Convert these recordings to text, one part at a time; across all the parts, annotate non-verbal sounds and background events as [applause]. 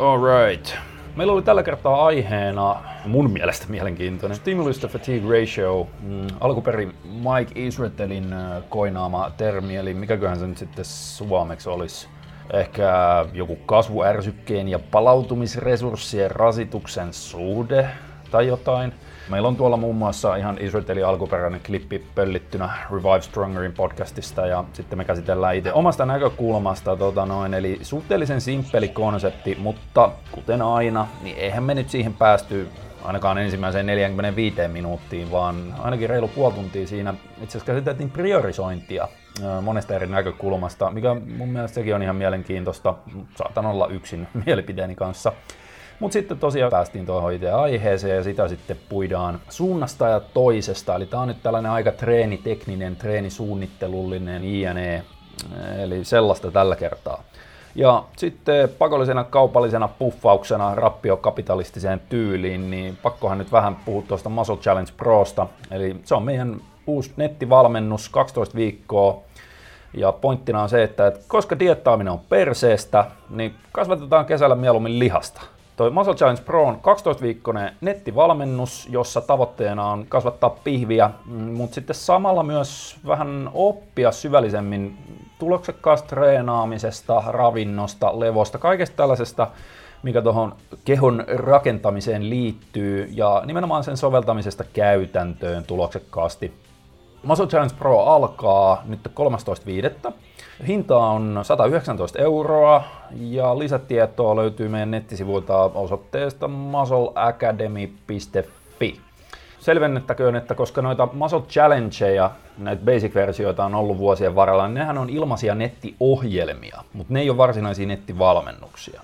Alright. Meillä oli tällä kertaa aiheena mun mielestä mielenkiintoinen Stimulus to Fatigue Ratio, mm, alkuperin Mike Israelin äh, koinaama termi, eli mikäköhän se nyt sitten suomeksi olisi. Ehkä joku kasvuärsykkeen ja palautumisresurssien rasituksen suhde tai jotain. Meillä on tuolla muun muassa ihan Israelin alkuperäinen klippi pöllittynä Revive Strongerin podcastista ja sitten me käsitellään itse omasta näkökulmasta, tota noin, eli suhteellisen simppeli konsepti, mutta kuten aina, niin eihän me nyt siihen päästy ainakaan ensimmäiseen 45 minuuttiin, vaan ainakin reilu puoli tuntia siinä itse asiassa käsiteltiin priorisointia monesta eri näkökulmasta, mikä mun mielestä sekin on ihan mielenkiintoista. Saatan olla yksin [laughs] mielipiteeni kanssa. Mutta sitten tosiaan päästiin tuohon itse aiheeseen ja sitä sitten puidaan suunnasta ja toisesta. Eli tämä on nyt tällainen aika treenitekninen, treenisuunnittelullinen INE, eli sellaista tällä kertaa. Ja sitten pakollisena kaupallisena puffauksena rappiokapitalistiseen tyyliin, niin pakkohan nyt vähän puhua tuosta Muscle Challenge Prosta. Eli se on meidän uusi nettivalmennus, 12 viikkoa. Ja pointtina on se, että koska diettaaminen on perseestä, niin kasvatetaan kesällä mieluummin lihasta. Toi Muscle Challenge Pro on 12-viikkoinen nettivalmennus, jossa tavoitteena on kasvattaa pihviä, mm, mutta sitten samalla myös vähän oppia syvällisemmin tuloksekkaasta treenaamisesta, ravinnosta, levosta, kaikesta tällaisesta, mikä tuohon kehon rakentamiseen liittyy ja nimenomaan sen soveltamisesta käytäntöön tuloksekkaasti. Muscle Challenge Pro alkaa nyt 13.5. Hinta on 119 euroa ja lisätietoa löytyy meidän nettisivuilta osoitteesta muscleacademy.fi. Selvennettäköön, että koska noita Muscle Challengeja, näitä basic-versioita on ollut vuosien varrella, niin nehän on ilmaisia nettiohjelmia, mutta ne ei ole varsinaisia nettivalmennuksia.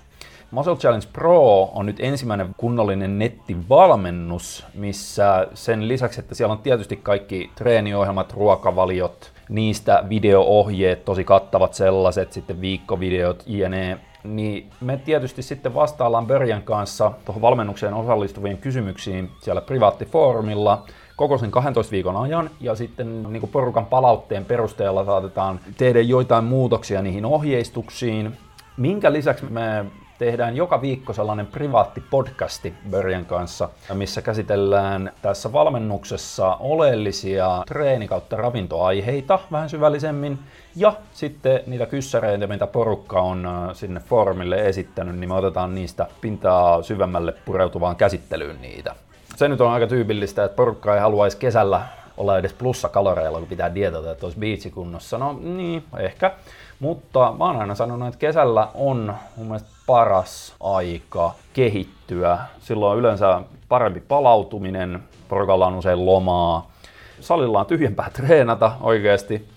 Muscle Challenge Pro on nyt ensimmäinen kunnollinen nettivalmennus, missä sen lisäksi, että siellä on tietysti kaikki treeniohjelmat, ruokavaliot, niistä videoohjeet, tosi kattavat sellaiset, sitten viikkovideot, jne. Niin me tietysti sitten vastaillaan Början kanssa tuohon valmennukseen osallistuvien kysymyksiin siellä privaattifoorumilla koko sen 12 viikon ajan ja sitten niin kuin porukan palautteen perusteella saatetaan tehdä joitain muutoksia niihin ohjeistuksiin, minkä lisäksi me tehdään joka viikko sellainen privaatti podcasti Början kanssa, missä käsitellään tässä valmennuksessa oleellisia treeni- kautta ravintoaiheita vähän syvällisemmin. Ja sitten niitä kyssäreitä, mitä porukka on äh, sinne foorumille esittänyt, niin me otetaan niistä pintaa syvemmälle pureutuvaan käsittelyyn niitä. Se nyt on aika tyypillistä, että porukka ei haluaisi kesällä olla edes plussakaloreilla, kun pitää dietata, että olisi biitsikunnossa. No niin, ehkä. Mutta mä oon aina sanonut, että kesällä on mun mielestä paras aika kehittyä. Silloin on yleensä parempi palautuminen, porukalla on usein lomaa. Salilla on tyhjempää [laughs] treenata oikeasti.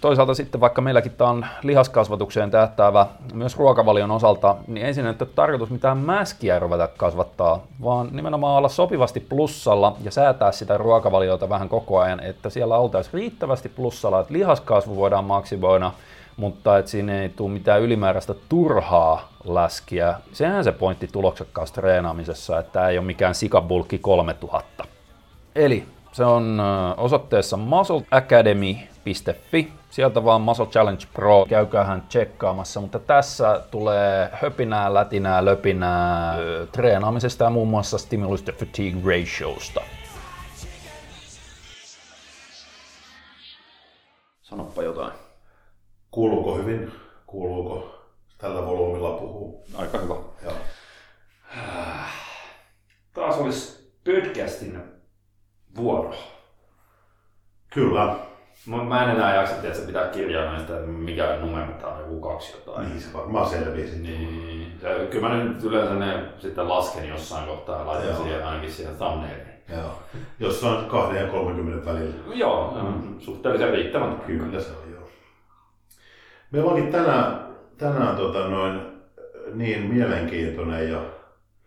Toisaalta sitten vaikka meilläkin tämä on lihaskasvatukseen tähtäävä myös ruokavalion osalta, niin ei siinä nyt ole tarkoitus mitään mäskiä ruveta kasvattaa, vaan nimenomaan olla sopivasti plussalla ja säätää sitä ruokavaliota vähän koko ajan, että siellä oltaisiin riittävästi plussalla, että lihaskasvu voidaan maksimoida, mutta että siinä ei tule mitään ylimääräistä turhaa läskiä. Sehän se pointti tuloksekkaassa treenaamisessa, että ei ole mikään sikabulkki 3000. Eli se on osoitteessa muscleacademy.fi. Sieltä vaan Muscle Challenge Pro, käykäähän tsekkaamassa, mutta tässä tulee höpinää, lätinää, löpinää treenaamisesta ja muun muassa stimulus to fatigue ratiosta. Kuuluuko hyvin? Kuuluuko tällä volyymilla puhuu? Aika hyvä. Joo. Taas olisi podcastin vuoro. Kyllä. Mä, mä en enää jaksa, että se pitää kirjaa näistä, mikä numero tämä on, joku kaksi jotain. Niin se varmaan selviää Niin, se, kyllä mä nyt yleensä ne sitten lasken jossain kohtaa ja laitan Joo. siihen ainakin siihen thumbnailiin. Joo. Jossain 2 ja 30 välillä. Joo, mm. suhteellisen riittävän. Kyllä se on. Meillä onkin tänään, tänään tota noin, niin mielenkiintoinen ja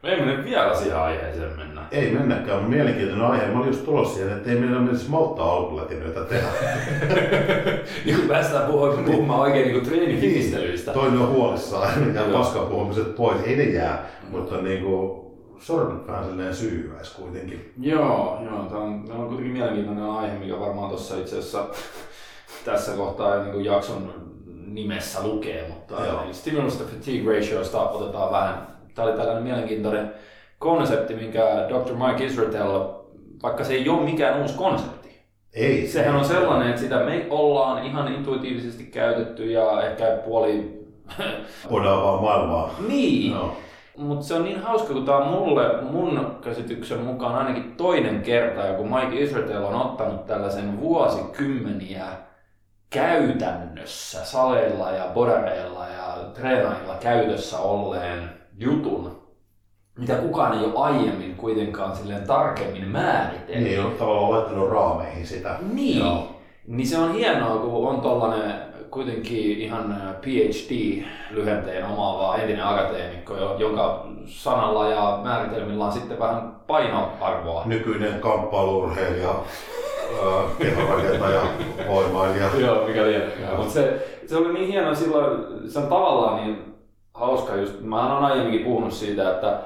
Ei me nyt vielä siihen aiheeseen mennä. ei mennäkään, mutta mielenkiintoinen aihe. Mä olin just tulossa siihen, että ei meillä menisi malttaa alkulätinöitä tehdä. [laughs] Niin kun päästään puhumaan, puhumaan oikein niin treenifistelyistä. Toinen on huolissaan, [laughs] mikä Joo. paskaa puhumiset pois. Ei ne jää, mutta niin kuin, sormet vähän silleen syyhyväis kuitenkin. Joo, joo. Tämä on, tämä on kuitenkin mielenkiintoinen aihe, mikä varmaan tuossa itse asiassa [laughs] tässä kohtaa niin kuin jakson nimessä lukee, mutta Joo. eli stimulus to fatigue ratioista otetaan vähän tämä oli tällainen mielenkiintoinen konsepti, minkä Dr. Mike Israel, vaikka se ei ole mikään uusi konsepti. Ei. Sehän on sellainen, että sitä me ollaan ihan intuitiivisesti käytetty ja ehkä puoli... [laughs] Podaavaa maailmaa. niin. No. Mutta se on niin hauska, kun tämä on mulle, mun käsityksen mukaan ainakin toinen kerta, kun Mike Israel on ottanut tällaisen vuosikymmeniä käytännössä saleilla ja bodareilla ja treenailla käytössä olleen jutun, mitä kukaan ei ole aiemmin kuitenkaan silleen tarkemmin määritellyt. Niin, on tavallaan laittanut raameihin sitä. Niin. Joo. Niin se on hienoa, kun on tollanen kuitenkin ihan PhD-lyhenteen omaava entinen akateemikko, jo- jonka sanalla ja määritelmillä on sitten vähän painoarvoa. Nykyinen kamppailurheilija, ää, kehorakentaja, voimailija. [laughs] Joo, mikä lienee. Mutta se, se oli niin hieno silloin, se on tavallaan niin hauska just, mä olen aiemminkin puhunut siitä, että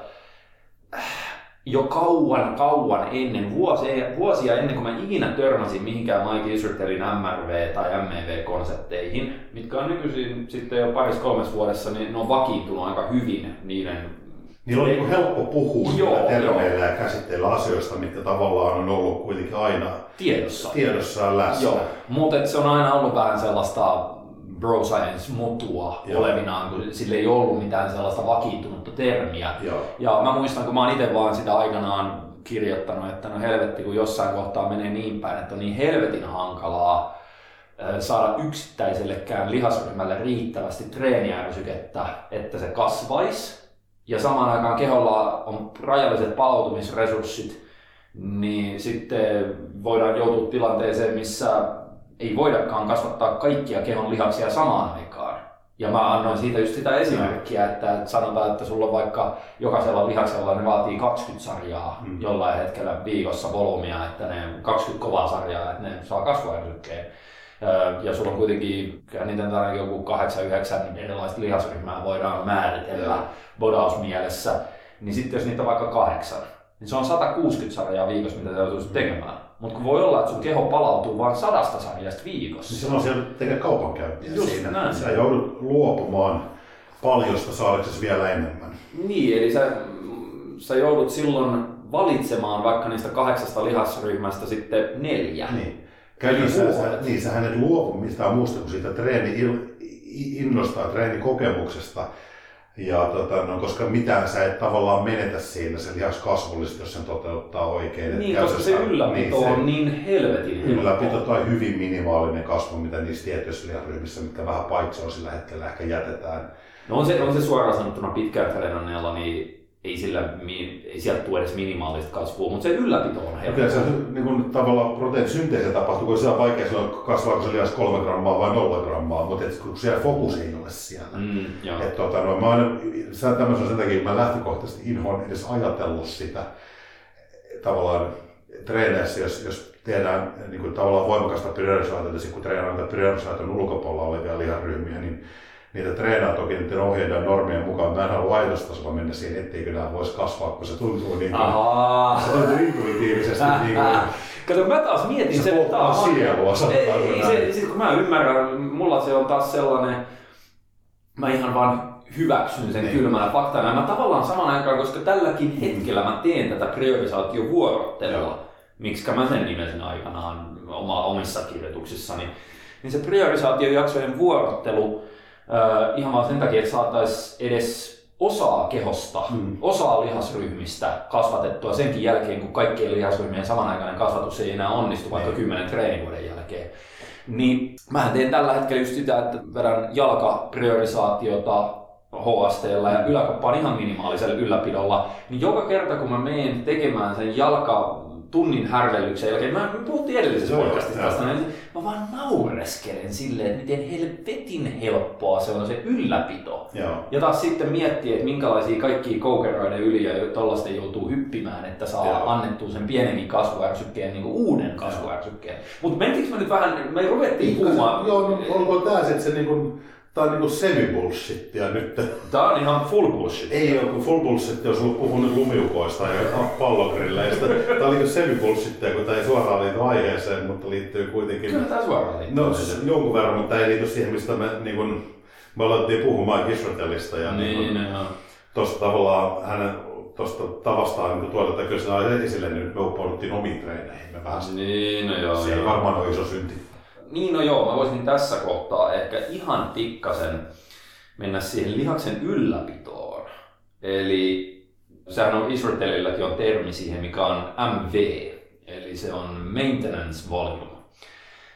jo kauan, kauan ennen, vuosia, vuosia ennen kuin mä ikinä törmäsin mihinkään Mike Israelin MRV- tai MEV-konsepteihin, mitkä on nykyisin sitten jo parissa kolmessa vuodessa, niin ne on vakiintunut aika hyvin niiden Niillä on niin helppo puhua Joo, joo, termeillä ja käsitteillä asioista, mitkä tavallaan on ollut kuitenkin aina tiedossa. tiedossaan läsnä. Joo, mutta se on aina ollut vähän sellaista bro science mutua Joo. olevinaan, kun sillä ei ollut mitään sellaista vakiintunutta termiä. Joo. Ja mä muistan, kun mä oon itse vaan sitä aikanaan kirjoittanut, että no helvetti, kun jossain kohtaa menee niin päin, että on niin helvetin hankalaa saada yksittäisellekään lihasryhmälle riittävästi treeniärsykettä, että se kasvaisi. Ja samaan aikaan keholla on rajalliset palautumisresurssit, niin sitten voidaan joutua tilanteeseen, missä ei voidakaan kasvattaa kaikkia kehon lihaksia samaan aikaan. Ja mä annoin siitä just sitä esimerkkiä, että sanotaan, että sulla on vaikka jokaisella lihaksella ne vaatii 20 sarjaa Mm. jollain hetkellä viikossa volyymia, että ne 20 kovaa sarjaa, että ne saa kasvuärsykkeen. Ja sulla on kuitenkin, kyllä niitä joku 8-9 erilaista lihasryhmää voidaan määritellä bodausmielessä. Niin sitten jos niitä on vaikka kahdeksan, niin se on 160 sarjaa viikossa, mitä sä joutuisit tekemään. Mutta kun voi olla, että sun keho palautuu vain sadasta sarjasta Niin viikossa. silloin siellä tekee kaupankäyntiä Just siinä. näin. Sä joudut luopumaan paljosta saadaksesi vielä enemmän. Niin, eli sä, sä joudut silloin valitsemaan vaikka niistä kahdeksasta lihasryhmästä sitten neljä. Niin. Käytännössä niin, sä hänet luovu mistään muusta kuin siitä treeni innostaa treenikokemuksesta. Ja tota, no, koska mitään sä et tavallaan menetä siinä sen lihas kasvullisesti, jos sen toteuttaa oikein. Niin, koska se ylläpito se on niin helvetin Ylläpito helppoa. tai hyvin minimaalinen kasvu, mitä niissä tietyissä lihasryhmissä, mitkä vähän paitsoa sillä hetkellä ehkä jätetään. No on se, on se suoraan sanottuna pitkään treenanneella, niin ei, sillä, ei sieltä tule edes minimaalista kasvua, mutta se ylläpito on kyllä se niin kuin, tavallaan proteiinisynteesi tapahtuu, kun se on vaikea silloin kasvaako se lihas kolme grammaa vai nolla grammaa, mutta et, kun siellä fokus ei ole siellä. Mm, joo. Et, tota, no, mä aina, tämmöisen sen takia, mä lähtökohtaisesti inhoan edes ajatellut sitä tavallaan treeneissä, jos, jos tehdään niin kuin, tavallaan voimakasta priorisaatiota, siis kun treenaa niitä priorisaation ulkopuolella olevia liharyhmiä, niin niitä treenaa toki niiden ohjeiden ja normien mukaan. Mä en halua ajatustasolla mennä siihen, etteikö nämä voisi kasvaa, kun se tuntuu niin kuin, se tuntuu intuitiivisesti niin kuin, Kato, mä taas mietin Se sen, että tää on sielua, Ei, ei se, siis kun mä ymmärrän, mulla se on taas sellainen, mä ihan vaan hyväksyn sen Niin. kylmänä faktana. Mä tavallaan saman aikaan, koska tälläkin hetkellä mä teen tätä priorisaatiovuorottelua, miksi mä sen nimesin aikanaan oma, omissa kirjoituksissani, niin se priorisaatiojaksojen vuorottelu äh, ihan vaan sen takia, että saataisiin edes osaa kehosta, Mm. osaa lihasryhmistä kasvatettua senkin jälkeen, kun kaikkien lihasryhmien samanaikainen kasvatus ei enää onnistu vaikka Niin. 10 treenivuoden jälkeen. Niin mä teen tällä hetkellä just sitä, että vedän jalkapriorisaatiota HSTllä ja yläkroppa on ihan minimaalisella ylläpidolla, niin joka kerta kun mä menen tekemään sen jalka tunnin härvellyksen jälkeen, mä me puhuttiin edellisessä Joo, podcastissa tästä, niin mä vaan naureskelen silleen, että miten helvetin helppoa se on se ylläpito. Joo. Ja taas sitten miettiä, että minkälaisia kaikkia koukeroiden yli ja tollasten joutuu hyppimään, että saa Joo. annettua sen pienenkin kasvuärsykkeen, niin kuin uuden kasvuärsykkeen. Mutta mentiinkö me nyt vähän, me ruvettiin puhumaan, Joo, no, onko tää sitten se niinku, tää on niinku semi-bullshittia nyt? tää on ihan full bullshit. Ei ole kuin full bullshit, jos on puhunut lumiukoista ja pallokrilleistä. Tää on niinku semi-bullshittia, kun tää ei suoraan liity aiheeseen, mutta liittyy kuitenkin... Kyllä tää suoraan liittyy. No s- jonkun verran, mutta ei liity siihen, mistä me, niin kun, me alettiin puhumaan Israelista ja Niin, niin, joo. tuosta tavallaan hänen tuosta tavastaan niin tuoda, että kyllä esille, niin nyt me uppouduttiin omiin treeneihin. Me pääsin. Niin, no joo. Se ei varmaan ole iso synti. Niin, no joo, mä voisin tässä kohtaa ehkä ihan pikkasen mennä siihen lihaksen ylläpitoon. Eli sehän on Israelilläkin on termi siihen, mikä on MV, eli se on Maintenance Volume.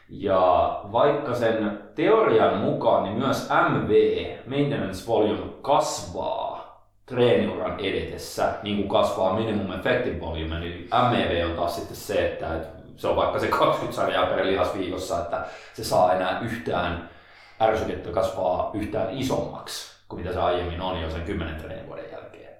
Ja vaikka sen teorian mukaan, niin myös MV, Maintenance Volume, kasvaa treeniuran edetessä, niin kuin kasvaa minimum effective volume, niin MEV on taas sitten se, että se on vaikka se 20 sarjaa per lihas viikossa, että se saa enää yhtään ärsykettä kasvaa yhtään isommaksi kuin mitä se aiemmin on jo sen 10 treenivuoden jälkeen.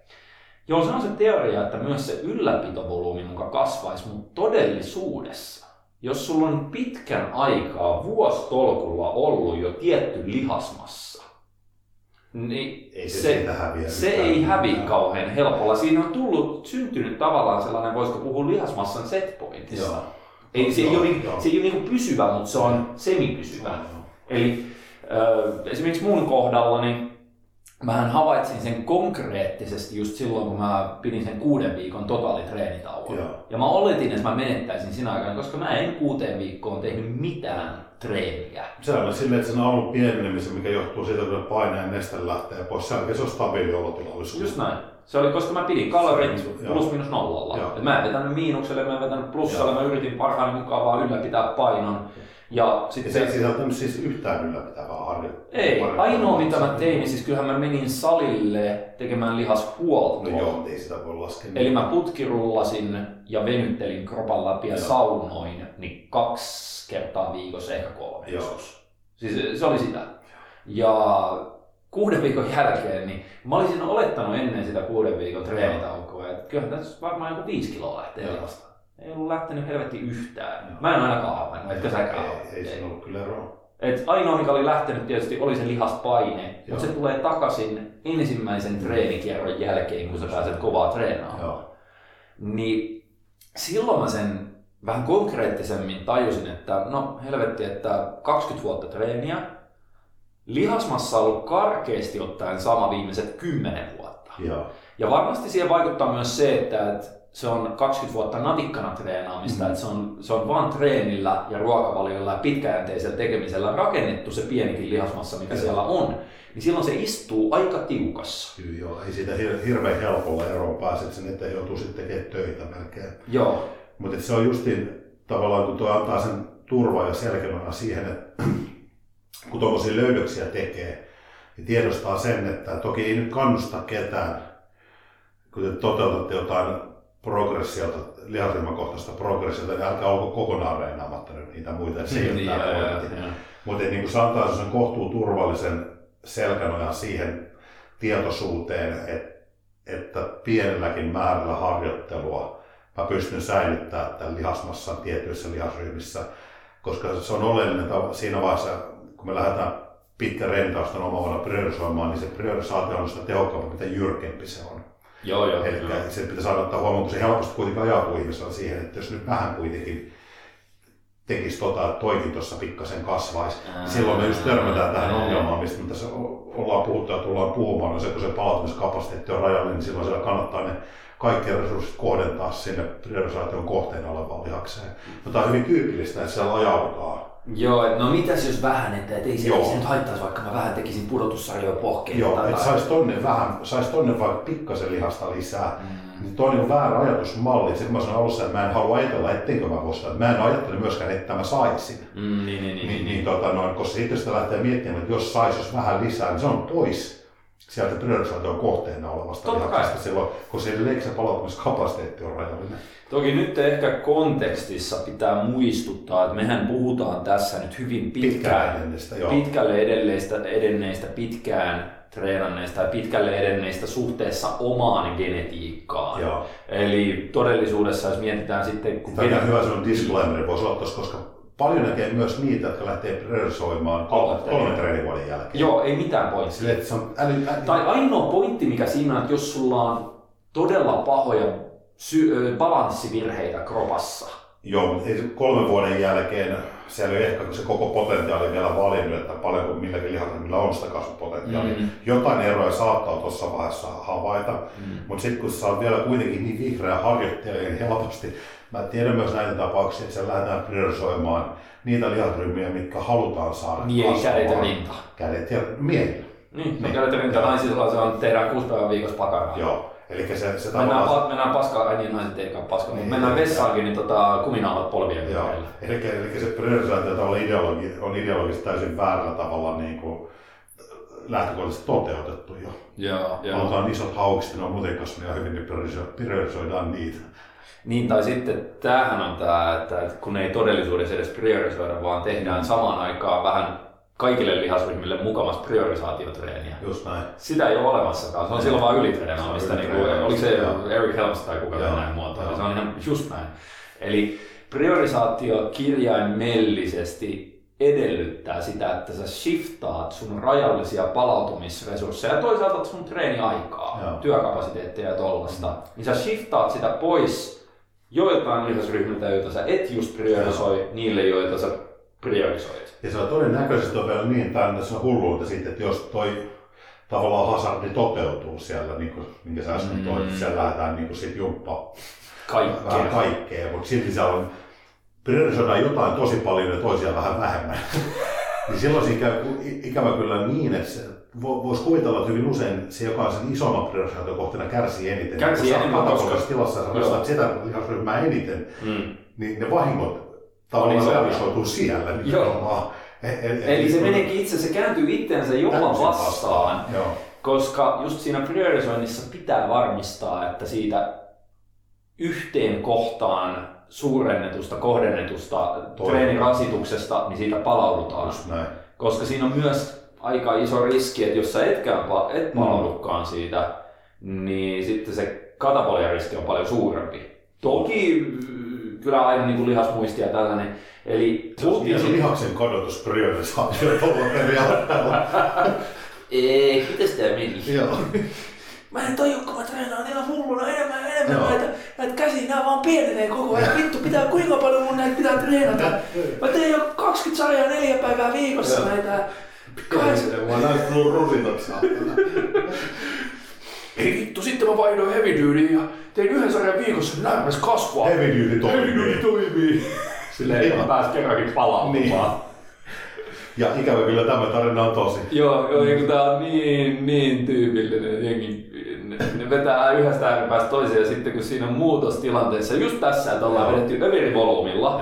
Joo, se on se teoria, että myös se ylläpitovolyymi muka kasvaisi, mutta todellisuudessa, jos sulla on pitkän aikaa vuostolkulla ollut jo tietty lihasmassa, niin Ei se se, häviä se ei hävi mitään. kauhean helpolla. Siinä on tullut, syntynyt tavallaan sellainen, voisiko puhua lihasmassan setpointissa. Joo. Ei, se, ei Joo, ole, niin- joo. se ei ole niin pysyvä, mutta se on semipysyvä. Joo. Eli äh, esimerkiksi mun kohdalla, niin mähän havaitsin sen konkreettisesti just silloin, kun mä pidin sen kuuden viikon totaalitreenitauon. Joo. Ja mä oletin, että mä menettäisin sinä aikana, koska mä en kuuteen viikkoon tehnyt mitään treeniä. Se on silleen, että sen alun pienenemisen, mikä johtuu siitä, kun paineen neste lähtee pois. Se on stabiili olotila. Just näin. Se oli, koska mä pidin kalorit plus minus nollalla. Joo. Et mä en vetänyt miinukselle, mä en vetänyt plussalle, Joo. mä yritin parhaani mukaan vaan ylläpitää painon. Ja Ja sitten se ei sisältänyt siis yhtään ylläpitävää harjoittelua. Ei, ainoa mitä mä tein, niin siis kyllähän mä menin salille tekemään lihashuoltoa. No joo, ei sitä voi laskea. Eli mä putkirullasin ja venyttelin kropan läpi ja Joo. saunoin niin kaksi kertaa viikossa, ehkä kolme Joo. Siis se oli sitä. Ja kuuden viikon jälkeen, niin mä olisin olettanut ennen sitä kuuden viikon treenitaukoa, että kyllähän tässä varmaan joku viisi kiloa lähtee Joo. lihasta. Ei ollut lähtenyt helvetti yhtään. Mä en ainakaan havainnut, etkö säkään Ei, ole? ei siinä ollut kyllä eroa. Et ainoa, mikä oli lähtenyt tietysti, oli se lihaspaine, Joo. mutta se tulee takaisin ensimmäisen treenikierron jälkeen, kun sä pääset kovaa treenaamaan. Joo. Niin silloin mä sen vähän konkreettisemmin tajusin, että no helvetti, että 20 vuotta treeniä, lihasmassa on ollut karkeasti ottaen sama viimeiset 10 vuotta. Joo. Ja varmasti siihen vaikuttaa myös se, että että se on 20 vuotta natikkana treenaamista, Mhm. että se on, se on vaan treenillä ja ruokavaliolla ja pitkäjänteisellä tekemisellä rakennettu se pienikin lihasmassa, mikä Joo. siellä on. Niin silloin se istuu aika tiukassa. Kyllä joo, ei siitä hir- hirveän helpolla eroon pääse, että sen eteen joutuu sitten tekemään töitä melkein. Joo, Mutta se on justiin tavallaan, kun tuo antaa sen turva ja selkänoja siihen, että kun tuommoisia löydöksiä tekee, niin tiedostaa sen, että toki ei nyt kannusta ketään, kun te toteutatte jotain progressiota, lihasryhmäkohtaista progressiota, niin älkää olko kokonaan reenaamatta nyt niitä muita. Se ei Niin. Mutta niin se antaa sen kohtuu turvallisen selkänojan siihen tietoisuuteen, että, että pienelläkin määrällä harjoittelua mä pystyn säilyttämään tämän lihasmassan tietyissä lihasryhmissä, koska se on oleellinen siinä vaiheessa, kun me lähdetään pitkän rentauston omavana priorisoimaan, niin se priorisaatio on sitä tehokkaampi, mitä jyrkempi se on. joo, joo, Eli joo. se pitäisi aina ottaa huomioon, kun se helposti kuitenkin ajautuu ihmisellä siihen, että jos nyt vähän kuitenkin tekisi tota, että toikin tuossa pikkasen kasvaisi, niin silloin me just törmätään tähän ongelmaan, mistä me tässä ollaan puhuttu ja tullaan puhumaan, on se, kun se palautumiskapasiteetti on rajallinen, niin silloin siellä kannattaa ne kaikki resurssit kohdentaa sinne priorisaation kohteena olevaan lihakseen. No, tämä on hyvin tyypillistä, että siellä ajaudutaan. Joo, no mitäs jos vähän, että et ei, se, ei se nyt haittaisi, vaikka mä vähän tekisin pudotussarjoja pohkeen. Joo, että sais tonne vähän, sais tonne vaikka pikkasen lihasta lisää. Mm. Niin toi on niin väärä ajatusmalli. Sitten mä sanoin alussa, että mä en halua ajatella, etteikö mä voisi. Mä en ajattele myöskään, että mä saisin. Mm, niin, niin, niin, Niin, niin, tota, noin, koska sitten sitä lähtee miettimään, että jos saisi jos vähän lisää, niin se on pois sieltä priorisaation kohteena olevasta Totta kai. lihaksesta silloin, kun se se palautumiskapasiteetti on rajallinen. Toki nyt ehkä kontekstissa pitää muistuttaa, että mehän puhutaan tässä nyt hyvin pitkään, pitkälle edelleistä, edenneistä, pitkään treenanneista ja pitkälle edenneistä suhteessa omaan genetiikkaan. Joo. Eli todellisuudessa, jos mietitään sitten, kun Tämä on hyvä sellainen disclaimer, voisi olla tuossa, koska paljon näkee myös niitä, jotka lähtee priorisoimaan kolme, kolmen treenivuoden jälkeen. Joo, ei mitään pointtia. Silleen, että se on äly, äly, Tai ainoa pointti, mikä siinä on, että jos sulla on todella pahoja sy- balanssivirheitä kropassa, Joo, kolmen vuoden jälkeen siellä ei ehkä se koko potentiaali vielä valinnut, että paljonko milläkin liharyhmillä on sitä kasvupotentiaalia. Mm. Jotain eroja saattaa tuossa vaiheessa havaita, mm. mutta sitten kun sä oot vielä kuitenkin niin vihreä harjoittaja, niin helposti Mä tiedän myös näitä tapauksia, että se lähdetään priorisoimaan niitä lihasryhmiä, mitkä halutaan saada Niin, ei kädet ja rinta. Kädet ja miehillä. Niin, niin. kädet ja rinta naisilla se on, tehdään kuusi päivän viikossa pakaraa. Joo. Eli se, se mennään, tavallaan... pa, mennään paskaa, ai niin naiset ei paskaa, niin, mennään vessaankin, niin tota, kuminaalat polvien Joo. Eli, eli se priorisointi on, ideologi, on ideologisesti täysin väärällä tavalla niin kuin lähtökohtaisesti toteutettu jo. Joo, joo. Isot haukset, ne on muuten kasvia hyvin, niin priorisoidaan niitä. Niin, tai sitten tämähän on tämä, että kun ei todellisuudessa edes priorisoida, vaan tehdään samaan aikaan vähän kaikille lihasryhmille mukamassa priorisaatiotreeniä. Just näin. Sitä ei ole olemassakaan, se on silloin vaan ylitreenaamista. Niin kuin, oli se Eric Helms tai kuka Joo. näin muotoili, se on ihan just näin. Eli priorisaatio kirjaimellisesti edellyttää sitä, että sä shiftaat sun rajallisia palautumisresursseja ja toisaalta sun treeniaikaa, Joo. työkapasiteettia ja tollasta, niin sä shiftaat sitä pois joitain lihasryhmiltä, joita sä et just priorisoi, Joo. niille, joita sä priorisoit. Ja se on todennäköisesti on vielä niin, on hulluutta sitten, että jos toi tavallaan hazardi toteutuu siellä, niin kuin, minkä sä äsken mm. toit, siellä lähdetään niin kuin sit jumppa kaikkea. vähän kaikkea, mutta silti siellä on, priorisoidaan jotain tosi paljon ja toisia vähän vähemmän. [laughs] niin silloin siinä käy ikävä kyllä niin, että se, voisi kuvitella, että hyvin usein se, joka on sen isomman priorisaatiokohteena, kärsii eniten. Kärsii Kun eniten, koska... tilassa ja sitä lihasryhmää eniten, mm. niin ne vahingot tavallaan realisoituu siellä. Joo. E- e- Eli se meneekin itse, se kääntyy itseensä Jumalan vastaan. Joo. Koska just siinä priorisoinnissa pitää varmistaa, että siitä yhteen kohtaan suurennetusta, kohdennetusta treenirasituksesta, niin siitä palaudutaan. Koska siinä on myös aika iso riski, että jos sä etkään, et mm. palaudukaan siitä, niin sitten se kataboliariski on paljon suurempi. Toki kyllä aina niin kuin lihasmuisti ja tällainen. Eli se on sit... lihaksen kadotus priorisaatio tuolla periaatteella. Ei, miten sitä meni? Joo. Mä en tajua, kun mä treenaan ihan hulluna enemmän ja enemmän Joo. näitä, näitä käsiä, nämä vaan pienenee koko ajan. Vittu, pitää, kuinka paljon mun näitä pitää treenata? Mä teen jo 20 sarjaa neljä päivää viikossa Joo. näitä Kahdeksan. Mä näin mun rusinat saatana. Ei vittu, sitten mä vaihdoin heavy dudyin ja tein yhden sarjan viikossa, niin näin kasvua. Heavy duty toimii. Heavy duty toimii. Silleen, että pääsi kerrankin palaamaan. Niin. Ja ikävä kyllä tämä tarina on tosi. Joo, joo niin tämä on niin, niin tyypillinen. Jengi, ne, ne vetää yhdestä ääripäästä toiseen ja sitten kun siinä on muutostilanteessa, just tässä, että ollaan vedetty överivolyymilla,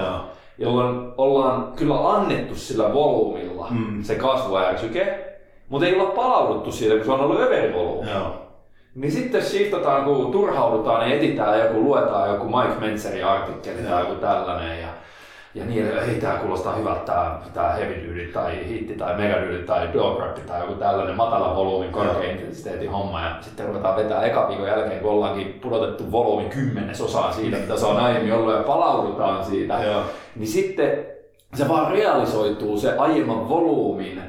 jolloin ollaan kyllä annettu sillä volyymilla mm. se kasvuärsyke, mutta ei olla palauduttu siitä, kun se on ollut överivolyymi. Niin sitten shiftataan, kun turhaudutaan, niin etitään joku, luetaan joku Mike Menzerin artikkeli tai joku tällainen. Ja, ja niin, että hei, tää kuulostaa hyvältä, tää, tää heavy duty tai hitti tai mega duty tai dog tai joku tällainen matala volyymin, korkea intensiteetin homma. Ja sitten ruvetaan vetää eka viikon jälkeen, kun ollaankin pudotettu volyymin kymmenesosaan siitä, mitä se on aiemmin ollut ja palaudutaan siitä. Ja. Niin sitten se vaan realisoituu se aiemman volyymin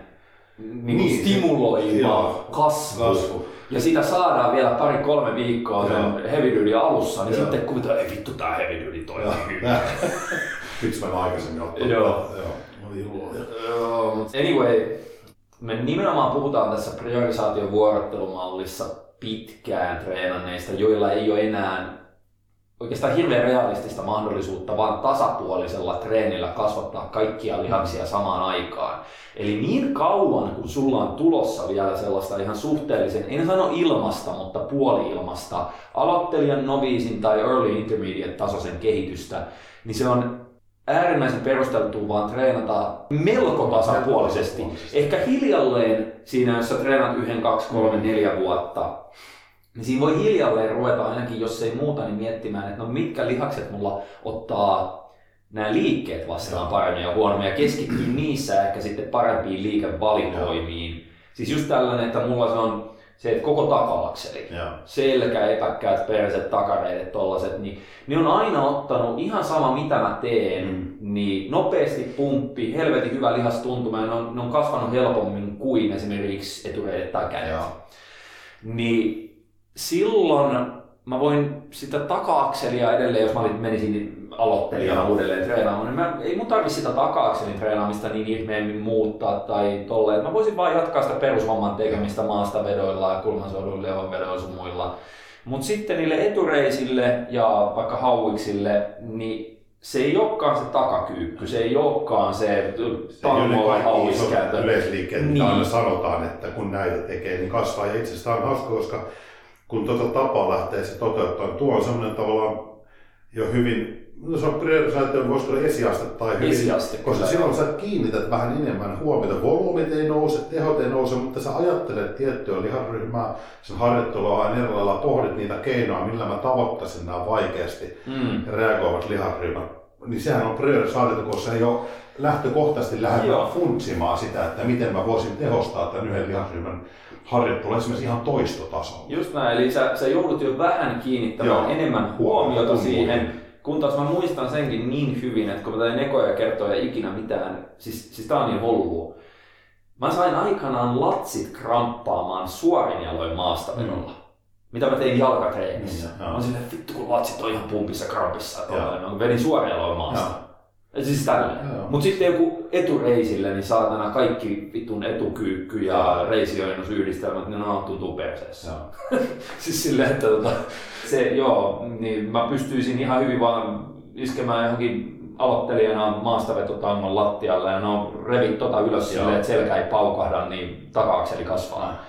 niin niin, stimuloima kasvu. kasvu ja sitä saadaan vielä pari-kolme viikkoa sen heavy duty alussa, niin Joo. sitten kuvitellaan, ei vittu tää heavy duty toimii hyvin. Miksi mä aikaisemmin ottanut? Joo. Joo. mutta anyway, me nimenomaan puhutaan tässä priorisaation vuorottelumallissa pitkään treenanneista, joilla ei ole enää oikeastaan hirveän realistista mahdollisuutta vaan tasapuolisella treenillä kasvattaa kaikkia lihaksia samaan aikaan. Eli niin kauan kun sulla on tulossa vielä sellaista ihan suhteellisen, en sano ilmasta, mutta puoli-ilmasta, aloittelijan, noviisin tai early intermediate tasoisen kehitystä, niin se on äärimmäisen perusteltua vaan treenata melko tasapuolisesti. Ehkä hiljalleen siinä, jos sä treenat yhden, kaksi, kolme, neljä vuotta, niin siinä voi hiljalleen ruveta ainakin, jos ei muuta, niin miettimään, että no mitkä lihakset mulla ottaa nämä liikkeet vastaan paremmin ja huonommin. Ja keskittyy niissä ehkä sitten parempiin liikevalikoimiin. Siis just tällainen, että mulla se on se, että koko takaakseli, selkä, epäkkäät, perset, takareidet, tollaset, niin ne on aina ottanut ihan sama mitä mä teen, mm. niin nopeasti pumppi, helvetin hyvä lihastuntuma ja ne on, ne on kasvanut helpommin kuin esimerkiksi etureidet tai kädet. Niin silloin mä voin sitä taka-akselia edelleen, jos mä menisin aloittelijana uudelleen treenaamaan, niin mä, ei mun tarvi sitä taka-akselin treenaamista niin ihmeemmin muuttaa tai tolleen. Mä voisin vaan jatkaa sitä perushomman tekemistä maastavedoilla ja kulmansouduilla ja vedoilla sun muilla. Mutta sitten niille etureisille ja vaikka hauiksille, niin se ei olekaan se takakyykky, se ei olekaan se tangolla hauiskäytö. Yleisliikkeet, niin. aina sanotaan, että kun näitä tekee, niin kasvaa. Ja itse asiassa on hauska, koska kun tuota tapaa lähtee se toteuttaa, niin tuo on semmoinen tavallaan jo hyvin No se on priorisaatio, voisiko olla esiaste tai hyvin, esiaste, koska silloin sä kiinnität vähän enemmän huomiota. Volyymit ei nouse, tehot ei nouse, mutta sä ajattelet tiettyä lihasryhmää, sen harjoittelua aina eri lailla pohdit niitä keinoja, millä mä tavoittaisin nämä vaikeasti mm. reagoivat lihasryhmät. Niin sehän on priorisaatio, koska se ei ole lähtökohtaisesti lähdetään funtsimaan sitä, että miten mä voisin tehostaa tämän yhden lihasryhmän harjoittelua esimerkiksi ihan toistotasolla. Just näin, eli sä, sä joudut jo vähän kiinnittämään Joo. enemmän huomiota siihen, kun taas mä muistan senkin niin hyvin, että kun mä tein ekoja kertoja ikinä mitään, siis, siis tää on niin hullua. Mä sain aikanaan latsit kramppaamaan suorin jaloin maastavedolla. Mm. Mitä mä tein jalkatreenissä. Mm, mä olin silleen, vittu kun latsit on ihan pumpissa krampissa. Mä vedin suorin jaloin maasta. Ja. Siis tälleen. Mutta sitten joku etureisille, niin saatana kaikki vitun etukyykky ja reisioinnus yhdistelmät, niin ne on tuntuu perseessä. siis silleen, että tota, se, joo, niin mä pystyisin ihan hyvin vaan iskemään johonkin aloittelijana maastavetotangon lattialle ja no revit tota ylös silleen, että selkä ei paukahda, niin taka-akseli kasvaa.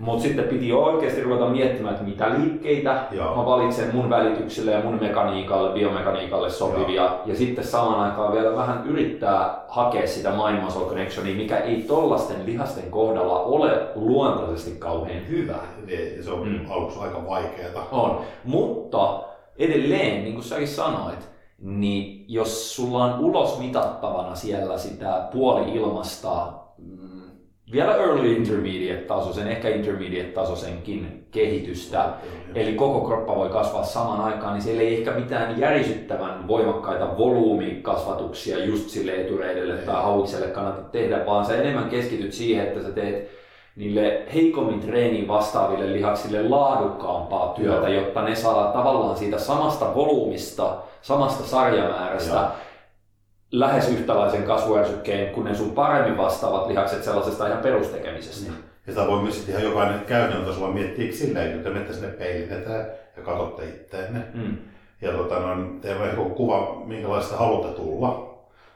Mutta sitten piti oikeasti ruveta miettimään, että mitä liikkeitä Joo. mä valitsen mun välitykselle ja mun mekaniikalle, biomekaniikalle sopivia. Joo. Ja sitten samaan aikaan vielä vähän yrittää hakea sitä mind muscle connectionia, mikä ei tollasten lihasten kohdalla ole luontaisesti kauhean hyvä. Niin, se on mm. aluksi aika vaikeaa. On, mutta edelleen, niin kuin säkin sanoit, niin jos sulla on ulos mitattavana siellä sitä puoli ilmasta vielä early intermediate tasoisen, ehkä intermediate tasoisenkin kehitystä. Eli koko kroppa voi kasvaa samaan aikaan, niin siellä ei ehkä mitään järisyttävän voimakkaita volyymikasvatuksia just sille etureidelle tai hauikselle kannata tehdä, vaan sä enemmän keskityt siihen, että sä teet niille heikommin treeniin vastaaville lihaksille laadukkaampaa työtä, Joo. jotta ne saa tavallaan siitä samasta volyymista, samasta sarjamäärästä Joo lähes yhtäläisen kasvuärsykkeen kuin ne sun paremmin vastaavat lihakset sellaisesta ihan perustekemisestä. Mm. Ja sitä voi myös sitten ihan jokainen käytännön tasolla miettiä silleen, että menette sinne peilitetään ja katsotte itteenne. Mm. Ja tota, noin, teemme joku kuva, minkälaista haluatte tulla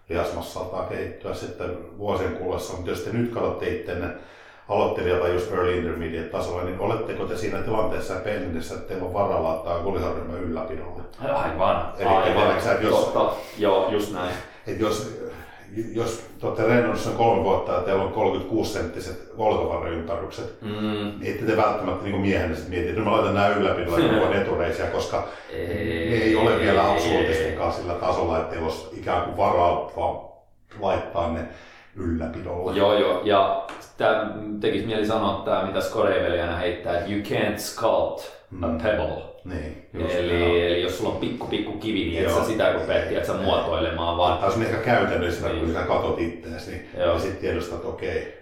lihasmassaltaan kehittyä sitten vuosien kuluessa. Mutta jos te nyt katsotte itteenne aloittelija tai just early intermediate tasolla, niin oletteko te siinä tilanteessa ja peilindessä, että teillä on varaa laittaa kuliharryhmän ylläpidolle? Aivan, Eli aivan. Tiedätkö, jos, Totta. Joo, just näin että jos, jos te olette reenannut kolme vuotta ja teillä on 36 senttiset olkavarreympärykset, mm. niin ette te välttämättä niin miehenä sitten mieti, että mä laitan nämä ylläpidolla ja [laughs] etureisiä, koska ei, ne ei ole vielä absoluuttistikaan sillä tasolla, että teillä olisi ikään kuin varaa laittaa ne ylläpidolla. Joo, joo. Ja tämä tekisi mieli sanoa tämä, mitä Skoreveliana heittää, että you can't sculpt a mm. pebble. Niin, just, eli, eli, jos sulla on pikku pikku kivi, niin et sä sitä rupea että sä muotoilemaan vaan. Tämä on ehkä käytännössä, niin. kun sä katot itseäsi, niin, ja sitten tiedostat, että okei,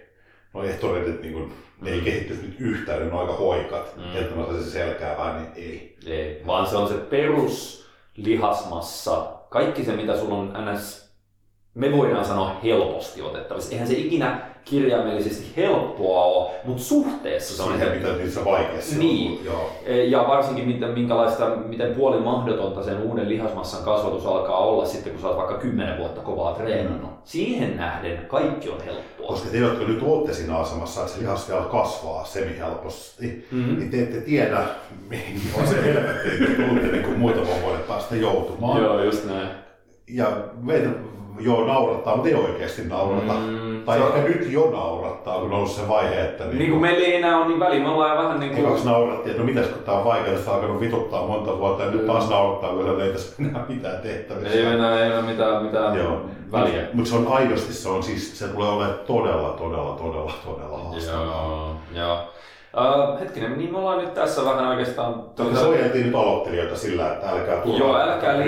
no ehtoretit niin kun, ne ei mm. kehittyisi nyt yhtään, ne on aika hoikat, mm. että mä se selkää vai niin ei. Ei, vaan se on se perus lihasmassa, kaikki se mitä sulla on ns me voidaan sanoa helposti otettavissa. Eihän se ikinä kirjaimellisesti helppoa ole, mutta suhteessa se on Siihen, mitä niissä vaikeassa Niin, on, joo. E, ja varsinkin miten, minkälaista, miten puoli mahdotonta sen uuden lihasmassan kasvatus alkaa olla sitten, kun sä oot vaikka kymmenen vuotta kovaa treenannut. Mm. Siihen nähden kaikki on helppoa. Koska te, jotka nyt olette siinä asemassa, että se lihas vielä kasvaa semi-helposti, mm-hmm. niin te ette tiedä, mihin on se helvetti, niin muita voivoille päästä joutumaan. Joo, just näin. Ja joo naurattaa, mutta ei oikeasti naurata. Mm, tai ehkä on... nyt jo naurattaa, kun on ollut se vaihe, että... Niin, niin kuin meillä ei enää ole niin väliä, me ollaan vähän niin kuin... Ekaksi naurattiin, että no mitäs kun tää on vaikeaa, sitä on alkanut vituttaa monta vuotta ja nyt taas naurattaa, kun ei tässä enää mitään tehtävissä. Ei enää, ei enää mitään, mitään joo. väliä. Mutta mut se on aidosti, se on siis, se tulee olemaan todella, todella, todella, todella haastavaa. Joo, joo. Uh, hetkinen, niin me ollaan nyt tässä vähän oikeastaan... Tuota... Se ojeltiin nyt aloittelijoita sillä, että älkää tulla joo, älkää li...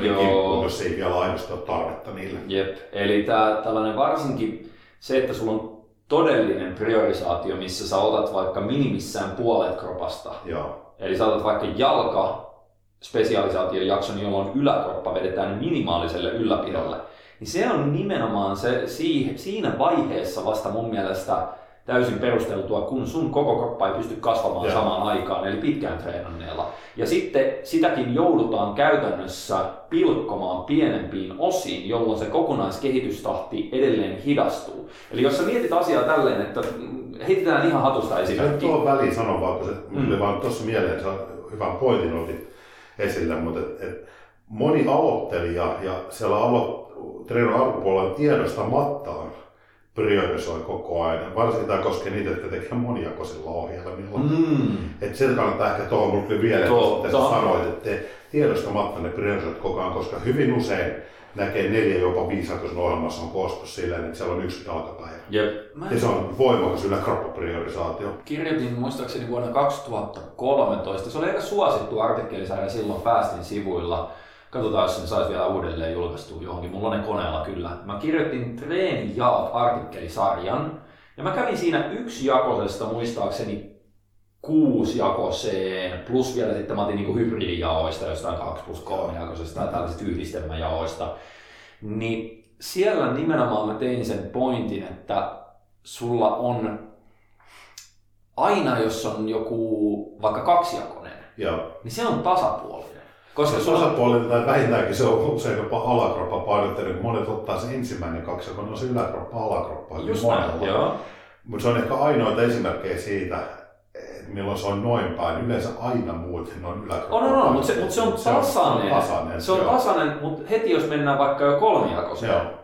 kimppuun, jos ei vielä aidosti ole tarvetta niille. Jep, eli tää, tällainen varsinkin se, että sulla on todellinen priorisaatio, missä sä otat vaikka minimissään puolet kropasta. Joo eli saatat vaikka jalka spesialisaation jakson, jolloin yläkroppa vedetään minimaaliselle ylläpidolle, niin se on nimenomaan se, siinä vaiheessa vasta mun mielestä täysin perusteltua, kun sun koko kroppa ei pysty kasvamaan Joo. samaan aikaan, eli pitkään treenanneella. Ja sitten sitäkin joudutaan käytännössä pilkkomaan pienempiin osiin, jolloin se kokonaiskehitystahti edelleen hidastuu. Eli jos sä mietit asiaa tälleen, että heitetään ihan hatusta esimerkki. Tuo väliin sanon vaan, kun se mm. vaan tuossa mieleen, että hyvän pointin otit esille, mutta et, et moni aloittelija ja siellä alo, treenon alkupuolella tiedostamattaan priorisoi koko ajan. Varsinkin tämä koskee niitä, jotka tekee moniakoisilla ohjelmilla. Mm. Että sitä kannattaa ehkä tuohon mulle vielä, että sanoit, että te tiedostamatta ne priorisoit koko ajan, koska hyvin usein näkee neljä jopa viisijakoisen ohjelmassa on koostus silleen, että siellä on yksi jalkapäivä. Jep. Mä ja se on voimakas yläkroppapriorisaatio. Kirjoitin muistaakseni vuonna 2013. Se oli aika suosittu artikkelisarja silloin päästin sivuilla Katsotaan, jos sen saisi vielä uudelleen julkaistua johonkin. Mulla on ne koneella kyllä. Mä kirjoitin treenijaot artikkelisarjan. Ja mä kävin siinä yksi jakosesta muistaakseni kuusi jakoseen, plus vielä sitten mä otin niin hybridijaoista, jostain 2 plus 3 jakosesta tai tällaisista yhdistelmäjaoista. Niin siellä nimenomaan mä tein sen pointin, että sulla on aina, jos on joku vaikka kaksijakonen, Joo. niin se on tasapuolinen. Koska se osapuolinen tai vähintäänkin se on usein jopa alakroppa painotteinen, kun monet ottaa se ensimmäinen kaksi, joka on se yläkroppa, alakroppa. Just näin, joo. Mutta se on ehkä ainoita esimerkkejä siitä, milloin se on noin päin. Yleensä aina muut ne on yläkroppa. On, on, on mutta se, mut se on tasainen. Se on tasainen, se on tasainen mutta heti jos mennään vaikka jo kolmijakoiseen,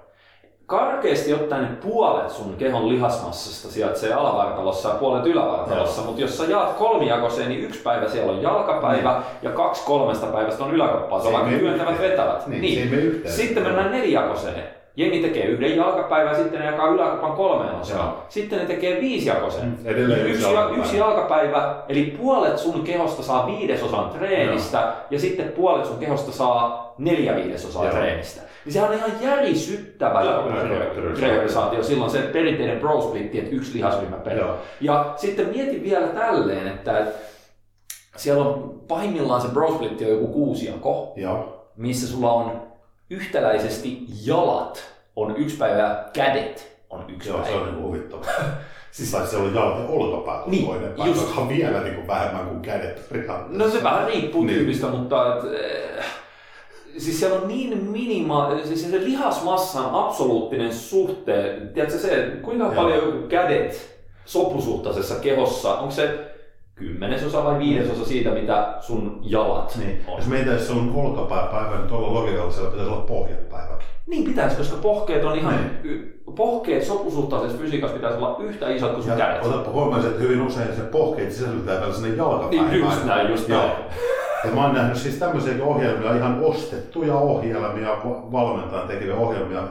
karkeasti ottaen puolet sun kehon lihasmassasta sijaitsee alavartalossa ja puolet ylävartalossa, mutta jos sä jaat kolmijakoseen, niin yksi päivä siellä on jalkapäivä niin. ja kaksi kolmesta päivästä on yläkoppaa. Se vaikka työntävät vetävät. Niin, niin. Sitten mennään neljäjakoseen Jengi tekee yhden jalkapäivän, sitten ne jakaa yläkopan kolmeen osaan. Sitten ne tekee viisijakoisen. Mm, edelleen yksi, jalkapäivä. yksi jalkapäivä, eli puolet sun kehosta saa viidesosan treenistä Joo. ja sitten puolet sun kehosta saa neljä viidesosaa Joo. treenistä. Niin se on ihan järisyttävä priorisaatio. Silloin se perinteinen bro splitti, että yksi lihasryhmä per. Ja sitten mieti vielä tälleen, että siellä on pahimmillaan se bro splitti on joku kuusi jako, Joo. missä sulla on yhtäläisesti jalat on yksi päivä, kädet on yksi Joo, päivä. se on niin huvittava. [laughs] siis tai siellä on jalat ja olkapäät on niin, toinen päivä, just... on vielä niin kuin vähemmän kuin kädet. No se vähän riippuu niin. tyypistä, mutta et, äh, siis siellä on niin minima, siis se lihasmassan absoluuttinen suhte, tiedätkö se, kuinka Joo. paljon kädet sopusuhtaisessa kehossa, onko se kymmenesosa vai viidesosa siitä, mitä sun jalat niin. on. Jos meitä se on olkapääpäivä, niin tuolla logikalla siellä pitäisi olla pohjapäiväkin. Niin pitäisi, koska pohkeet on ihan, niin. pohkeet sopusuhtaisessa fysiikassa pitäisi olla yhtä isot kuin sun ja kädet. Otapa huomioon, että hyvin usein se pohkeet sisältää vielä sinne jalkapäivään. Niin just näin, just näin. Ja mä oon nähnyt siis tämmöisiä ohjelmia, ihan ostettuja ohjelmia, valmentajan tekeviä ohjelmia,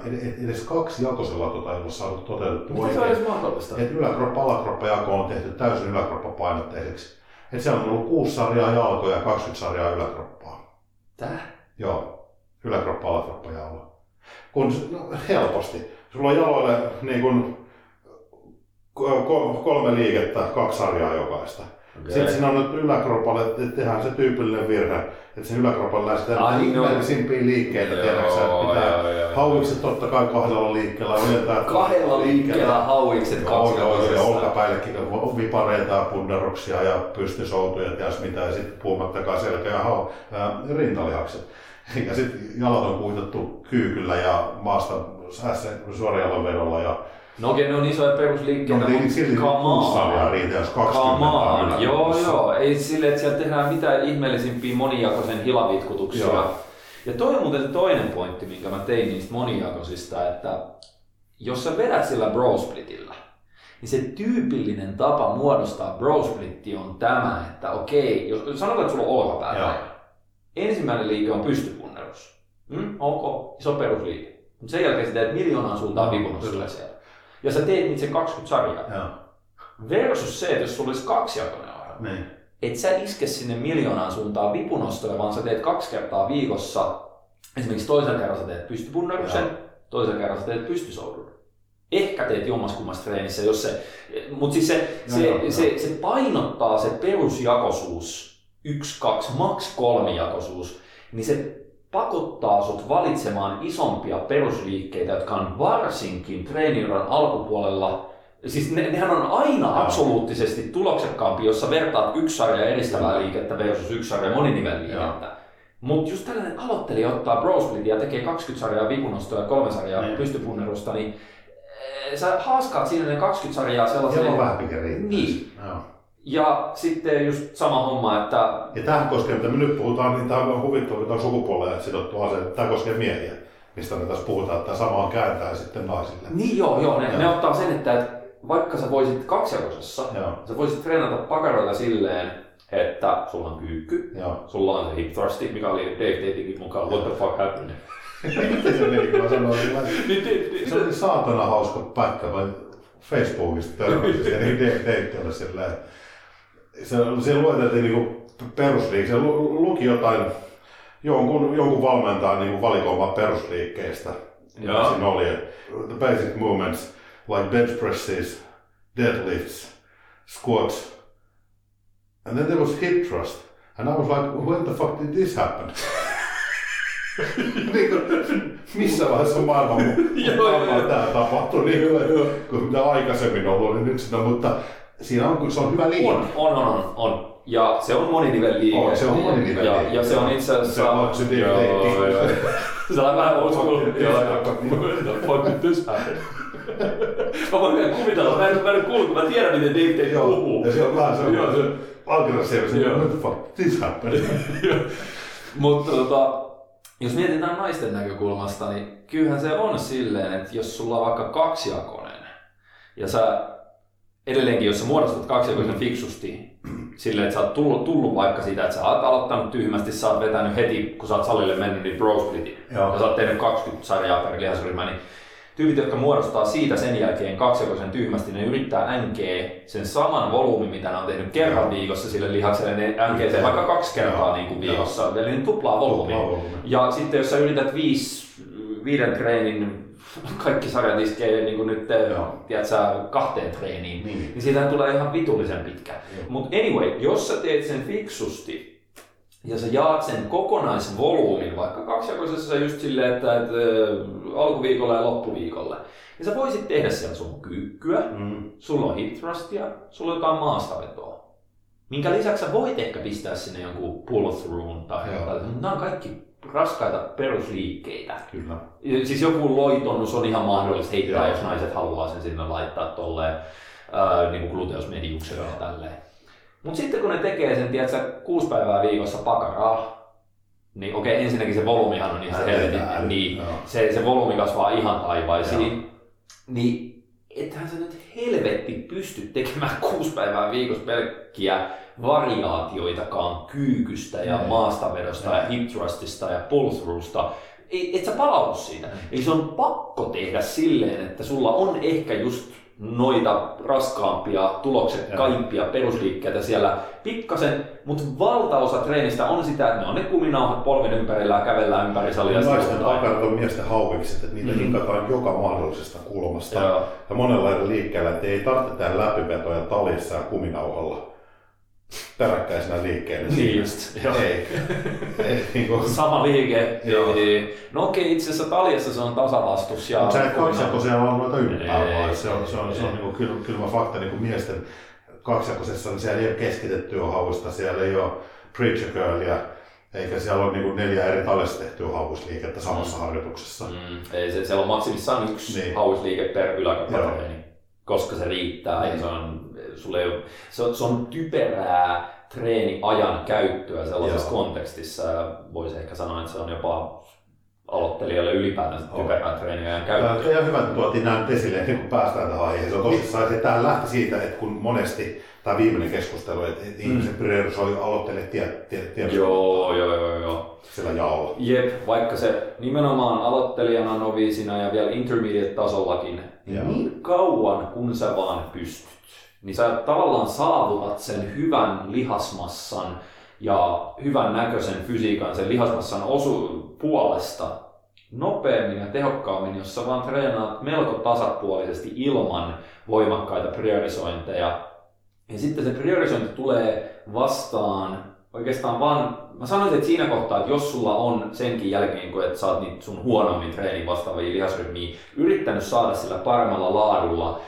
edes kaksi jakosella tota ei ole saatu toteutettua Miten se edes mahdollista? Että yläkroppa, alakroppa jako on tehty täysin yläkroppa painotteiseksi. Että siellä on ollut kuusi sarjaa jalkoja ja 20 sarjaa yläkroppaa. Tää? Joo, yläkroppa, alakroppa jalo. Kun, no, helposti. Sulla on jaloille niin kun, kolme liikettä, kaksi sarjaa jokaista Okay. Sitten siinä on nyt yläkropalle, että tehdään se tyypillinen virhe, että sen yläkropalle lähdetään ihmeellisimpiä liikkeitä, tiedäksä, että pitää hauikset totta kai kahdella liikkeellä. Otetaan kahdella liikkeellä hauikset kaksi Joo, joo, ja olkapäillekin vipareita ja pundaruksia ja pystysoutuja ja mitä, ja sitten puhumattakaan selkä ja hau, ää, rintalihakset. [laughs] Ja sitten jalat on kuitattu kyykyllä ja maasta suorajalan vedolla ja No okei, ne on isoja perusliikkeitä, no, mutta silti come on. riitä, jos 20 come on. Joo, joo. Ei sille, että siellä tehdään mitään ihmeellisimpiä monijakoisen hilavitkutuksia. Joo. Ja toi on muuten toinen pointti, minkä mä tein niistä monijakoisista, että jos sä vedät sillä brosplitillä, niin se tyypillinen tapa muodostaa brosplitti on tämä, että okei, jos sanotaan, että sulla on olkapäätä. Ensimmäinen liike on pystypunnerus. Mm? Ok, iso perusliike. Mutta sen jälkeen sä teet miljoonaan suuntaan vipunnossa siellä ja sä teet niitä sen 20 sarjaa. Joo. Versus se, että jos sulla olisi kaksijakoinen ohjelma, niin. et sä iske sinne miljoonaan suuntaan vipunostoja, vaan sä teet kaksi kertaa viikossa, esimerkiksi toisella kerralla sä teet pystypunnaruksen, toisella kerralla sä teet pystysoudun. Ehkä teet jommaskummassa treenissä, jos se, mutta siis se, se, se, se, painottaa se perusjakoisuus yksi, kaksi, maks kolmijakoisuus, niin se pakottaa sut valitsemaan isompia perusliikkeitä, jotka on varsinkin treeniuran alkupuolella Siis ne, nehän on aina absoluuttisesti tuloksekkaampia, jos sä vertaat yksi sarja edistävää liikettä versus yksi sarja moninivelliikettä. Mutta just tällainen aloittelija ottaa Bro ja tekee 20 sarjaa vipunostoa ja kolme sarjaa mm. pystypunnerusta, niin eh, sä haaskaat siinä ne 20 sarjaa sellaiseen... On vähän Niin. No. Ja sitten just sama homma, että... Ja tähän koskee, mitä me nyt puhutaan, niin tämä on huvittava, tämä on sukupuolelle sidottu asia. Tämä koskee miehiä, mistä me tässä puhutaan, että tämä sama on kääntää sitten naisille. Niin joo, joo. Ne, ne ottaa sen, että, että vaikka sä voisit kaksijakoisessa, sä voisit treenata pakaroita silleen, että sulla on kyykky, Joo. sulla on se hip thrusti, mikä oli Dave Datingin mukaan, what the fuck happened? Miten se meni, kun mä sanoin, [laughs] niin, se oli saatana hauska pätkä, mä Facebookista törmäsin niin Dave silleen, se, se lueteltiin niinku perusliike, se luki jotain jonkun, jonkun valmentajan niinku valikoimaa perusliikkeistä. Ja siinä oli, the basic movements like bench presses, deadlifts, squats, and then there was hip thrust. And I was like, when the fuck did this happen? [laughs] niin kuin, missä vaiheessa maailman [laughs] maailmaa tämä tapahtui, niin kuin, kun mitä aikaisemmin ollut, niin nyt sitä, mutta siinä on, se on hyvä liike. On, on, on, on. Ja se on moninivel Oh, se on moninivel ja, ja se on itse asiassa... Se on se joo. Se on vähän old school. Fuck this happen? mä voin kuvitella, mä en, mä en kuullut, mä tiedän miten Dave Tate puhuu. Ja se on vähän se, joo, se aggressiivinen, se the fuck, this happened. Mutta tota, jos mietitään naisten näkökulmasta, niin kyllähän se on silleen, että jos sulla on vaikka kaksijakoinen ja sä edelleenkin, jos sä muodostat kaksijakoisen fiksusti, silleen, että sä oot tullut, tullut vaikka siitä, että sä oot aloittanut tyhmästi, sä oot vetänyt heti, kun sä oot salille mennyt, niin bro splitin, ja sä oot tehnyt 20 sarjaa per lihasryhmä, niin tyypit, jotka muodostaa siitä sen jälkeen kaksijakoisen tyhmästi, ne yrittää NG sen saman volyymin, mitä ne on tehnyt kerran viikossa sille lihakselle, ne NG sen vaikka kaksi kertaa niin kuin viikossa, eli ne tuplaa volyymin. Ja sitten jos sä yrität viisi, viiden treenin kaikki sarjat iskee niin kuin nyt tiedätkö, kahteen treeniin, niin, niin siitä tulee ihan vitullisen pitkä. Mutta anyway, jos sä teet sen fiksusti, ja sä jaat sen kokonaisvolyymin, vaikka kaksijakoisessa just silleen, että, että alkuviikolla ja loppuviikolla, niin sä voisit tehdä siellä sun kyykkyä, mm. sulla on hip thrustia, sulla on jotain maastavetoa. Minkä lisäksi sä voit ehkä pistää sinne jonkun pull through tai jotain. Nämä on kaikki raskaita perusliikkeitä. Kyllä. Siis joku loitonnus on ihan mahdollista heittää, Joo. jos naiset haluaa sen sinne laittaa tolleen äh, niin gluteusmediukselle ja tälleen. Mutta sitten kun ne tekee sen, tiedätkö, kuusi päivää viikossa pakaraa, niin okei, okay, ensinnäkin se volyymihan on ihan helvetin, niin se, se volyymi kasvaa ihan taivaisiin, niin ethän sä nyt helvetti pysty tekemään kuusi päivää viikossa pelkkiä variaatioitakaan kyykystä ja maastavedosta ja hip thrustista ja pull throughsta. Et sä palaudu siitä. Eli se on pakko tehdä silleen, että sulla on ehkä just noita raskaampia, tuloksekkaimpia perusliikkeitä siellä pikkasen, mutta valtaosa treenistä on sitä, että ne on ne kuminauhat polven ympärillä ja kävellään ympäri salia. Naisten takarat on miesten haukikset, että niitä mm. hinkataan joka mahdollisesta kulmasta Joo. ja monella eri liikkeellä, että ei tarvitse tehdä läpivetoja talissa ja kuminauhalla peräkkäisenä liikkeenä. Niin just, joo. Ei. ei niin kuin... Sama liike. Joo. No okei, itse asiassa taljassa se on tasavastus. Ja Mutta sä et kaksijakoisia on noita ylipäällä, vaan se on, se on, se on niin kuin kylmä, kylmä fakta niin kuin miesten kaksijakoisessa, niin siellä ei ole keskitettyä hausta, siellä ei ole preacher girlia, eikä siellä ole niin neljä eri taljassa tehtyä hausliikettä samassa mm. harjoituksessa. Mm. Ei, se, siellä on maksimissaan yksi niin. hausliike per yläkappareeni, koska se riittää mm. ja se on sulle ei ole, se, on, se on typerää treeniajan käyttöä sellaisessa Joo. kontekstissa. Voisi ehkä sanoa, että se on jopa aloittelijalle ylipäätään typerää treeniajan käyttöä. Ja hyvä, että tuotiin nämä esille, niin kun päästään tähän aiheeseen. On tosissaan, että tämä lähti siitä, että kun monesti tämä viimeinen keskustelu, että mm. ihmiset priorisoivat aloittelijat tiet, tiet, tiet, Joo, joo, joo, joo. Sillä jaolla. Jep, vaikka se nimenomaan aloittelijana, noviisina ja vielä intermediate-tasollakin, niin kauan kun sä vaan pystyt niin sä tavallaan saavutat sen hyvän lihasmassan ja hyvän näköisen fysiikan sen lihasmassan osu puolesta nopeammin ja tehokkaammin, jos sä vaan treenaat melko tasapuolisesti ilman voimakkaita priorisointeja. Ja sitten se priorisointi tulee vastaan oikeastaan vaan, mä sanoisin, että siinä kohtaa, että jos sulla on senkin jälkeen, kun sä oot sun huonommin treeniin vastaavia lihasryhmiä yrittänyt saada sillä paremmalla laadulla,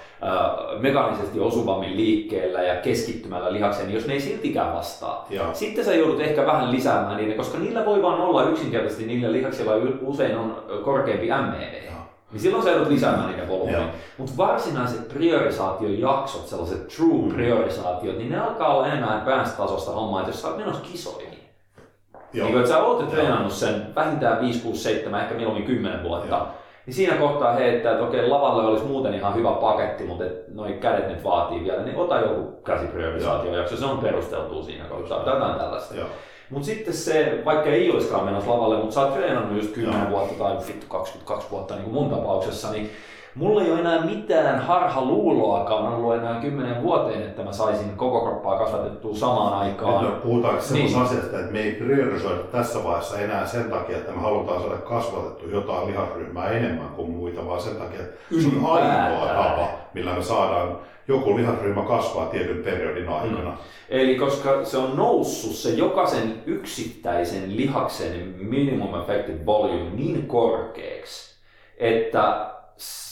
mekaanisesti osuvammin liikkeellä ja keskittymällä lihakseen, niin jos ne ei siltikään vastaa. Ja. Sitten sä joudut ehkä vähän lisäämään niitä, koska niillä voi vaan olla yksinkertaisesti, niillä lihaksilla usein on korkeampi MEV. Niin silloin sä joudut lisäämään niitä volyymiä. Mutta varsinaiset priorisaatiojaksot, sellaiset true mm. priorisaatiot, niin ne alkaa olla enemmän advanced tasosta hommaa, että jos sä oot menossa kisoihin. Joo. Niin kun sä oot treenannut sen vähintään 5, 6, 7, ehkä mieluummin 10 vuotta, Joo niin siinä kohtaa heittää, että okei, lavalle olisi muuten ihan hyvä paketti, mutta noin kädet nyt vaatii vielä, niin ota joku käsipriorisaatiojakso, se on perusteltu siinä kohtaa, jotain tällaista. Mutta sitten se, vaikka ei olisikaan menossa lavalle, mutta sä oot treenannut just 10 Joo. vuotta tai vittu 22 vuotta niin kuin mun tapauksessa, niin mulla ei ole enää mitään harhaluuloakaan ollut enää kymmenen vuoteen, että mä saisin koko kroppaa kasvatettua samaan aikaan. No, puhutaanko niin. asiasta, että me ei priorisoida tässä vaiheessa enää sen takia, että me halutaan saada kasvatettua jotain lihasryhmää enemmän kuin muita, vaan sen takia, että se on ainoa tapa, millä me saadaan joku lihasryhmä kasvaa tietyn periodin aikana. Mm. Eli koska se on noussut se jokaisen yksittäisen lihaksen minimum effective volume niin korkeaksi, että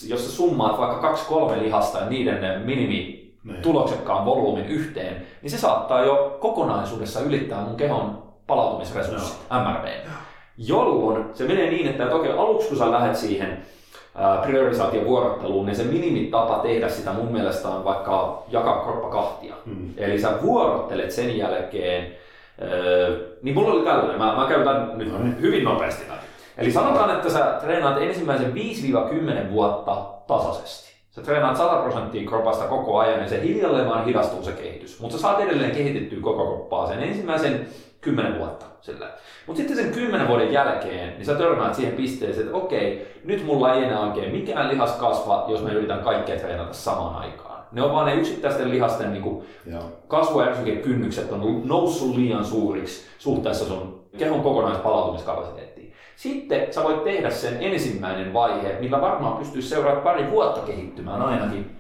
jos sä summaat vaikka kaksi kolme lihasta ja niiden minimi niin. tuloksekkaan volyymin yhteen, niin se saattaa jo kokonaisuudessa ylittää mun kehon palautumisresurssit, no. MRV. Jolloin se menee niin, että okei, aluksi kun sä lähdet siihen priorisaation vuorotteluun, niin se minimitapa tehdä sitä mun mielestä on vaikka jakaa kroppa kahtia. Mm. Eli sä vuorottelet sen jälkeen, niin mulla oli tällainen, mä, mä käytän nyt no niin. hyvin nopeasti Eli sanotaan, että sä treenaat ensimmäisen 5-10 vuotta tasaisesti. Sä treenaat 100 prosenttia kropasta koko ajan ja se hiljalleen vaan hidastuu se kehitys. Mutta sä saat edelleen kehitettyä koko kroppaa sen ensimmäisen 10 vuotta. Mutta sitten sen 10 vuoden jälkeen, niin sä törmäät siihen pisteeseen, että okei, nyt mulla ei enää oikein mikään lihas kasva, jos mä yritän kaikkea treenata samaan aikaan. Ne on vaan ne yksittäisten lihasten niin kasvuärsykekynnykset on noussut liian suuriksi suhteessa sun kehon kokonaispalautumiskapasiteettiin. Sitten sä voit tehdä sen ensimmäinen vaihe, millä varmaan pystyy seuraamaan pari vuotta kehittymään ainakin,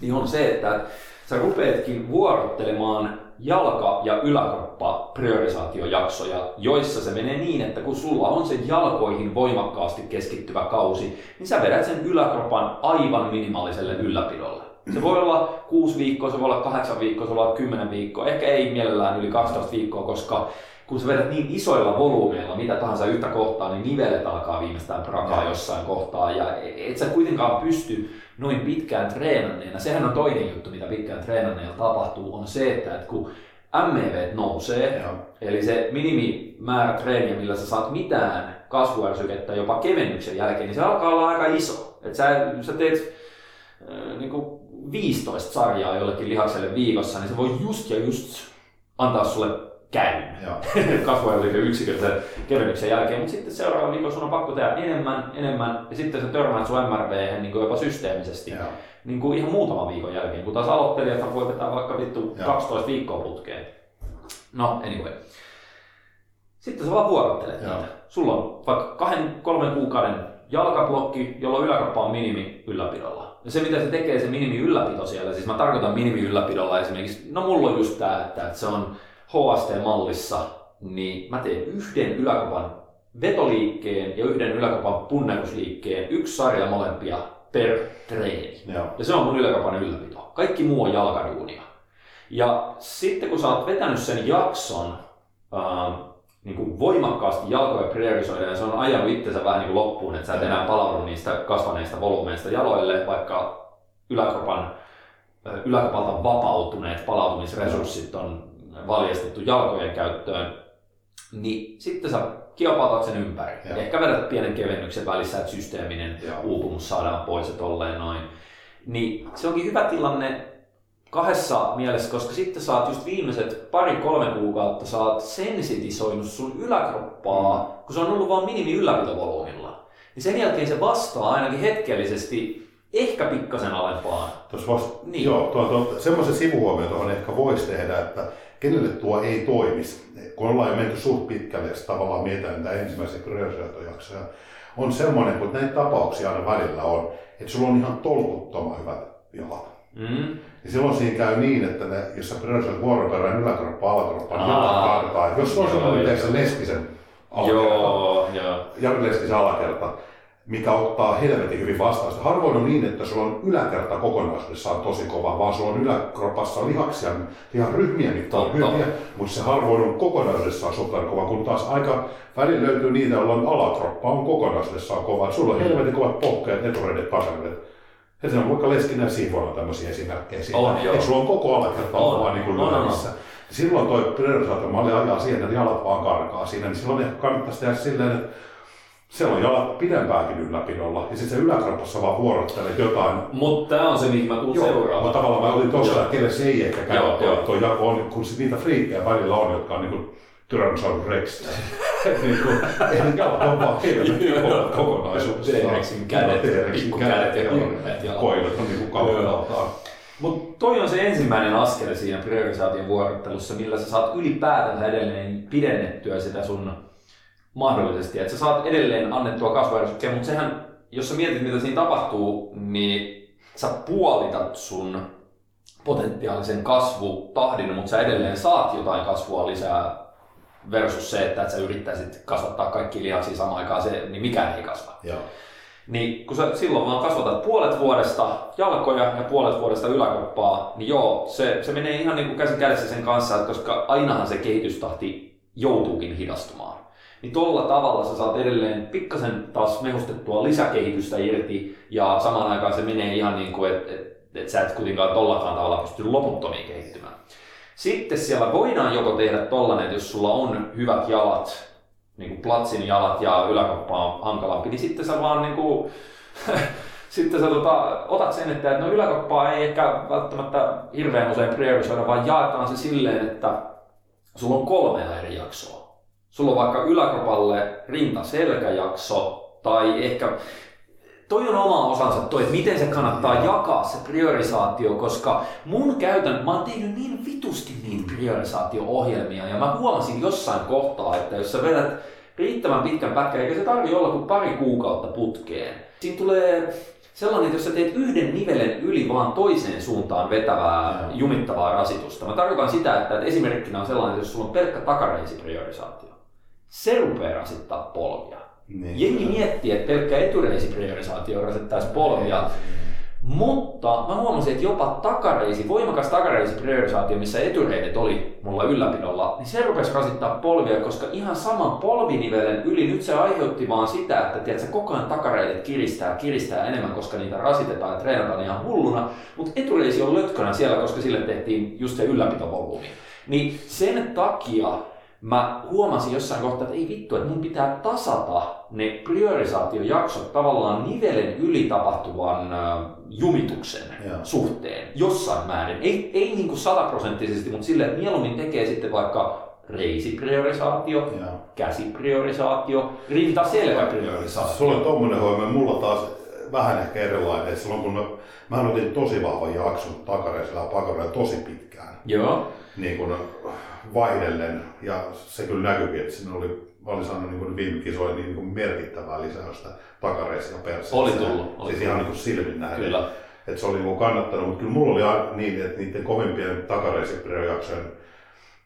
niin on se, että sä rupeatkin vuorottelemaan jalka- ja yläkroppa priorisaatiojaksoja, joissa se menee niin, että kun sulla on se jalkoihin voimakkaasti keskittyvä kausi, niin sä vedät sen yläkropan aivan minimaaliselle ylläpidolle. Se voi olla 6 viikkoa, se voi olla 8 viikkoa, se voi olla 10 viikkoa, ehkä ei mielellään yli 12 viikkoa, koska kun sä vedät niin isoilla volyymeilla mitä tahansa yhtä kohtaa, niin nivelet alkaa viimeistään prakaa ja. jossain kohtaa. Ja et sä kuitenkaan pysty noin pitkään treenanneena, sehän on toinen juttu, mitä pitkään treenanneena tapahtuu, on se, että, että kun MEV nousee, ja. eli se minimimäärä treeniä, millä sä saat mitään kasvuärsykettä jopa kevennyksen jälkeen, niin se alkaa olla aika iso. Et sä, sä teet äh, niin kuin 15 sarjaa jollekin lihakselle viikossa, niin se voi just ja just antaa sulle käyn [laughs] kasvuajan yksikön kevennyksen jälkeen, mutta sitten seuraava viikolla sun on pakko tehdä enemmän, enemmän ja sitten sä törmäät sun MRV niin kuin jopa systeemisesti. Joo. Niin kuin ihan muutaman viikon jälkeen, kun taas aloittelijat voi vetää vaikka vittu Joo. 12 viikkoa putkeen. No, anyway. Sitten sä vaan vuorottelet niitä. Sulla on vaikka kahden, kolmen kuukauden jalkablokki, jolla yläkroppa on minimi ylläpidolla. Ja se mitä se tekee, se minimi ylläpito siellä, siis mä tarkoitan minimi ylläpidolla esimerkiksi, no mulla on just tää, että se on HST-mallissa, niin mä teen yhden yläkopan vetoliikkeen ja yhden yläkopan punnerusliikkeen, yksi sarja molempia per treeni. Joo. Ja se on mun yläkopan ylläpito. Kaikki muu on jalkaduunia. Ja sitten kun sä oot vetänyt sen jakson äh, niin kuin voimakkaasti jalkoja priorisoida ja se on ajanut itsensä vähän niin kuin loppuun, että sä et enää palaudu niistä kasvaneista volyymeista jaloille, vaikka yläkropan, yläkropalta vapautuneet palautumisresurssit on valjastettu jalkojen käyttöön, niin sitten sä kiopautat sen ympäri. Ja. Ehkä vedät pienen kevennyksen välissä, että systeeminen ja. uupumus saadaan pois ja tolleen noin. Niin se onkin hyvä tilanne kahdessa mielessä, koska sitten saat just viimeiset pari-kolme kuukautta saat sensitisoinut sun yläkroppaa, mm. kun se on ollut vaan minimi ylläpitovolyymilla. Niin sen jälkeen se vastaa ainakin hetkellisesti ehkä pikkasen alempaan. Tuossa vasta, niin. joo, tuo, tuo, semmoisen sivuhuomioon tuohon ehkä voisi tehdä, että kenelle tuo ei toimisi, kun ollaan jo menty suht pitkälle, ja tavallaan mietitään näitä ensimmäisiä priorisoitojaksoja, on semmoinen, kun näitä tapauksia aina välillä on, että sulla on ihan tolkuttoman hyvät jalat. Mm. Ja silloin siinä käy niin, että ne, jos sä priorisoit vuoroperään yläkroppa, alakroppa, niin jalat karkaa. Jos sulla on sellainen, se Leskisen alakerta, Jari Leskisen alakerta, mikä ottaa helvetin hyvin vastaan. Sitä harvoin on niin, että sulla on yläkerta kokonaisuudessaan tosi kova, vaan sulla on yläkropassa lihaksia, ihan ryhmiä, mitkä on hyviä, mutta se harvoin on kokonaisuudessaan kova, kun taas aika välillä löytyy niitä, joilla on alakroppa on kokonaisuudessaan kova. Sulla on helvetin kovat pohkeet, etureidet, takareidet. Ja se on vaikka Leskinen ja Siivona tämmöisiä esimerkkejä siitä. On, joo. sulla on koko alakerta vaan niin kuin on, on, Silloin toi priorisaatiomalli ajaa siihen, että jalat vaan karkaa siinä, niin silloin ehkä kannattaisi tehdä silleen, että siellä on jalat pidempäänkin ylläpidolla, ja sitten se yläkroppassa vaan vuorottelee jotain. Mutta tämä on se, mihin mä tulen seuraavaksi. Mutta tavallaan mä olin tuossa, että kelle se ei ehkä käy tuo jako on, kun niitä friikkejä välillä on, jotka on niin kuin Tyrannosaurus Rex. [laughs] niin kuin, ei on vaan helvetin kokonaisuudessa. T-Rexin kädet, pikkukädet ja hirveät jalat. Koirat on niin kuin kauppaltaan. Mutta toi on se ensimmäinen askel siinä priorisaation vuorottelussa, millä sä saat ylipäätänsä edelleen pidennettyä sitä sun mahdollisesti, että sä saat edelleen annettua kasvuärsykkeä, mutta sehän, jos sä mietit mitä siinä tapahtuu, niin sä puolitat sun potentiaalisen kasvutahdin, mutta sä edelleen saat jotain kasvua lisää versus se, että, että sä yrittäisit kasvattaa kaikki lihaksia samaan aikaan, se, niin mikään ei kasva. Joo. Niin kun sä silloin vaan kasvatat puolet vuodesta jalkoja ja puolet vuodesta yläkroppaa, niin joo, se, se menee ihan niin kuin käsi kädessä sen kanssa, että koska ainahan se kehitystahti joutuukin hidastumaan niin tuolla tavalla sä saat edelleen pikkasen taas mehustettua lisäkehitystä irti ja samaan aikaan se menee ihan niin kuin, että et, et sä et kuitenkaan tollakaan tavalla pysty loputtomiin kehittymään. Sitten siellä voidaan joko tehdä tollanen, että jos sulla on hyvät jalat, niin kuin platsin jalat ja yläkoppa on hankalampi, niin sitten sä vaan niin kuin, [laughs] sitten sä tota, otat sen, että no yläkoppaa ei ehkä välttämättä hirveän usein priorisoida, vaan jaetaan se silleen, että sulla on kolme eri jaksoa. Sulla on vaikka yläkropalle rinta-selkäjakso tai ehkä toi on oma osansa toi, että miten se kannattaa jakaa se priorisaatio, koska mun käytän, mä oon tehnyt niin vitusti niin priorisaatio-ohjelmia ja mä huomasin jossain kohtaa, että jos sä vedät riittävän pitkän pätkän, eikä se tarvi olla kuin pari kuukautta putkeen. Siinä tulee sellainen, että jos sä teet yhden nivelen yli vaan toiseen suuntaan vetävää, jumittavaa rasitusta. Mä tarkoitan sitä, että esimerkkinä on sellainen, että jos sulla on pelkkä takareisipriorisaatio, se rupeaa rasittaa polvia. Niin. Jengi miettii, että pelkkä etureisipriorisaatio rasittaisi polvia, mutta mä huomasin, että jopa takareisi, voimakas takareisipriorisaatio, missä etureidet oli mulla ylläpidolla, niin se rupesi rasittaa polvia, koska ihan saman polvinivelen yli nyt se aiheutti vaan sitä, että tiedätkö, koko ajan takareidet kiristää, kiristää enemmän, koska niitä rasitetaan ja treenataan ihan hulluna, mutta etureisi on lötkönä siellä, koska sille tehtiin just se ylläpitovolyymi. Niin sen takia mä huomasin jossain kohtaa, että ei vittu, että mun pitää tasata ne priorisaatiojaksot tavallaan nivelen yli tapahtuvan jumituksen Joo. suhteen jossain määrin. Ei, ei niin kuin sataprosenttisesti, mutta silleen, että mieluummin tekee sitten vaikka reisipriorisaatio, Joo. käsipriorisaatio, rinta-selkäpriorisaatio. Sulla on tommonen hoiva, mulla taas vähän ehkä erilainen. Silloin kun mä, mä otin tosi vahvan jakson takareisella ja tosi pitkään. Joo. Niin kun vaihdellen, ja se kyllä näkyykin, että sinne oli, mä olin saanut niin viime kisoihin niin kuin merkittävää lisäystä takareissa ja perseessä. Oli tullut. Oli siis ihan niin kuin silmin nähden. Kyllä. Että se oli niin kannattanut, mutta kyllä mulla oli niin, että niiden kovimpien takareisiprijaksojen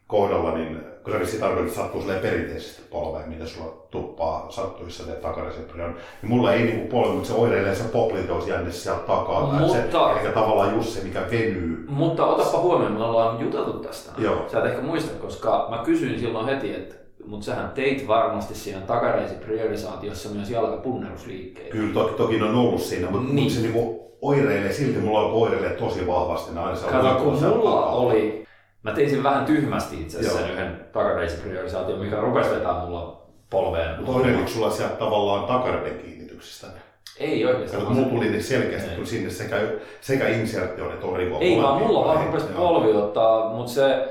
kohdalla, niin kun se tarkoittaa, että sattuu perinteisesti polveen, mitä sulla tuppaa sattuissa ne takareisiprion, niin mulla ei niinku polvi, mutta se oireilee se popliteusjänne sieltä takaa. Mutta, se, eli tavallaan just se, mikä venyy. Mutta otapa huomioon, me ollaan juteltu tästä. Joo. Sä et ehkä muista, koska mä kysyin silloin heti, että mutta sähän teit varmasti siinä takareisipriorisaatiossa myös jalkapunnerusliikkeitä. Kyllä, toki, toki ne on ollut siinä, mutta niin. se niinku oireilee, silti mulla on oireilee tosi vahvasti. Aina se Kato, kun mulla oli, Mä tein sen vähän tyhmästi itse asiassa sen yhden takareisipriorisaation, mikä rupesi vetää mulla polveen. Mutta oireliko sulla sieltä tavallaan takareiden kiinnityksistä? Ei oikeastaan. Kato, mulla tuli niin selkeästi kyllä sinne sekä, sekä insertio että orivo. Ei vaan mulla vaan rupesi polvi ottaa, mutta se,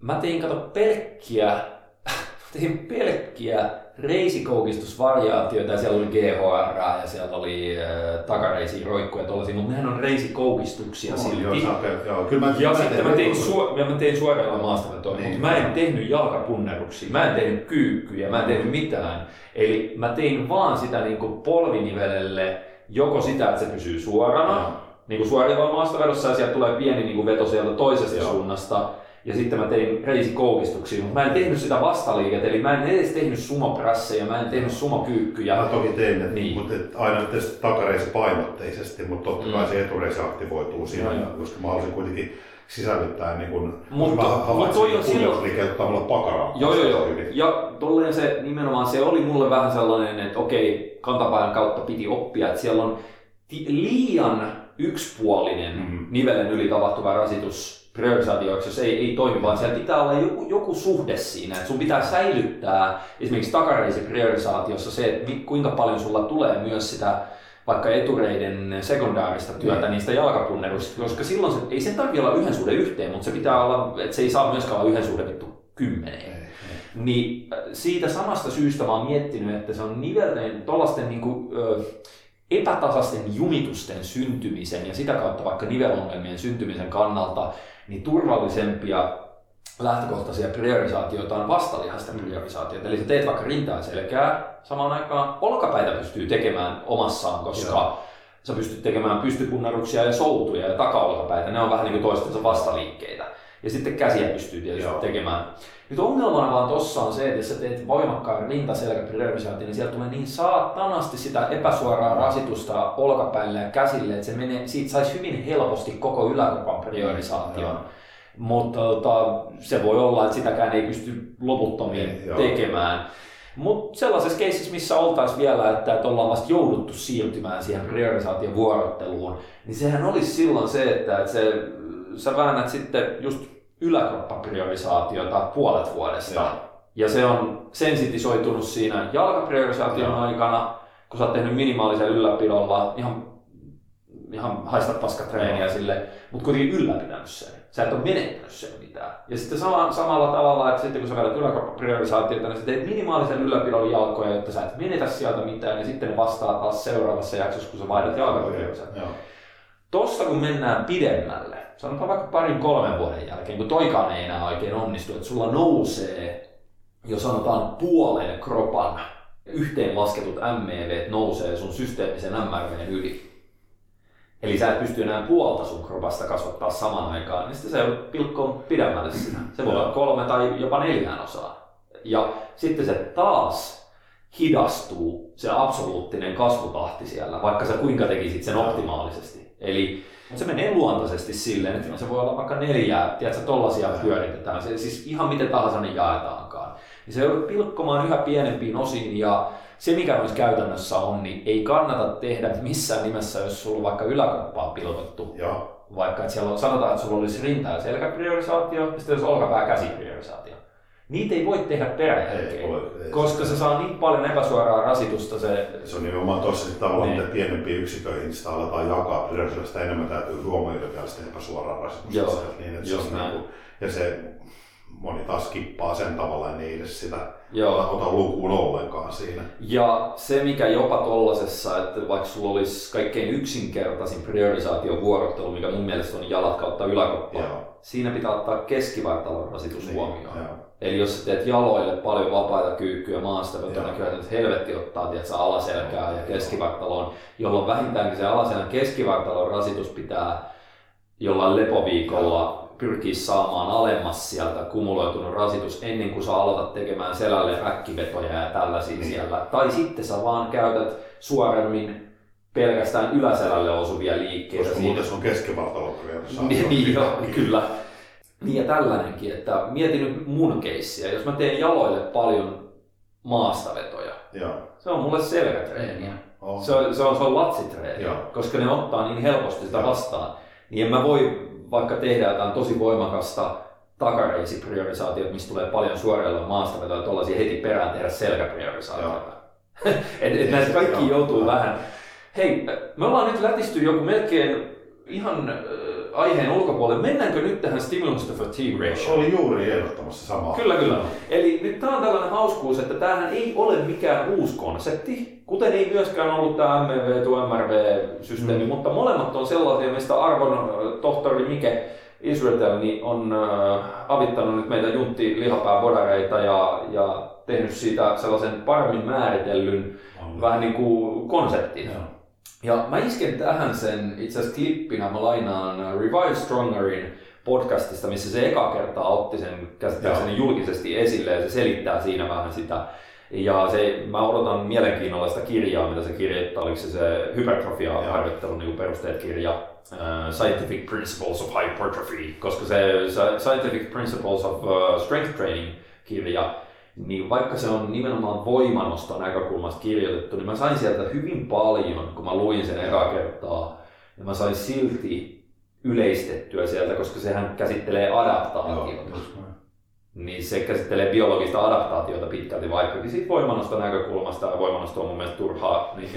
mä tein kato pelkkiä, [laughs] tein pelkkiä reisikoukistusvariaatioita ja siellä oli GHR ja siellä oli äh, takareisiä roikkuja tuollaisia, mutta nehän on reisikoukistuksia no, silti. Joo, joo. Kyllä mä, ja sitten mä tein, su- ja mä tein suoralla maastavetoa, niin, mutta mä en tehnyt jalkapunneruksia, mä en tehnyt kyykkyjä, mä en tehnyt mitään. Eli mä tein vaan sitä niin kuin polvinivelelle joko sitä, että se pysyy suorana, niin kuin suorilla maastavedossa ja sieltä tulee pieni niin kuin veto sieltä toisesta Joo. suunnasta. Ja sitten mä tein reisikoukistuksia, mutta mä en tehnyt sitä vastaliikettä, eli mä en edes tehnyt sumoprasseja, mä en tehnyt sumokyykkyjä. Mä toki tein, Niin. mutta et aina tietysti takareisi painotteisesti, mutta totta kai Mm. se etureisi aktivoituu siinä, joo. koska mä halusin kuitenkin sisällyttää niin kuin, Mutta- mutta toi on silloin- kunnioitusliikkeellä ottamalla pakaraa. Joo, joo, joo. Ja tolleen se nimenomaan se oli mulle vähän sellainen, että okei, kantapään kautta piti oppia, että siellä on liian yksipuolinen Mhm. nivelen yli tapahtuva rasitus priorisaatioiksi, jos ei, ei toimi, vaan siellä pitää olla joku, joku suhde siinä, että sun pitää säilyttää esimerkiksi takareisipriorisaatiossa se, että kuinka paljon sulla tulee myös sitä vaikka etureiden sekundaarista työtä Niin. niistä jalkapunneruista, koska silloin se, ei sen tarvitse olla yhden suhde yhteen, mutta se pitää olla, että se ei saa myöskään olla yhden suhde vittu kymmeneen. Ei. Niin äh, siitä samasta syystä mä oon miettinyt, että se on nivelten tuollaisten niinku, ö, epätasaisten jumitusten syntymisen ja sitä kautta vaikka nivelongelmien syntymisen kannalta niin turvallisempia lähtökohtaisia priorisaatioita on vastalihasten priorisaatioita. Eli sä teet vaikka rintaa selkää, samaan aikaan olkapäitä pystyy tekemään omassaan, koska Joo. sä pystyt tekemään pystypunnaruksia ja soutuja ja takaolkapäitä. Ne on vähän niin kuin toistensa vastaliikkeitä. Ja sitten käsiä pystyy tietysti Joo. tekemään. Nyt ongelmana vaan tossa on se, että jos sä teet voimakkaan rintaselkäpriorisaation, niin sieltä tulee niin saatanasti sitä epäsuoraa rasitusta olkapäille ja käsille, että se menee, siitä saisi hyvin helposti koko yläkropan priorisaation. Joo. Mutta tota, se voi olla, että sitäkään ei pysty loputtomiin Ei, joo. tekemään. Mutta sellaisessa keisissä, missä oltaisiin vielä, että, että ollaan vasta jouduttu siirtymään siihen priorisaation vuorotteluun, niin sehän olisi silloin se, että, että se, sä väännät sitten just yläkroppapriorisaatiota puolet vuodesta. Joo. Ja se on sensitisoitunut siinä jalkapriorisaation Joo. aikana, kun sä oot tehnyt minimaalisen ylläpidolla, ihan, ihan haista paskatreeniä sille, mutta kuitenkin ylläpitänyt sen. Sä et ole menettänyt sen mitään. Ja sitten sama, samalla tavalla, että sitten kun sä vedät yläkroppapriorisaatiota, niin sä teet minimaalisen ylläpidon jalkoja, jotta sä et menetä sieltä mitään, ja sitten ne vastaa taas seuraavassa jaksossa, kun sä vaihdat jalkapriorisaatiota. Joo. Tossa kun mennään pidemmälle, sanotaan vaikka parin kolmen vuoden jälkeen, kun toikaan ei enää oikein onnistu, että sulla nousee, jos sanotaan puolen kropan yhteenlasketut MEV nousee sun systeemisen MRVn yli. Eli sä et pysty enää puolta sun kropasta kasvattaa saman aikaan, niin sitten se pilkkoon pidemmälle sitä. Se voi olla kolme tai jopa neljään osaa. Ja sitten se taas hidastuu, se absoluuttinen kasvutahti siellä, vaikka sä kuinka tekisit sen optimaalisesti. Eli se menee luontaisesti silleen, että se voi olla vaikka neljää, tiedätkö, tollasia pyöritetään, se, siis ihan miten tahansa ne jaetaankaan. Niin se joudut pilkkomaan yhä pienempiin osiin ja se mikä noissa käytännössä on, niin ei kannata tehdä missään nimessä, jos sulla on vaikka yläkappaa pilkottu, Joo. vaikka että siellä on, sanotaan, että sulla olisi rinta- ja selkäpriorisaatio, ja sitten olisi olkapää- ja käsipriorisaatio. Niitä ei voi tehdä peräjälkeen, koska se saa niin paljon epäsuoraa rasitusta se Se on nimenomaan tuossa tavallaan, Niin. mitä pienempiin yksiköihin sitä aletaan jakaa, priorisoida sitä enemmän täytyy huomioida vielä sitä epäsuoraa rasitusta. Joo, sieltä, niin, että se on näin. niinku, ja se moni taas kippaa sen tavalla, ne ei edes sitä Joo. ota lukuun ollenkaan siinä. Ja se, mikä jopa tollasessa, että vaikka sulla olisi kaikkein yksinkertaisin priorisaation vuorottelu, mikä mun mielestä on jalat kautta yläkoppa, Joo. siinä pitää ottaa keskivartalon rasitus Niin, huomioon. joo. Eli jos sä teet jaloille paljon vapaita kyykkyjä maasta, Joo. kyllä nyt helvetti ottaa tiedätkö, alaselkää ja keskivartaloon, jolloin vähintäänkin se alaselän keskivartalon rasitus pitää jollain lepoviikolla pyrkiä saamaan alemmas sieltä kumuloitunut rasitus ennen kuin sä aloitat tekemään selälle räkkivetoja ja tällaisia Niin. siellä. Tai sitten sä vaan käytät suoremmin pelkästään yläselälle osuvia liikkeitä. Koska muuten se on priorisaatio. Niin, niin joo, kyllä. Niin ja tällainenkin, että mietin nyt mun keissiä. Jos mä teen jaloille paljon maastavetoja, Joo. se on mulle selkätreeniä. On. Se on, se on, se on latsitreeniä, Joo. koska ne ottaa niin helposti sitä Joo. vastaan. Niin en mä voi vaikka tehdä jotain tosi voimakasta takareisipriorisaatiota, mistä tulee paljon suorilla maastavetoja, tuollaisia heti perään tehdä selkäpriorisaatiota. [laughs] et, et näistä kaikki joutuu vähän. Hei, me ollaan nyt lätisty joku melkein ihan aiheen ulkopuolelle. Mennäänkö nyt tähän stimulus to fatigue ratio? Oli juuri ehdottamassa samaa. Kyllä, kyllä. Eli nyt tämä on tällainen hauskuus, että tämähän ei ole mikään uusi konsepti, kuten ei myöskään ollut tämä to MRV-systeemi, Mm. mutta molemmat on sellaisia, mistä arvon äh, tohtori Mike Israel niin on äh, avittanut nyt meitä juntti lihapääbodareita ja, ja tehnyt siitä sellaisen paremmin määritellyn vähän niin kuin konseptin. Joo. Ja mä isken tähän sen itse asiassa klippinä, mä lainaan Revive Strongerin podcastista, missä se eka kertaa otti sen käsittääkseni julkisesti esille ja se selittää siinä vähän sitä. Ja se, mä odotan mielenkiinnolla sitä kirjaa, mitä se kirjoittaa, oliko se se hypertrofia-harjoittelun niin perusteet kirja, uh, Scientific Principles of Hypertrophy, koska se, se Scientific Principles of uh, Strength Training kirja, niin vaikka se on nimenomaan voimanosta näkökulmasta kirjoitettu, niin mä sain sieltä hyvin paljon, kun mä luin sen eka kertaa, ja mä sain silti yleistettyä sieltä, koska sehän käsittelee adaptaatiota. Niin se käsittelee biologista adaptaatiota pitkälti, vaikkakin siitä voimanosta näkökulmasta, ja voimanosta on mun mielestä turhaa. Niin...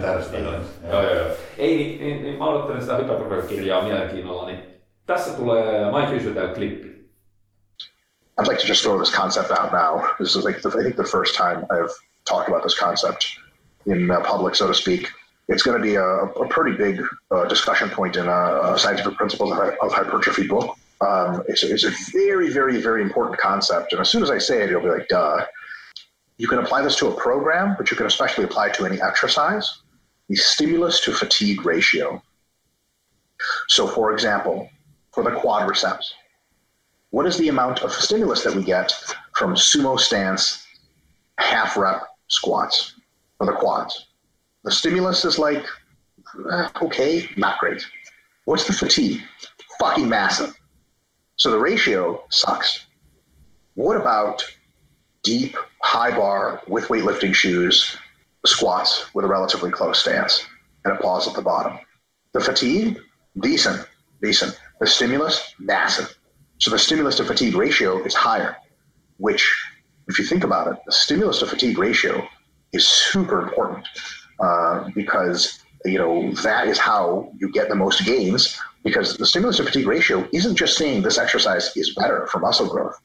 Täysin. Niin, joo, joo, joo. Ei, niin, niin, niin mä odottelen sitä hypertrofia-kirjaa mielenkiinnolla, niin tässä tulee Mike Hysytel klippi. I'd like to just throw this concept out now. This is like the, I think the first time I've talked about this concept in uh, public, so to speak. It's going to be a, a pretty big uh, discussion point in a, a scientific principles of, of hypertrophy book. Um, it's, it's, a very, very, very important concept. And as soon as I say it, you'll be like, duh. You can apply this to a program, but you can especially apply it to any exercise. The stimulus to fatigue ratio. So, for example, for the quadriceps, what is the amount of stimulus that we get from sumo stance half rep squats for the quads? The stimulus is like, eh, okay, not great. What's the fatigue? Fucking massive. So the ratio sucks. What about deep, high bar with weightlifting shoes, squats with a relatively close stance and a pause at the bottom? The fatigue, decent, decent. The stimulus, massive. So the stimulus to fatigue ratio is higher, which, if you think about it, the stimulus to fatigue ratio is super important uh, because you know that is how you get the most gains. Because the stimulus to fatigue ratio isn't just saying this exercise is better for muscle growth;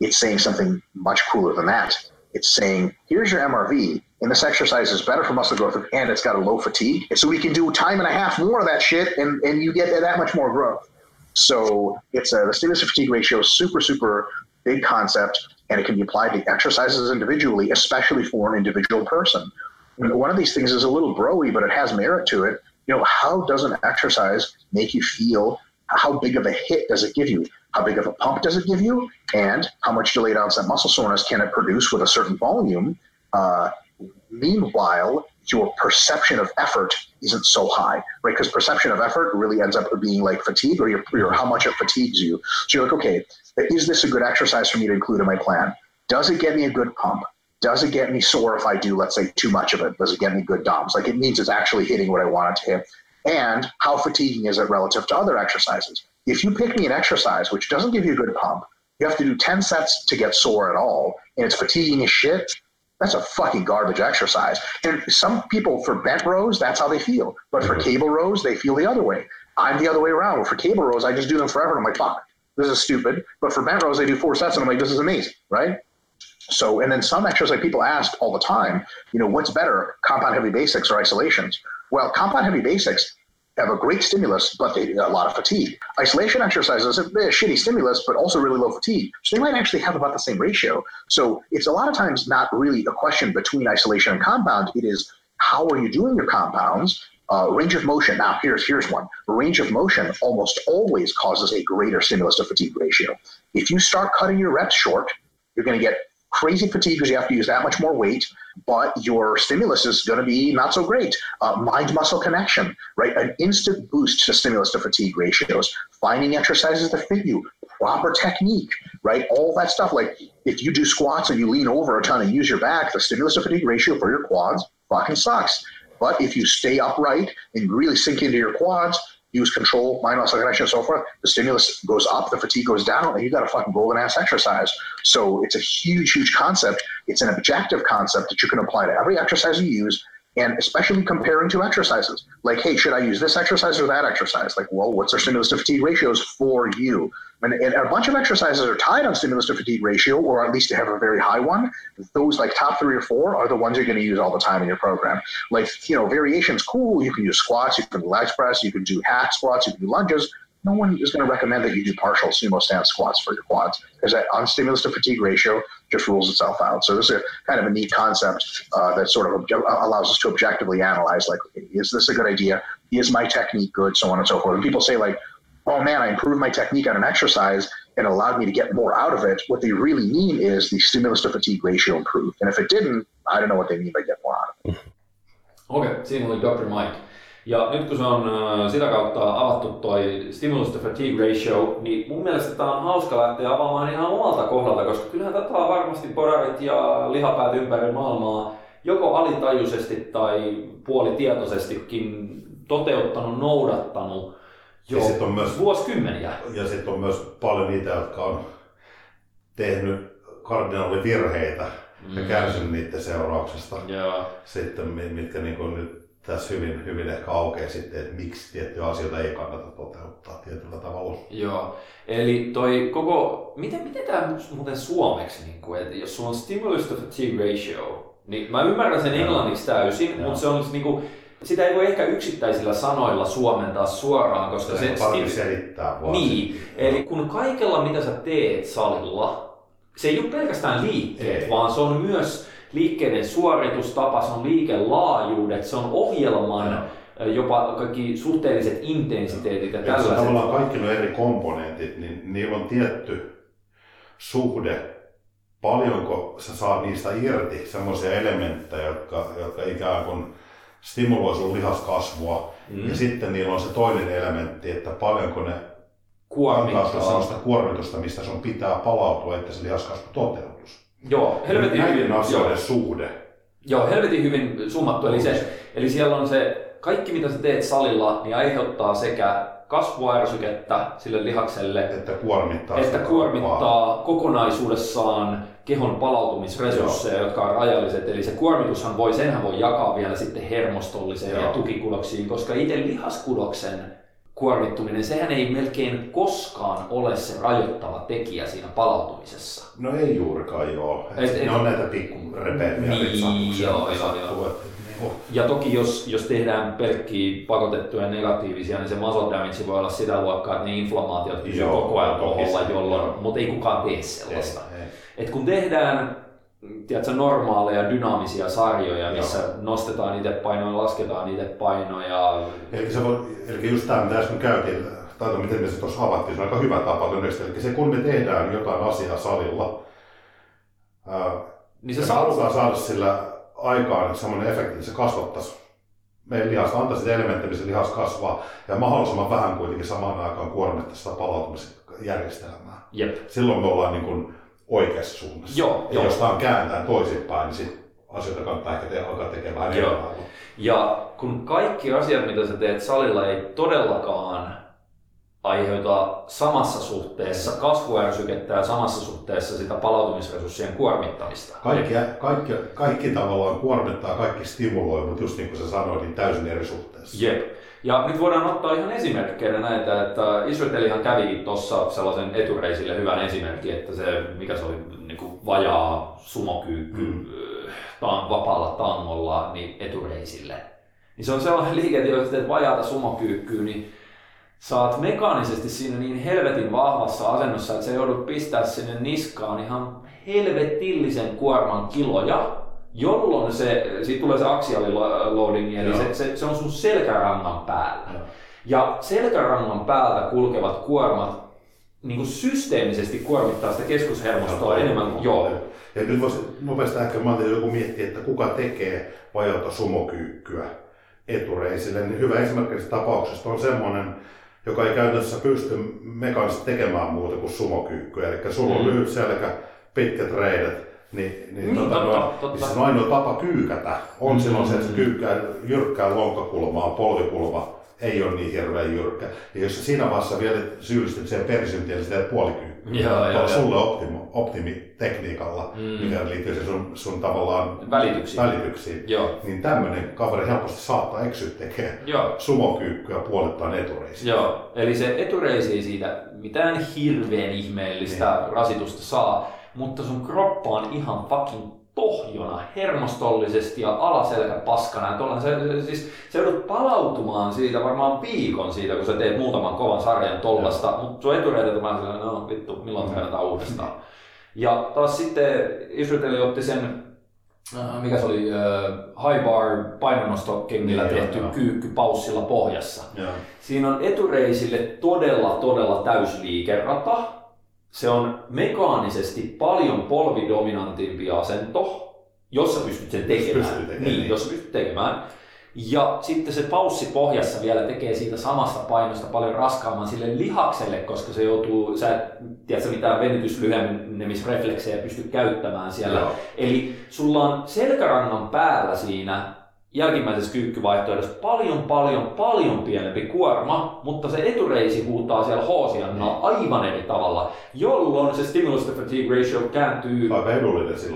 it's saying something much cooler than that. It's saying here's your MRV, and this exercise is better for muscle growth, and it's got a low fatigue, so we can do time and a half more of that shit, and and you get that much more growth. So it's a, the stimulus to fatigue ratio is super, super big concept, and it can be applied to exercises individually, especially for an individual person. One of these things is a little broy, but it has merit to it. You know, how does an exercise make you feel? How big of a hit does it give you? How big of a pump does it give you? And how much delayed onset muscle soreness can it produce with a certain volume? Uh, meanwhile, your perception of effort isn't so high, right? Because perception of effort really ends up being like fatigue or, your, or how much it fatigues you. So you're like, okay, is this a good exercise for me to include in my plan? Does it get me a good pump? Does it get me sore if I do, let's say, too much of it? Does it get me good DOMs? Like it means it's actually hitting what I want it to hit. And how fatiguing is it relative to other exercises? If you pick me an exercise which doesn't give you a good pump, you have to do 10 sets to get sore at all, and it's fatiguing as shit, that's a fucking garbage exercise. And some people for bent rows, that's how they feel. But for mm-hmm. cable rows, they feel the other way. I'm the other way around. For cable rows, I just do them forever. And I'm like, fuck, this is stupid. But for bent rows, I do four sets and I'm like, this is amazing, right? So, and then some exercise like people ask all the time, you know, what's better, compound heavy basics or isolations? Well, compound heavy basics have a great stimulus, but they a lot of fatigue. Isolation exercises have a shitty stimulus, but also really low fatigue. So they might actually have about the same ratio. So it's a lot of times not really a question between isolation and compound. It is how are you doing your compounds? Uh, range of motion. Now here's here's one. Range of motion almost always causes a greater stimulus to fatigue ratio. If you start cutting your reps short, you're going to get crazy fatigue because you have to use that much more weight, but your stimulus is going to be not so great. Uh, mind muscle connection, right? An instant boost to stimulus to fatigue ratios, finding exercises that fit you, proper technique, right? All that stuff. Like if you do squats and you lean over a ton and use your back, the stimulus to fatigue ratio for your quads fucking sucks. But if you stay upright and really sink into your quads, use control, mind muscle connection, and so forth, the stimulus goes up, the fatigue goes down, and you got a fucking golden ass exercise. So it's a huge, huge concept. It's an objective concept that you can apply to every exercise you use, and especially comparing two exercises. Like, hey, should I use this exercise or that exercise? Like, well, what's their stimulus to fatigue ratios for you? And, and a bunch of exercises are tied on stimulus to fatigue ratio, or at least have a very high one. Those like top three or four are the ones you're going to use all the time in your program. Like, you know, variations, cool. You can use squats, you can do leg press, you can do hack squats, you can do lunges. No one is going to recommend that you do partial sumo stance squats for your quads because that on stimulus to fatigue ratio, just rules itself out. So this is a kind of a neat concept uh, that sort of obje- allows us to objectively analyze, like, is this a good idea? Is my technique good? So on and so forth. And people say like, oh man, I improved my technique on an exercise and allowed me to get more out of it. What they really mean is the stimulus to fatigue ratio improved. And if it didn't, I don't know what they mean by get more out of it. [laughs] Okei, okay, siinä oli Dr. Mike. Ja nyt kun se on äh, sitä kautta avattu toi stimulus to fatigue ratio, niin mun mielestä tämä on hauska lähteä avaamaan ihan omalta kohdalta, koska kyllähän tätä on varmasti porarit ja lihapäät ympäri maailmaa joko alitajuisesti tai puolitietoisestikin toteuttanut, noudattanut jo Ja sit on myös- vuosikymmeniä. Ja sitten on myös paljon niitä, jotka on tehnyt kardinaalivirheitä ja Mm. kärsinyt niiden seurauksesta. Joo. Sitten mi- mitkä niin kuin nyt tässä hyvin, hyvin ehkä aukeaa sitten, että miksi tiettyjä asioita ei kannata toteuttaa tietyllä tavalla. Joo, eli toi koko, miten, miten tämä muuten suomeksi, niin kuin, että jos sulla on stimulus to fatigue ratio, niin mä ymmärrän sen Joo. englanniksi täysin, Joo. mutta se on niin kuin, sitä ei voi ehkä yksittäisillä sanoilla suomentaa suoraan, koska Se se, on parempi sti- selittää vaan. niin, eli kun kaikella mitä sä teet salilla, se ei ole pelkästään liikkeet, Ei. vaan se on myös liikkeiden suoritustapa, se on liikelaajuudet, se on ohjelman, jopa kaikki suhteelliset intensiteetit ja Että se tällaiset. tavallaan kaikki nuo eri komponentit, niin niillä on tietty suhde, paljonko sä saat niistä irti semmoisia elementtejä, jotka, jotka ikään kuin stimuloi sun lihaskasvua. Mm. Ja sitten niillä on se toinen elementti, että paljonko ne antaa Kuormittaa. sulle sellaista kuormitusta, mistä sun pitää palautua, että se lihaskasvu toteutus. Joo, helvetin Näiden hyvin, joo, asioiden suhde. joo, helvetin hyvin summattu. Eli, se, eli siellä on se, kaikki mitä sä teet salilla, niin aiheuttaa sekä kasvuärsykettä sille lihakselle, Että kuormittaa että kuormittaa kokonaisuudessaan kehon palautumisresursseja, jotka on rajalliset. Eli se kuormitushan voi, senhän voi jakaa vielä sitten hermostolliseen ja Joo. tukikudoksiin, koska itse lihaskudoksen kuormittuminen, sehän ei melkein koskaan ole se rajoittava tekijä siinä palautumisessa. No ei juurikaan joo. Et- Et, ne on näitä pikku repeämiä Niin, joo, joo, joo. Ja toki jos, jos tehdään pelkkiä pakotettuja negatiivisia, niin se muscle damage voi olla sitä luokkaa, että ne inflammaatiot pysyy Joo, koko ajan koholla, jolloin, mutta ei kukaan tee sellaista. Ei, ei. Et kun tehdään tiedätkö, normaaleja dynaamisia sarjoja, missä Joo. nostetaan itse painoja, lasketaan itse painoja. Eli, se voi, eli just tämä, mitä äsken käytiin, tai no, miten me se tuossa avattiin, se on aika hyvä tapa todennäköisesti. Eli se, kun me tehdään jotain asiaa salilla, ää, Niin se saa, halutaan saada sillä aikaan semmoinen efekti, että se kasvattaisi meidän lihasta, antaa sitä elementtejä, missä lihas kasvaa, ja mahdollisimman vähän kuitenkin samaan aikaan kuormittaa sitä palautumisjärjestelmää. jep. Silloin me ollaan niin kuin oikeassa suunnassa. Joo, ja joo. jos tämä kääntää toisinpäin, niin sit asioita kannattaa ehkä te- alkaa tekemään eri. Ja kun kaikki asiat, mitä sä teet salilla, ei todellakaan aiheuta samassa suhteessa kasvuärsykettä ja samassa suhteessa sitä palautumisresurssien kuormittamista. Kaikki, kaikki, kaikki tavallaan kuormittaa, kaikki stimuloi, mutta just niin kuin sä sanoit, niin täysin eri suhteessa. Jep. Ja nyt voidaan ottaa ihan esimerkkejä näitä, että Israelihan kävi tuossa sellaisen etureisille hyvän esimerkin, että se, mikä se oli, niin kuin vajaa sumokyykky Mm. taan, vapaalla tangolla niin etureisille. Niin se on sellainen liike, että jos teet vajaata sumokyykkyä, niin saat mekaanisesti siinä niin helvetin vahvassa asennossa, että sä joudut pistää sinne niskaan ihan helvetillisen kuorman kiloja, jolloin se, siitä tulee se axialiloading, eli Joo. se, se, se, on sun selkärangan päällä. Joo. Ja selkärangan päältä kulkevat kuormat niin kuin systeemisesti kuormittaa sitä keskushermostoa enemmän kuin joo. Ja nyt voisi nopeasti ehkä, mä joku miettiä, että kuka tekee vajota sumokyykkyä etureisille, niin hyvä esimerkki tapauksesta on semmoinen, joka ei käytännössä pysty mekaanisesti tekemään muuta kuin sumokyykkyä. Eli sulla on Mm. lyhyt selkä, pitkät reidet, niin, niin, Niin, tota, totta, noin, totta. niin se on ainoa tapa kyykätä. On Mm. silloin se, että se kyykkää jyrkkää lonkkakulmaa, polvikulma ei ole niin hirveän jyrkkä. Ja jos siinä vaiheessa vielä syyllistyt siihen perisyntiin, niin teet puolikyykkyä. Joo, joo, sulle optimi, optimitekniikalla, Mm. mikä liittyy sun, sun tavallaan Välityksiin. välityksiin. Joo. Niin tämmöinen kaveri helposti saattaa eksyä tekemään Joo. sumokyykkyä puolittain etureisiin. Joo, eli se etureisi ei siitä mitään hirveän ihmeellistä Niin. rasitusta saa, mutta sun kroppa on ihan fucking tohjona hermostollisesti ja alaselkä paskana. Ja tuolla se, se, siis se joudut palautumaan siitä varmaan viikon siitä, kun sä teet muutaman kovan sarjan tollasta, mutta sun etureidet on vähän sellainen, no vittu, milloin treenataan uudestaan. Ja taas sitten Israel otti sen, äh, mikä se oli, äh, high bar painonnostokengillä Niin, tehty joo. kyykky paussilla pohjassa. Joo. Siinä on etureisille todella, todella täysliikerata. Se on mekaanisesti paljon polvidominantimpi asento, jos sä pystyt sen tekemään. pystyy tekemään, niin, niin. jos sä pystyt tekemään. Ja sitten se paussi pohjassa vielä tekee siitä samasta painosta paljon raskaamman sille lihakselle, koska se joutuu, sä et tiedätkö, mitään venytyslyhennemisrefleksejä pysty käyttämään siellä. Joo. Eli sulla on selkärangan päällä siinä jälkimmäisessä kyykkyvaihtoehdossa paljon, paljon, paljon pienempi kuorma, mutta se etureisi huutaa siellä hoosiannalla aivan eri tavalla, jolloin se stimulus to fatigue ratio kääntyy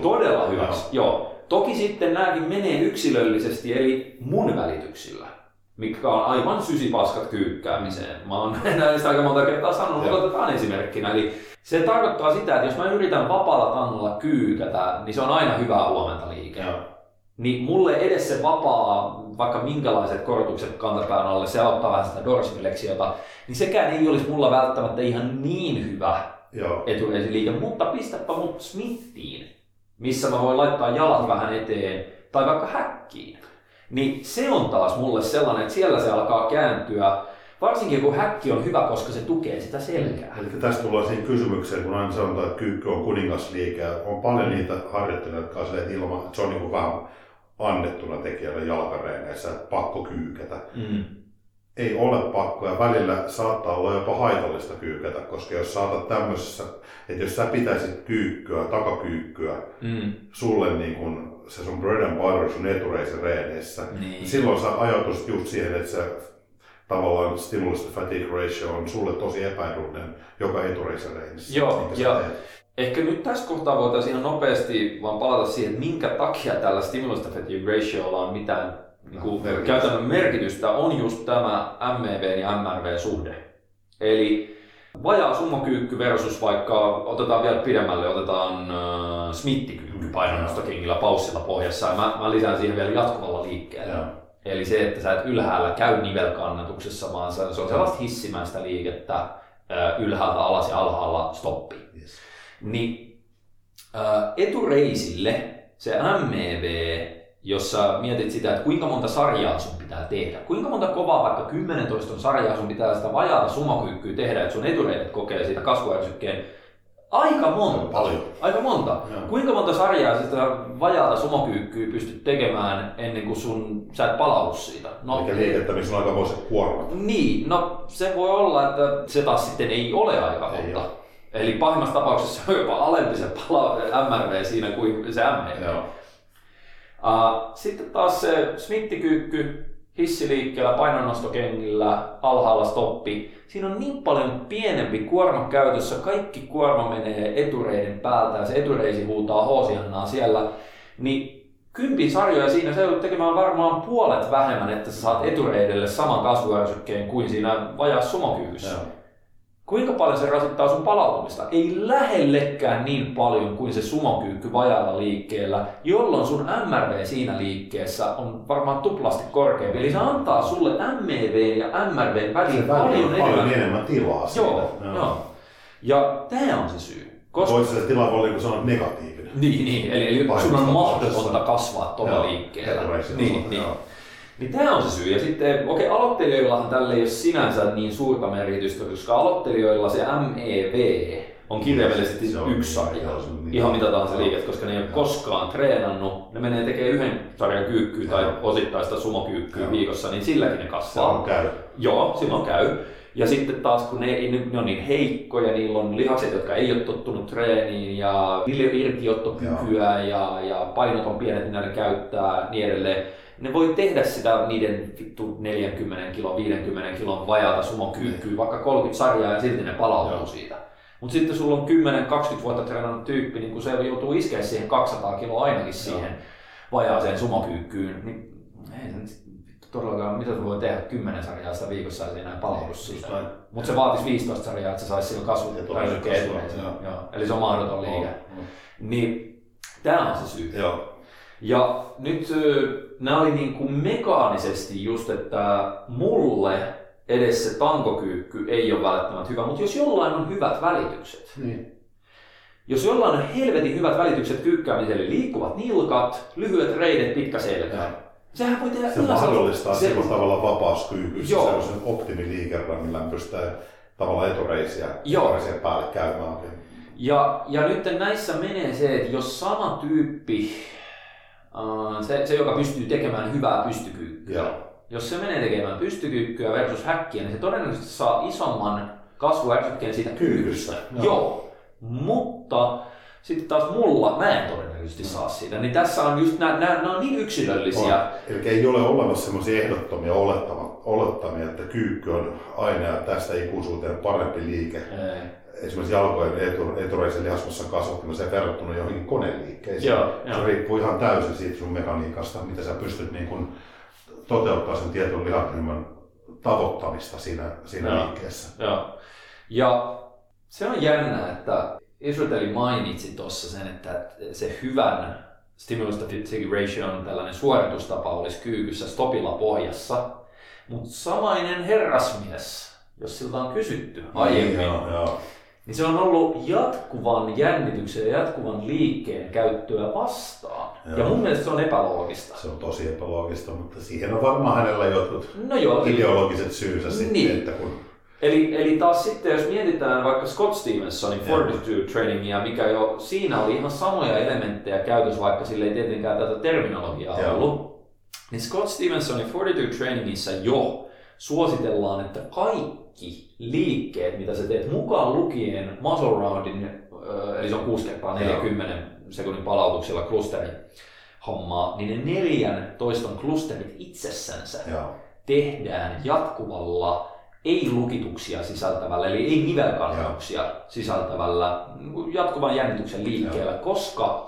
todella hyväksi. Joo. Toki sitten nämäkin menee yksilöllisesti, eli mun välityksillä, mikä on aivan sysipaskat kyykkäämiseen. Mä oon [laughs] näistä aika monta kertaa sanonut, mutta Joo. otetaan esimerkkinä. Eli se tarkoittaa sitä, että jos mä yritän vapaalla tangolla kyykätä, niin se on aina hyvää huomenta liike. Joo. Niin mulle edes se vapaa, vaikka minkälaiset korotukset kantapään alle, se auttaa vähän sitä dorsiflexiota, niin sekään ei olisi mulla välttämättä ihan niin hyvä Joo. etureisiliike, mutta pistäpä mut smittiin, missä mä voin laittaa jalat vähän eteen, tai vaikka häkkiin. Niin se on taas mulle sellainen, että siellä se alkaa kääntyä, varsinkin kun häkki on hyvä, koska se tukee sitä selkää. Eli tästä tullaan siihen kysymykseen, kun aina sanotaan, että kyykky on kuningasliike. ja On paljon niitä harjoittelijoita, jotka on silleen, että ilman, että se on niin kuin vähän annettuna tekijälle jalkareeneissä, että pakko kyykätä. Mm. Ei ole pakko ja välillä saattaa olla jopa haitallista kyykätä, koska jos saatat tämmöisessä, että jos sä pitäisit kyykkyä, takakyykkyä, Mm. sulle niin kun se sun bread and butter sun etureisen reeneissä, Niin. silloin sä ajatusit just siihen, että se tavallaan stimulus fatigue ratio on sulle tosi epäedullinen joka etureisen reenissä. Joo, ja- teet. Ehkä nyt tässä kohtaa voitaisiin ihan nopeasti vaan palata siihen, että minkä takia tällä stimulus fatigue ratiolla on mitään niin kuin Merkitystä. käytännön merkitystä, on just tämä MEV ja MRV-suhde. Eli vajaa summakyykky versus vaikka, otetaan vielä pidemmälle, otetaan äh, smittikyykky painonnostokengillä paussilla pohjassa, ja mä, mä lisään siihen vielä jatkuvalla liikkeellä. Joo. Eli se, että sä et ylhäällä käy nivelkannatuksessa, vaan se se on sellaista hissimäistä liikettä äh, ylhäältä alas ja alhaalla stoppi. Yes. Niin äh, etureisille se MEV, jos sä mietit sitä, että kuinka monta sarjaa sun pitää tehdä, kuinka monta kovaa vaikka 10 toiston sarjaa sun pitää sitä vajaata sumokyykkyä tehdä, että sun etureidet kokee siitä kasvuärsykkeen Aika monta. Paljon. Aika monta. Joo. Kuinka monta sarjaa sitä vajaata sumokyykkyä pystyt tekemään ennen kuin sun, sä et palaudu siitä? No, Eli liikettä, missä on aikamoiset kuormat. niin, no se voi olla, että se taas sitten ei ole aika Ei monta. ole. Eli pahimmassa tapauksessa se on jopa alempi se pala- MRV siinä kuin se MEV. Joo. Uh, sitten taas se smittikyykky, hissiliikkeellä, painonnostokengillä, alhaalla stoppi. Siinä on niin paljon pienempi kuorma käytössä, kaikki kuorma menee etureiden päältä ja se etureisi huutaa hoosiannaa siellä. Niin kympin sarjoja siinä se joudut tekemään varmaan puolet vähemmän, että sä saat etureidelle saman kasvuärsykkeen kuin siinä vajaa sumokyykyssä. Joo. Kuinka paljon se rasittaa sun palautumista? Ei lähellekään niin paljon kuin se sumokyykky vajaalla liikkeellä, jolloin sun MRV siinä liikkeessä on varmaan tuplasti korkeampi. Eli se antaa sulle MEV ja MRV väliin Se paljon, on paljon enemmän. enemmän tilaa siinä. Joo, joo. Ja tämä on se syy. Koska... Voisi se tila voi niin sanoa negatiivinen. Niin, niin. Eli, eli sun on mahdotonta kasvaa tuolla Joo, liikkeellä. Niin, niin. joo. Niin tämä on se syy. Ja sitten, okei, okay, aloittelijoillahan tälle ei ole sinänsä niin suurta merkitystä, koska aloittelijoilla se MEV on kirjaimellisesti yksi sarja. joo, se on. Ihan mitä tahansa liiket, koska ne ei ole koskaan treenannut. Ne menee tekemään yhden sarjan kyykkyä tai osittaista sumokyykkyä viikossa, niin silläkin ne kasvaa. on käy. Joo, silloin käy. Ja sitten taas kun ne, ne, ne on niin heikkoja, niillä on lihakset, jotka ei ole tottunut treeniin ja niillä ei ole irtiottokykyä ja, ja painot on pienet, mitä ne käyttää niin edelleen. Ne voi tehdä sitä niiden vittu 40 kilo, 50 kilon vajaata sumokyykkyä, vaikka 30 sarjaa ja silti ne palautuu Joo. siitä. Mutta sitten sulla on 10-20 vuotta treenannut tyyppi, niin kun se joutuu iskeä siihen 200 kiloa ainakin siihen vajaaseen sumokyykkyyn, niin ei se todellakaan, mitä se voi tehdä 10 sarjaa sitä viikossa ei enää palaudu siitä. Mutta se vaatisi 15 sarjaa, että se saisi sillä kasvun joo. Joo. Eli se on mahdoton liike. Joo. Niin tämä on se syy. Joo. Ja nyt nämä oli niin kuin mekaanisesti just, että mulle edes se tankokyykky ei ole välttämättä hyvä, mutta jos jollain on hyvät välitykset, Niin. Jos jollain on helvetin hyvät välitykset kyykkäämiselle, liikkuvat nilkat, lyhyet reidet, pitkä selkä. Sehän voi tehdä Se mahdollistaa se- silloin tavallaan vapauskyykyssä sellaisen optimiliikerran, millä pystytään tavallaan etureisiä, etureisiä päälle käymään. Ja, ja nyt näissä menee se, että jos sama tyyppi, se, se joka pystyy tekemään hyvää pystykyykkyä, Joo. jos se menee tekemään pystykyykkyä versus häkkiä, niin se todennäköisesti saa isomman kasvuärsykkeen siitä kyykystä. Joo. Joo. Mutta sitten taas mulla, mä en todennäköisesti saa siitä. Niin tässä on just nämä, nämä, on niin yksilöllisiä. On. Eli ei ole olemassa sellaisia ehdottomia olettama, olettamia, että kyykky on aina tästä ikuisuuteen parempi liike. Ei. Esimerkiksi jalkojen etu, etureisen lihasmassa kasvattamiseen verrattuna johonkin koneliikkeisiin. Joo, se joo. riippuu ihan täysin siitä sun mekaniikasta, mitä sä pystyt niin kun toteuttaa sen tietyn lihasryhmän tavoittamista siinä, siinä Joo. liikkeessä. Joo. Ja se on jännä, että Israeli mainitsi tuossa sen, että se hyvän stimulus to fatigue ratio on tällainen suoritustapa olisi kyykyssä stopilla pohjassa. Mutta samainen herrasmies, jos siltä on kysytty aiemmin, Niin, Joo, joo. Niin se on ollut jatkuvan jännityksen ja jatkuvan liikkeen käyttöä vastaan. Joo. Ja mun mielestä se on epäloogista. Se on tosi epäloogista, mutta siihen on varmaan hänellä jotkut No joo, ideologiset syynsä sitten, Niin. että kun Eli, eli taas sitten, jos mietitään vaikka Scott Stevensonin. Fortitude Trainingia, mikä jo siinä oli ihan samoja elementtejä käytössä, vaikka sillä ei tietenkään tätä terminologiaa Joo. ollut, niin Scott Stevensonin Fortitude Trainingissa jo suositellaan, että kaikki liikkeet, mitä sä teet mukaan lukien muscle roundin, eli se on 6 kertaa 40 sekunnin palautuksella klusteri hommaa, niin ne neljän toiston klusterit itsessänsä joo, tehdään jatkuvalla ei-lukituksia sisältävällä, eli ei nivelkannuksia sisältävällä jatkuvan jännityksen liikkeellä, koska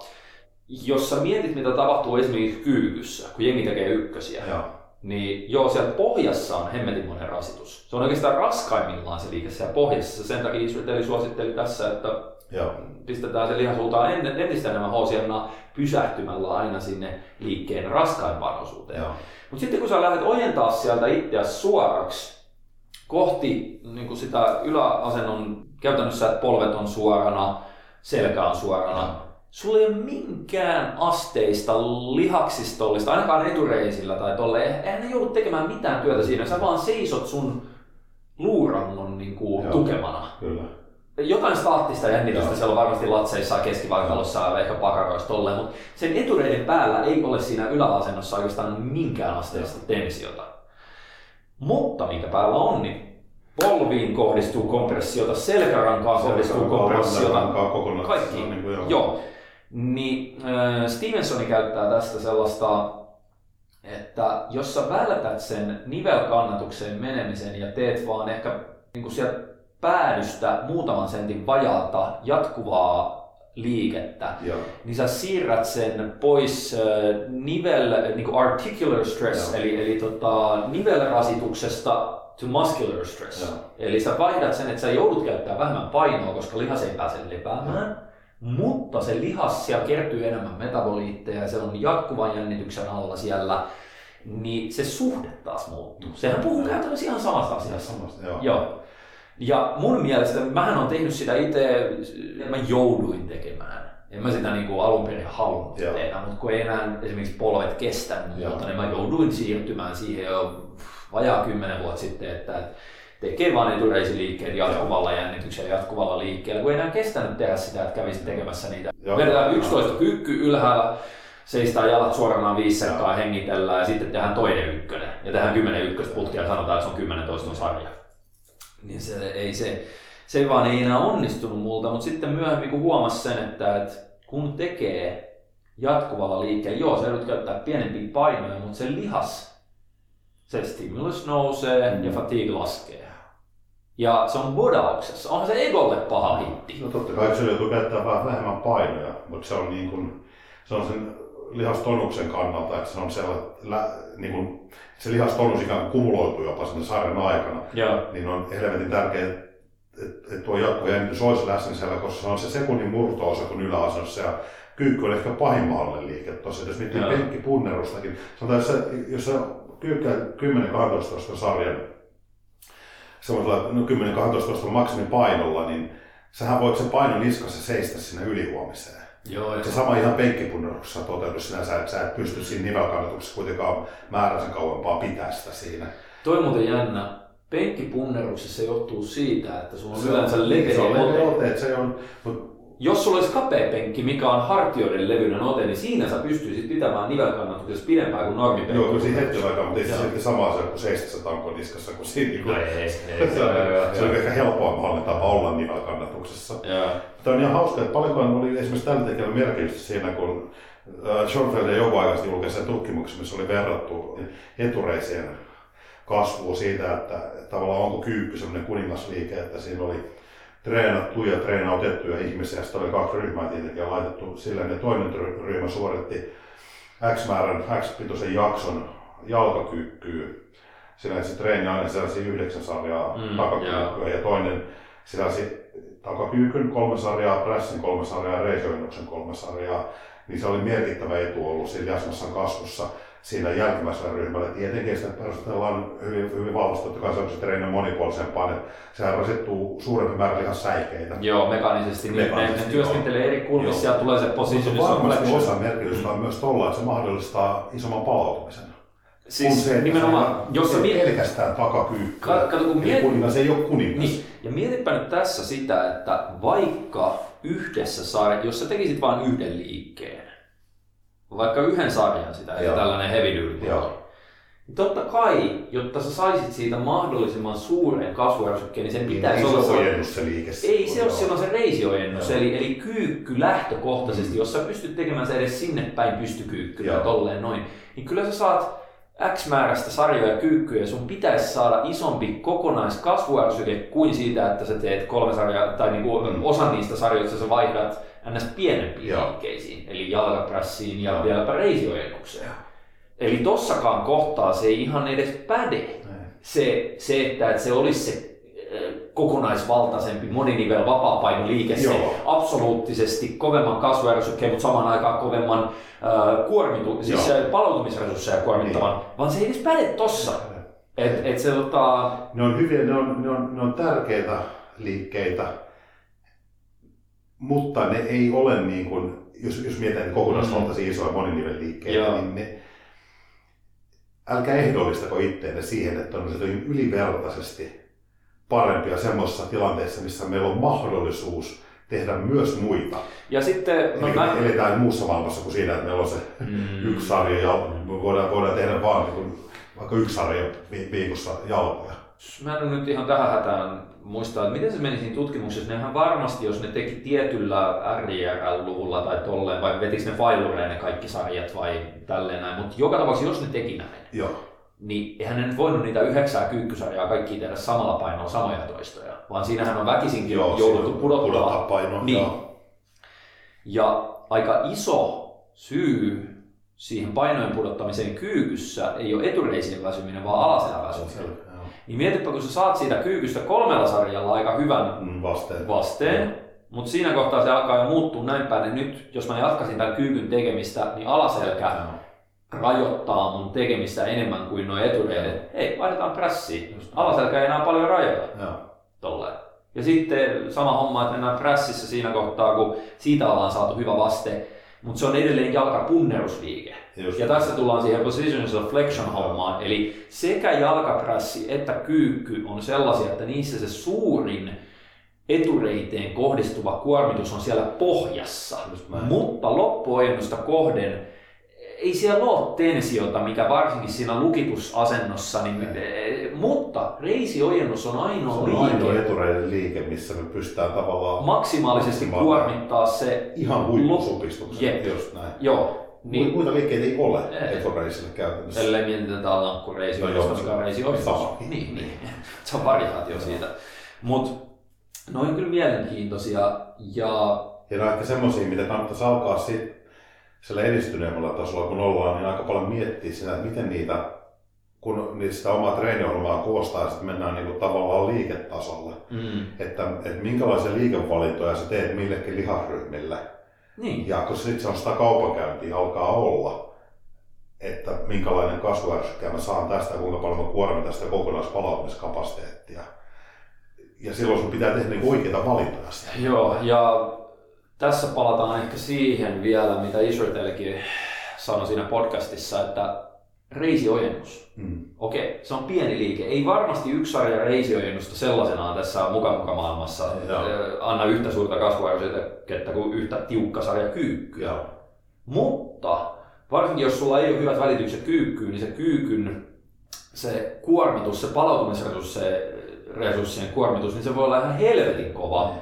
jos sä mietit, mitä tapahtuu esimerkiksi kyykyssä, kun jengi tekee ykkösiä, joo, niin joo, siellä pohjassa on hemmetinmoinen rasitus. Se on oikeastaan raskaimmillaan se liike siellä pohjassa. Sen takia Israeli suositteli tässä, että joo, pistetään se lihasultaan en- entistä enemmän hosiannaa pysähtymällä aina sinne liikkeen raskaimpaan osuuteen. Mutta sitten kun sä lähdet ojentaa sieltä itseäsi suoraksi kohti niin kuin sitä yläasennon, käytännössä että polvet on suorana, selkä on suorana, sulla ei ole minkään asteista lihaksistollista, ainakaan etureisillä tai tolle, eihän ne joudu tekemään mitään työtä siinä, sä vaan seisot sun luurangon niin kuin, Joo. tukemana. Kyllä. Jotain staattista jännitystä Joo. siellä on varmasti latseissa, keskivartalossa ja ehkä pakaroissa tolleen, mutta sen etureiden päällä ei ole siinä yläasennossa oikeastaan minkään asteista tensiota. Mutta minkä päällä on, niin polviin kohdistuu kompressiota, selkärankaan kohdistuu kompressiota, kaikki. Niin kuin, joo. Joo. Niin äh, Stevensoni käyttää tästä sellaista, että jos sä vältät sen nivelkannatukseen menemisen ja teet vaan ehkä niin kuin sieltä päädystä muutaman sentin vajaata jatkuvaa liikettä, Joo. niin sä siirrät sen pois äh, nivel, niin kuin articular stress, Joo. eli, eli tota, nivelrasituksesta to muscular stress. Joo. Eli sä vaihdat sen, että sä joudut käyttämään vähemmän painoa, koska lihas ei pääse lepäämään, mutta se lihas, siellä kertyy enemmän metaboliitteja ja se on jatkuvan jännityksen alla siellä, niin se suhde taas muuttuu. Sehän puhuu käytännössä ihan samasta asiasta. Samasta, joo. Joo. Ja mun mielestä, mähän on tehnyt sitä itse, mä jouduin tekemään. En mä sitä niin kuin alun perin halunnut Joo. tehdä, mutta kun ei enää esimerkiksi polvet kestä Joo. muuta, niin mä jouduin siirtymään siihen jo vajaa kymmenen vuotta sitten, että tekee vaan etureisiliikkeet jatkuvalla jännityksellä, jatkuvalla liikkeellä, kun ei enää kestänyt tehdä sitä, että kävisi tekemässä niitä. Vedetään 11 kyykky ylhäällä, seistään jalat suorana viisi sekkaa, hengitellään ja sitten tehdään toinen ykkönen. Ja tehdään kymmenen ykköstä putkia ja sanotaan, että se on kymmenen toiston sarja. Niin se ei se, se vaan ei enää onnistunut multa, mutta sitten myöhemmin kun huomasi sen, että, että kun tekee jatkuvalla liikkeellä, joo se joudut käyttää pienempiä painoja, mutta se lihas, se stimulus nousee Mm. ja fatigue laskee. Ja se on bodauksessa. Onhan se egolle paha hitti. No totta kai se joutuu käyttämään vähän vähemmän painoja, mutta se on, niin kuin, se on sen lihastonuksen kannalta, että se on siellä, lä, niin kuin, se lihastonus ikään kuin kumuloituu jopa sen sarjan aikana, Joo. niin on helvetin tärkeää, että, että tuo jatkuva jännitys olisi läsnä siellä, koska se on se sekunnin murto-osa kun yläasennossa ja kyykky on ehkä pahin mahdollinen liike tuossa. Jos miettii penkkipunnerustakin, sanotaan, jos sä, jos sä kyykkää 10-12 sarjan, semmoisella no 10-12 maksimipainolla, niin sähän voit se paino niskassa seistä sinne ylihuomiseen. Joo, ja Se sama ihan penkkipunneruksessa toteutu sinä, sä, et- sä et pysty siinä nivelkannatuksessa kuitenkaan määräisen kauempaa pitää sitä siinä. Toi on muuten jännä. Penkkipunneruksessa johtuu siitä, että sulla on Se yleensä se leveä ote. että se on, mut Jos sulla olisi kapea penkki, mikä on hartioiden levyinen ote, niin siinä sä pystyisit pitämään nivelkannatuksessa pidempään kuin normipenkki. Joo, kyllä siinä hetken aikaa, mutta ei se Joo. silti sama asia kuin seistä se tankon niskassa, kun siinä niinku, No ei, ei, se, [laughs] on, se on ehkä helpoin tapa olla nivelkannatuksessa. Tämä on ihan hauska, että paljonkohan oli esimerkiksi tällä tekijällä merkitystä siinä, kun äh, Schoenfeld ja joku aikaisesti julkaisi sen tutkimuksen, missä oli verrattu etureisien kasvua siitä, että tavallaan onko kyykky sellainen kuningasliike, että siinä oli treenattuja ja treenautettuja ihmisiä, ja sitten oli kaksi ryhmää tietenkin ja laitettu silleen, että toinen ry- ryhmä suoritti X määrän, X-pitoisen jakson jalkakyykkyä, sillä se treeni aina sisälsi yhdeksän sarjaa Mm, mm, takakyykkyä ja toinen sisälsi takakyykyn kolme sarjaa, pressin kolme sarjaa ja reisioinnuksen kolme sarjaa, niin se oli merkittävä etu ollut siinä Jasmassan kasvussa siinä jälkimmäisellä ryhmällä. Tietenkin sitä perustellaan hyvin, hyvin vahvasti, että kai se on se treeni monipuolisempaa, että sehän rasittuu suurempi määrä lihassäikeitä. Joo, mekaanisesti. Niin, ne, työskentelee eri kulmissa ja tulee se position Mutta varmasti osa merkitystä on myös tuolla, että se mahdollistaa isomman palautumisen. Siis Kun se, nimenomaan, se, jos se mietit, pelkästään takakyykkyä. Ka- kato, kun miet- kuningas ei ole kuningas. Niin, ja mietipä nyt tässä sitä, että vaikka yhdessä sarja, jos sä tekisit vain yhden liikkeen, vaikka yhden sarjan sitä, Joo. tällainen heavy duty, Joo. niin totta kai, jotta sä saisit siitä mahdollisimman suuren kasvuärsykkeen, niin sen Niin, pitäisi ei olla se se- ojennus se liike. ei se ole silloin se reisiojennus, Joo. eli, eli kyykky lähtökohtaisesti, Mm. jos sä pystyt tekemään se edes sinne päin pystykyykkyä ja tolleen noin, niin kyllä sä saat X määrästä sarjoja kyykkyjä ja sun pitäisi saada isompi kokonaiskasvuärsyke kuin siitä, että sä teet kolme sarjaa tai niinku Mm. osa niistä sarjoista sä vaihdat ns. pienempiin Joo. liikkeisiin, eli jalkaprassiin ja Joo. vieläpä reisiojennukseen. Eli tossakaan kohtaa se ei ihan edes päde se, se että, että se olisi se kokonaisvaltaisempi moninivel vapaapainoliike, se absoluuttisesti kovemman kasvuärsykkeen, mutta samaan aikaan kovemman äh, kuormitu, siis Joo. palautumisresursseja kuormittavan, vaan se ei edes päde tossa. Et, et se tota, Ne on hyviä, ne on, ne on, ne on tärkeitä liikkeitä, mutta ne ei ole niin kuin, jos, jos mietitään kokonaisvaltaisia isoja moninivelliikkeitä, Joo. niin ne, älkää ehdollistako itteenne siihen, että on ylivertaisesti parempia semmoisessa tilanteessa, missä meillä on mahdollisuus tehdä myös muita. ja sitten, no Eli mä, eletään muussa maailmassa kuin siinä, että meillä on se Mm. yksi sarja ja voidaan, voidaan tehdä vaan niin kuin, vaikka yksi sarja vi- viikossa jalkoja. Mä en nyt ihan tähän hätään muista, että miten se meni siinä tutkimuksessa. Nehän varmasti, jos ne teki tietyllä RIR-luvulla tai tolleen, vai vetikö ne failureen ne kaikki sarjat vai tälleen näin, mutta joka tapauksessa, jos ne teki näin, Joo. niin eihän ne nyt voinut niitä yhdeksää kyykkysarjaa kaikki tehdä samalla painolla samoja toistoja, vaan siinähän on väkisinkin Joo, jouduttu pudottaa. pudottaa painoa, Niin. joo. Ja aika iso syy siihen painojen pudottamiseen kyykyssä ei ole etureisien väsyminen, vaan alaselän väsyminen. Niin mietipä, kun sä saat siitä kyykystä kolmella sarjalla aika hyvän Mm, Vasteen. vasteen, mutta siinä kohtaa se alkaa jo muuttua näin päin, että nyt jos mä jatkaisin tämän kyykyn tekemistä, niin alaselkä Joo. rajoittaa mun tekemistä enemmän kuin nuo etureidet. Hei, vaihdetaan prässiin. Alaselkä ei enää paljon rajoita tolleen. Ja sitten sama homma, että mennään prässissä siinä kohtaa, kun siitä ollaan saatu hyvä vaste, mutta se on edelleen jalkapunnerusliike. Just. Ja tässä tullaan siihen positions of flexion hommaan, eli sekä jalkapressi että kyykky on sellaisia, että niissä se suurin etureiteen kohdistuva kuormitus on siellä pohjassa. Mutta loppuojennusta kohden ei siellä ole tensiota, mikä varsinkin siinä lukitusasennossa, niin, eh, mutta reisiojennus on Se ainoa on liike, ainoa etureiden liike, missä me pystytään tavallaan maksimaalisesti kuormittaa se ihan huippusupistuksen. Jep. Just näin. Joo, Niin. niin, Muita liikkeitä ei ole Ei. etureisille käytännössä. ellei mietitä lankkureisi, No joo, koska reisi on sama. Niin, niin. [laughs] Se on variaatio siitä. Mutta ne on kyllä mielenkiintoisia ja Ja ne on ehkä semmoisia, mitä kannattaisi alkaa sit sillä edistyneemmällä tasolla, kun ollaan, niin aika paljon miettiä sitä, että miten niitä, kun niistä sitä omaa treeniohjelmaa koostaa ja sitten mennään niin kuin tavallaan liiketasolle. mm, Että, että minkälaisia liikevalintoja sä teet millekin lihasryhmille. Niin, Ja kun sitten se on sitä kaupankäyntiä alkaa olla, että minkälainen kasvuärsyke mä saan tästä kuinka paljon mä kuormitan sitä kokonaispalautumiskapasiteettia. ja silloin sun pitää tehdä niin oikeita valintoja. sitä. Joo, ja tässä palataan ehkä siihen vielä, mitä Israelkin sanoi siinä podcastissa, että reisiojennus. Mm. Okei, se on pieni liike. Ei varmasti yksi sarja reisiojennusta sellaisenaan tässä mukamuka maailmassa Joo. anna yhtä suurta kasvuarvoisettä kuin yhtä tiukka sarja kyykkyä. Joo. Mutta varsinkin jos sulla ei ole hyvät välitykset kyykkyyn, niin se kyykyn se kuormitus, se palautumisresurssien kuormitus, niin se voi olla ihan helvetin kova.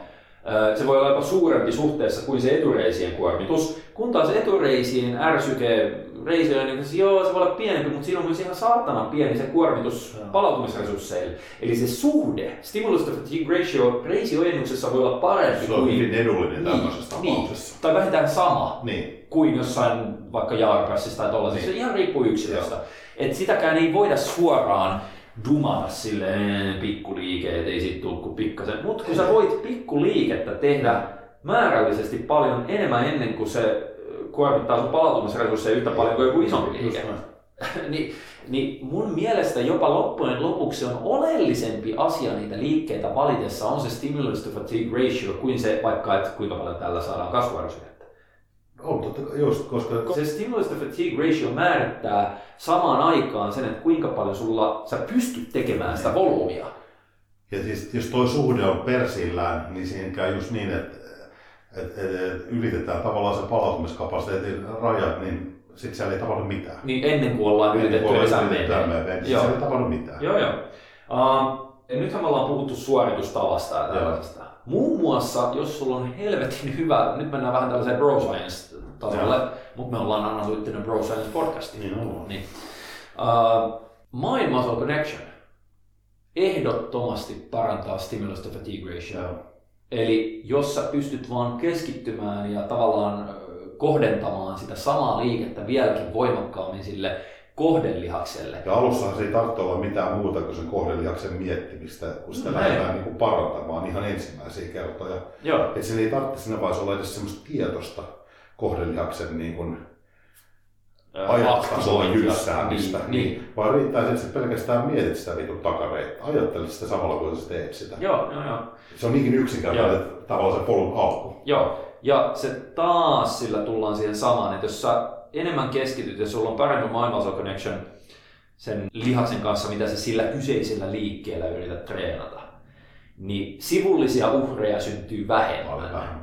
Se voi olla jopa suurempi suhteessa kuin se etureisien kuormitus, kun taas etureisien ärsyke reisillä, niin se, joo, se voi olla pienempi, mutta siinä on myös ihan saatanan pieni se kuormitus Joo. palautumisresursseille. Eli se suhde, stimulus to fatigue ratio reisiojennuksessa voi olla parempi Se on kuin... hyvin edullinen tämmöisessä niin, tapauksessa. tai vähintään sama Niin. kuin jossain vaikka jalkaprassissa tai tollaisessa. Niin. Se ihan riippuu yksilöstä. Et sitäkään ei voida suoraan dumata silleen pikkuliike, et ei siitä tule kuin pikkasen. Mutta kun sä voit pikkuliikettä tehdä määrällisesti paljon enemmän ennen kuin se kuormittaa sun palautumisresursseja yhtä paljon kuin joku isompi liike, [laughs] niin, niin mun mielestä jopa loppujen lopuksi on oleellisempi asia niitä liikkeitä valitessa on se stimulus to fatigue ratio kuin se vaikka, että kuinka paljon tällä saadaan kasvuarvoisuutta. On totta just, koska Se stimulus to fatigue ratio määrittää samaan aikaan sen, että kuinka paljon sulla sä pystyt tekemään sitä volyymia. Ja siis, jos toi suhde on persillään, niin siinä käy just niin, että et, et, et ylitetään tavallaan se palautumiskapasiteetin rajat, niin sitten siellä ei tapahdu mitään. Niin ennen kuin ollaan ylitetty MVV. MVV, niin Joo. siellä ei tapahdu mitään. Joo, joo. Uh, ja nythän me ollaan puhuttu suoritustavasta ja tällaisesta. Muun muassa, jos sulla on helvetin hyvä, nyt mennään vähän tällaiseen bro science tasolle, mutta me ollaan analyyttinen bro science podcasti. Niin on. Niin. Uh, mind muscle connection ehdottomasti parantaa stimulus to fatigue ratio. Joo. Eli jos sä pystyt vaan keskittymään ja tavallaan kohdentamaan sitä samaa liikettä vieläkin voimakkaammin sille kohdelihakselle. Ja alussahan se ei tarvitse olla mitään muuta kuin sen kohdelihaksen miettimistä, kun sitä Mm, lähdetään niin kuin parantamaan ihan ensimmäisiä kertoja. Joo. Et sen ei tarvitse siinä vaiheessa olla edes semmoista tietoista kohdelihaksen niin kuin ajatustasolla jyssäämistä, Niin, niin, niin. vaan riittää se, että sä pelkästään mietit sitä vitun takareita, ajattelet sitä samalla kun sä teet sitä. Joo, joo, joo. Se on niinkin yksinkertainen tavallaan se polun alku. Joo, ja se taas sillä tullaan siihen samaan, että jos sä enemmän keskityt ja sulla on parempi mind muscle connection sen lihaksen kanssa, mitä sä sillä kyseisellä liikkeellä yrität treenata, niin sivullisia uhreja syntyy vähemmän. Vähemmän.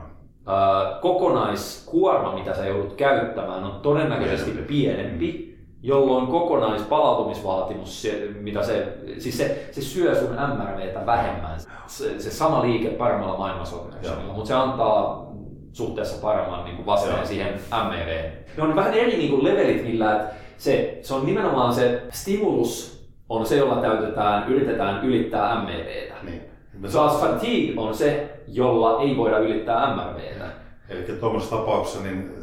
Kokonaiskuorma, mitä sä joudut käyttämään, on todennäköisesti Pienempi. pienempi, jolloin kokonaispalautumisvaatimus, se, mitä se, siis se, se syö sun MRVtä vähemmän. Se, se sama liike paremmalla maailmansopimuksella, mutta se antaa suhteessa paremman niin Joo. siihen MRV. Ne on vähän eri niin kuin levelit, millä että se, se on nimenomaan se stimulus on se, jolla täytetään, yritetään ylittää MRVtä. Niin. Me Taas fatigue on se, jolla ei voida ylittää MRVtä. Eli tuommoisessa tapauksessa niin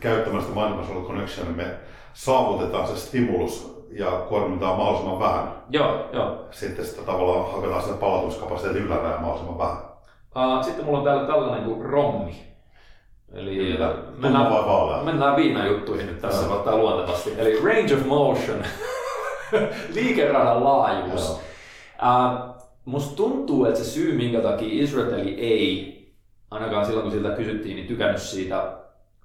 käyttämästä mind muscle connection niin me saavutetaan se stimulus ja kuormitaan mahdollisimman vähän. Joo, joo. Sitten sitä tavallaan hakataan sitä palautumiskapasiteetin yläraja mahdollisimman vähän. Uh, sitten mulla on täällä tällainen kuin rommi. Eli Kyllä. vaalea? mennään viinajuttuihin nyt tässä ottaa luontevasti. Eli range of motion, [laughs] liikeradan laajuus. Joo. Uh, musta tuntuu, että se syy, minkä takia Israeli ei, ainakaan silloin kun siltä kysyttiin, niin tykännyt siitä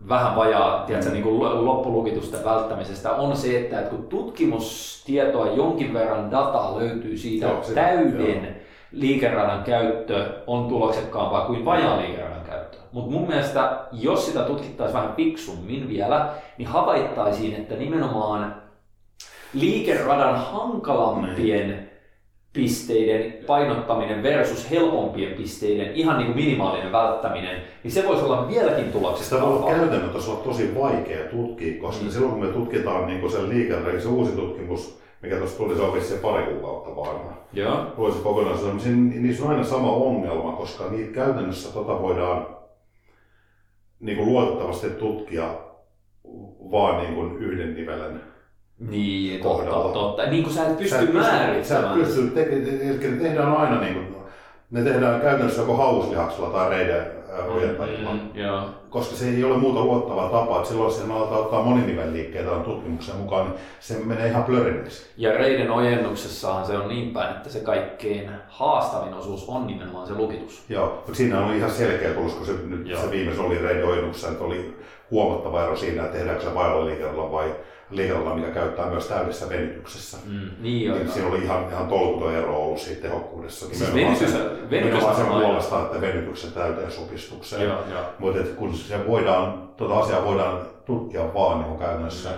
vähän vajaa tiedätkö, niin kuin loppulukitusten välttämisestä, on se, että, että kun tutkimustietoa jonkin verran dataa löytyy siitä, Joo, se- täyden liikeradan käyttö on tuloksekkaampaa kuin vajaa liikeradan käyttö. Mutta mun mielestä, jos sitä tutkittaisiin vähän fiksummin vielä, niin havaittaisiin, että nimenomaan liikeradan hankalampien pisteiden painottaminen versus helpompien pisteiden ihan niin kuin minimaalinen välttäminen, niin se voisi olla vieläkin voi olla tuloksekkaampaa. käytännön tasolla tosi vaikea tutkia, koska Mm. silloin kun me tutkitaan niin sen liikenteen, se uusi tutkimus, mikä tuossa tuli, se on vissiin pari kuukautta varmaan. Joo. Vuosi kokonaisuudessaan, niin niissä on aina sama ongelma, koska niitä käytännössä tota voidaan niin kuin luotettavasti tutkia vaan niin kuin yhden nivelen Niin, totta, Kohdalla. totta. Niin kuin sä et pysty et Sä et määrittämään. pysty, te, eli ne tehdään aina niin kuin, ne tehdään käytännössä joko hauslihaksella tai reiden, ojentajilla. Mm. Koska se ei ole muuta luottavaa tapaa, että silloin sen aletaan ottaa moninivelliikkeitä on tutkimuksen mukaan, niin se menee ihan plörineksi. Ja reiden ojennuksessahan se on niin päin, että se kaikkein haastavin osuus on nimenomaan se lukitus. Joo, mutta siinä on ihan selkeä tulos, kun se, nyt Joo. se viimeis oli reiden ojennuksessa, että oli huomattava ero siinä, että tehdäänkö se vailla liikellä vai liikellä, mikä käyttää myös täydessä venytyksessä. Mm, niin joo. Niin siinä oli ihan, ihan tolkuton ero ollut siitä tehokkuudessa. Siis venytys- sen- venytys sen puolesta, että venytyksen täyteen supistukseen. Joo, joo. Mutta kun se voidaan, tuota asiaa voidaan tutkia vaan niin käytännössä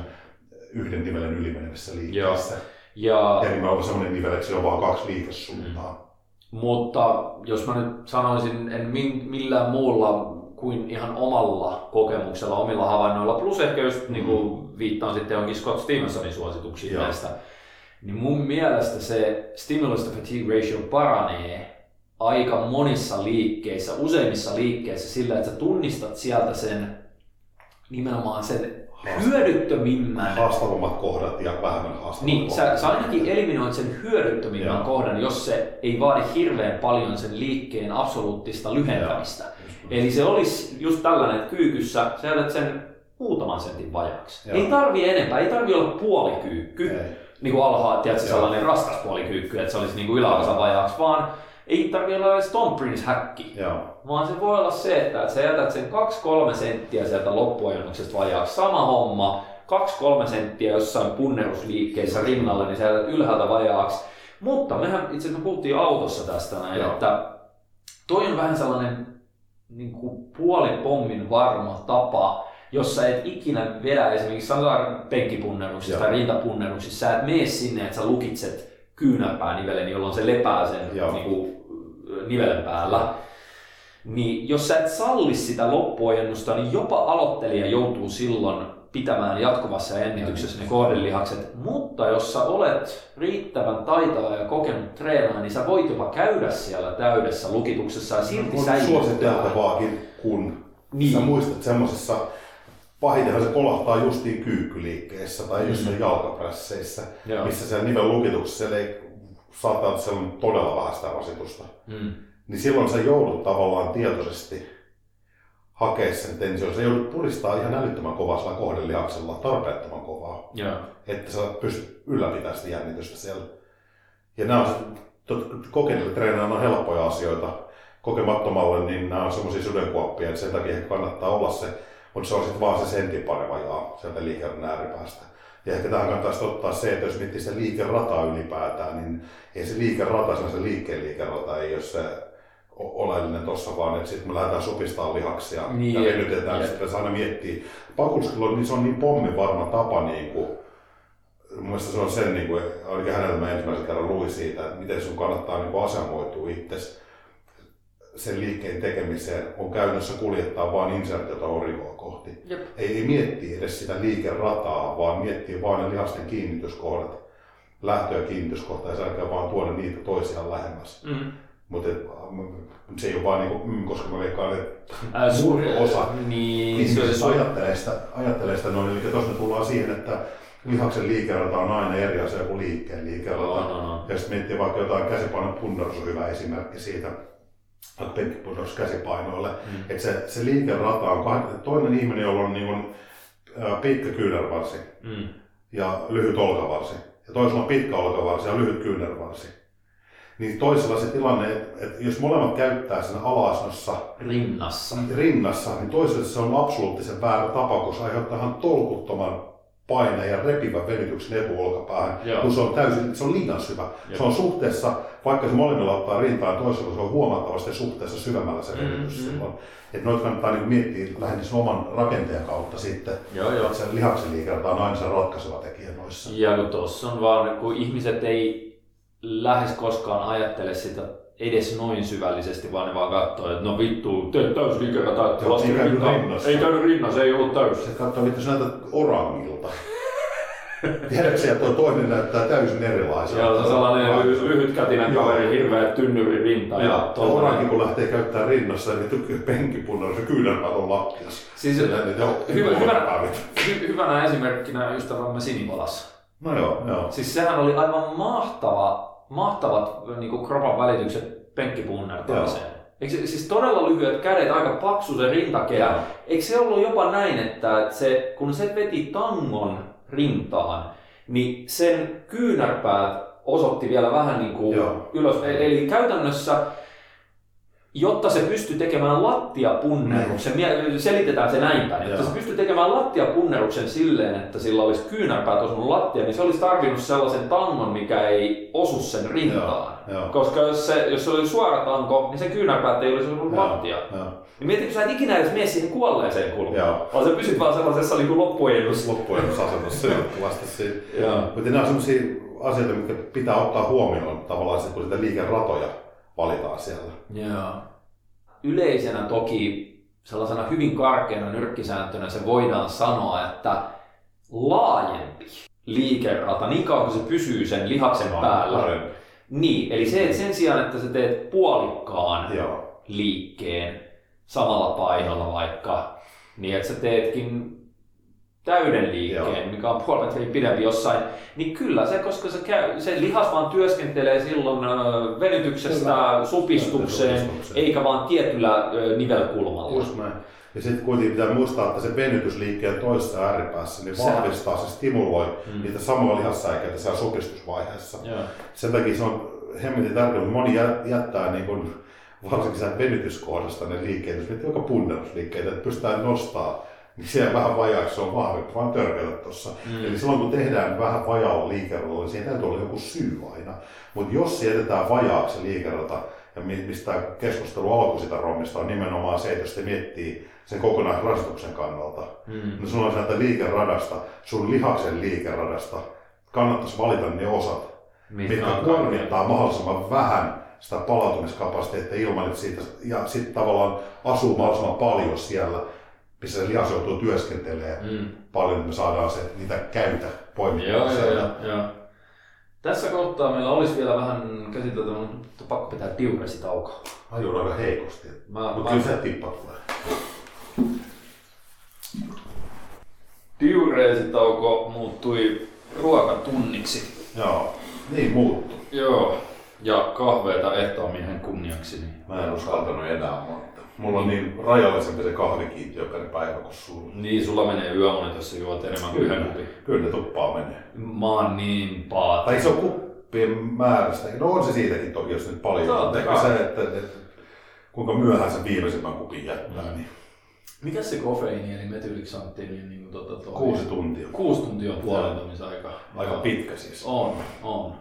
yhden nivelen ylimenevissä liikkeessä. Ja Ja nimenomaan semmoinen nivel, että sillä on vaan kaksi liikesuuntaa. Mutta jos mä nyt sanoisin, en millään muulla kuin ihan omalla kokemuksella, omilla havainnoilla, plus ehkä just niin kuin viittaan sitten jonkin Scott Stevensonin suosituksiin Joo. näistä, niin mun mielestä se stimulus to fatigue ratio paranee aika monissa liikkeissä, useimmissa liikkeissä sillä, että sä tunnistat sieltä sen nimenomaan sen hyödyttömimmän Haastavammat kohdat ja vähemmän haastavat niin, kohdat. sä, sä ainakin eliminoit sen hyödyttömimmän Joo. kohdan, jos se ei vaadi hirveän paljon sen liikkeen absoluuttista lyhentämistä. Eli se olisi just tällainen, että kyykyssä sä jätät sen muutaman sentin vajaaksi. Joo. Ei tarvi enempää, ei tarvi olla puolikyykky, Ei. niin kuin alhaa, tiedätkö, Joo. sellainen raskas puolikyykky, että se olisi niin kuin yläosa vajaaksi, vaan ei tarvi olla edes Tom Prince häkki. Joo. Vaan se voi olla se, että sä jätät sen 2-3 senttiä sieltä loppuajonnuksesta vajaaksi. Sama homma, 2-3 senttiä jossain punnerusliikkeessä rinnalle, niin sä jätät ylhäältä vajaaksi. Mutta mehän itse asiassa me puhuttiin autossa tästä näin, Joo. että toi on vähän sellainen niin kuin puolipommin varma tapa, jos sä et ikinä vedä esimerkiksi sanotaan penkkipunneruksissa tai rintapunneruksissa, sä et mene sinne, että sä lukitset kyynärpäänivelen, jolloin se lepää sen Joo. niin kuin, nivelen päällä. Niin jos sä et salli sitä loppuojennusta, niin jopa aloittelija joutuu silloin pitämään jatkuvassa jännityksessä ne kohdelihakset. Mutta jos sä olet riittävän taitava ja kokenut treenaa, niin sä voit jopa käydä siellä täydessä lukituksessa ja silti On säilyttää. suositeltavaakin, kun Niin. sä muistat semmoisessa, pahitenhan se kolahtaa justiin kyykkyliikkeessä tai jossain jalkaprässeissä, Mm. Joo. missä siellä nivel lukituksessa ei saattaa olla todella vähän sitä rasitusta. Mm. Niin silloin sä joudut tavallaan tietoisesti hakea sen tension. Sä joudut puristaa ihan älyttömän kovaa sillä kohdelihaksella, tarpeettoman kovaa, Joo. että sä pystyt ylläpitämään sitä jännitystä siellä. Ja nämä on se, kokeneille treenaajille on helppoja asioita. Kokemattomalle, niin nämä on semmoisia sudenkuoppia, että sen takia kannattaa olla se, mutta se on sitten vaan se sentin pari vajaa sieltä liikerran ääripäästä. Ja ehkä tähän kannattaisi ottaa se, että jos miettii sitä liikerataa ylipäätään, niin ei se liikerata, se se liikkeen liikerata, ei ole se oleellinen tuossa, vaan että sitten me lähdetään supistamaan lihaksia Niin, ja venytetään, ja sitten aina miettii. Pakulskilla niin se on niin pommin varma tapa, niin kuin, mun mielestä se on sen, niin kuin, ainakin häneltä mä ensimmäisen kerran luin siitä, että miten sun kannattaa niin kuin asemoitua itsesi sen liikkeen tekemiseen, on käytännössä kuljettaa vain insertiota orikoa kohti. Jep. Ei, ei miettiä edes sitä liikerataa, vaan miettii vain ne lihasten kiinnityskohdat, lähtö- ja kiinnityskohta, ja sen vaan tuoda niitä toisiaan lähemmäs. Mm. Mutta se ei ole vaan niin kuin, mm, koska mä veikkaan, että Ää, suuri osa Niin, ihmisistä se, ajattelee sitä, ajattelee sitä noin. Eli tuossa me tullaan siihen, että lihaksen liikerata on aina eri asia kuin liikkeen liikerata. On, on, on. Ja sitten miettii vaikka jotain käsipainon punnerus on hyvä esimerkki siitä, penkkipunnerus käsipainoille. Mm. Että se, se liikerata on toinen ihminen, jolla on niin kuin, pitkä kyynärvarsi mm. ja lyhyt olkavarsi. Ja toisella on pitkä olkavarsi ja lyhyt kyynärvarsi. Niin toisella se tilanne, että, että jos molemmat käyttää sen alasnossa rinnassa. rinnassa, niin toiselle se on absoluuttisen väärä tapa, kun se aiheuttaa ihan tolkuttoman paineen ja repivän venytyksen etuolkapäähän, Joo. kun se on täysin, se on liian syvä. Jep. Se on suhteessa, vaikka se molemmilla ottaa rintaan toisella, se on huomattavasti suhteessa syvemmällä se venytys Mm, mm. silloin. Että noita kannattaa niin miettiä lähinnä sen oman rakenteen kautta sitten. Joo, joo. Että se lihaksen liikerta on aina se ratkaiseva tekijä noissa. Ja kun tuossa on vaan, kun ihmiset ei lähes koskaan ajattele sitä edes noin syvällisesti, vaan ne vaan katsoo, että no vittu, teet täysliikerata, että Joo, laske rinnassa. Ei käynyt rinnassa, ei ollut täys. Se katsoo, mitä sä näytät orangilta. Tiedätkö että tuo toinen näyttää täysin erilaiselta? Ja sellainen Vaan- ly- lyhytkätinen Joo. kaveri, hirveä tynnyri rinta. Ja, Ja orankin kun lähtee käyttämään rinnassa, niin penkipunnan se kyynärpäät on lattias. Siis on hyvä, hyvänä, päivit. hy, hyvänä esimerkkinä ystävämme Sinivalassa. No joo, joo. Siis sehän oli aivan mahtava, mahtavat niin kuin kropan välitykset penkkipunnertamiseen. Eikö se, siis todella lyhyet kädet, aika paksu se rintakehä. Joo. Eikö se ollut jopa näin, että se, kun se veti tangon rintaan, niin sen kyynärpäät osoitti vielä vähän niin kuin Joo. ylös. E- Eli käytännössä, jotta se pystyi tekemään lattiapunneruksen, mie- selitetään se näin päin, että Joo. se pystyi tekemään lattiapunneruksen silleen, että sillä olisi kyynärpäät osunut lattia, niin se olisi tarvinnut sellaisen tangon, mikä ei osu sen rintaan. Joo. Koska jos se, jos se oli suora tanko, niin sen kyynärpäät ei olisi ollut Joo, lattia. joo. Niin mietin, kun sä et ikinä edes mene siihen kuolleeseen kulmaan, vaan sä pysyt vaan sellaisessa niin loppuennus. loppujennusasennossa jatkuvasti. Mutta nämä on sellaisia asioita, mitkä pitää ottaa huomioon tavallaan, kun sitä liikeratoja valitaan siellä. Joo. Yleisenä toki sellaisena hyvin karkeana nyrkkisääntönä se voidaan sanoa, että laajempi liikerata, niin kauan kuin se pysyy sen lihaksen päällä. Parempi. Niin, eli se, sen sijaan, että sä teet puolikkaan Joo. liikkeen samalla painolla vaikka, niin että sä teetkin täyden liikkeen, Joo. mikä on puoli metriä pidempi jossain, niin kyllä se, koska se, käy, se lihas vaan työskentelee silloin venytyksestä Kyllä. supistukseen, Supistukseen. eikä vaan tietyllä nivelkulmalla. Just näin. Ja sitten kuitenkin pitää muistaa, että se venytysliikkeen toisessa ääripäässä niin vahvistaa, se stimuloi Mm. niitä samoja lihassäikeitä siellä supistusvaiheessa. Joo. Sen takia se on hemmetin tärkeää, mutta moni jä- jättää niin kun, varsinkin sen venytyskohdasta ne liikkeet, jos miettii vaikka punnerusliikkeitä, että pystytään nostaa, niin siellä vähän vajaaksi se on vahvempi, vaan törkeillä tuossa. Mm. Eli silloin kun tehdään vähän vajaalla liikerralla, niin siihen täytyy olla joku syy aina. Mutta jos se jätetään vajaaksi se liikerrata, ja mi- mistä keskustelu alkoi sitä rommista, on nimenomaan se, että jos te miettii sen kokonaisrasituksen kannalta, Mm. niin sulla on sieltä liikeradasta, sun lihaksen liikeradasta, kannattaisi valita ne osat, mitkä on kuormittaa mahdollisimman vähän sitä palautumiskapasiteettia ilman, että siitä, ja sitten tavallaan asuu mahdollisimman paljon siellä, missä se lihas joutuu työskentelemään Mm. paljon, että me saadaan se, niitä käytä poimittua Joo, joo, sieltä. joo, joo. Tässä kohtaa meillä olisi vielä vähän käsiteltävä, mutta pakko pitää diuresitauko. Mä joudun aika heikosti. Mä, Mutta mä, kyllä se tippa tulee. diureesitauko muuttui ruokatunniksi. Joo, niin muuttuu. Joo. Ja kahveita ehtoaminen kunniaksi. Niin Mä en uskaltanut enää, mutta mulla on niin rajallisempi se kahvikiintiö per päivä kuin sulla. Niin, sulla menee yöunet, jos sä juot enemmän kuin yhden kupin. Kyllä ne tuppaa menee. Mä oon niin paati. Tai se on kuppien määrästä. No on se siitäkin toki, jos nyt paljon. Mutta Ehkä se, että, että, kuinka myöhään se viimeisimmän kupin jättää, Mm. niin Mikä se kofeiini eli metylixanttinin niin kuin tota toi? kuusi tuntia. Kuusi tuntia on puolentumisaika. Aika pitkä siis. On, on.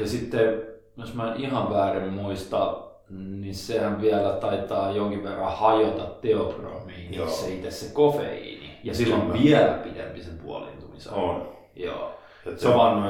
Ja sitten, jos mä en ihan väärin muista, niin sehän vielä taitaa jonkin verran hajota teobramiini, Joo. se itse se kofeiini. Ja silloin Kyllä. vielä pidempi sen puolentumisaika. On. Joo. Et Se on vaan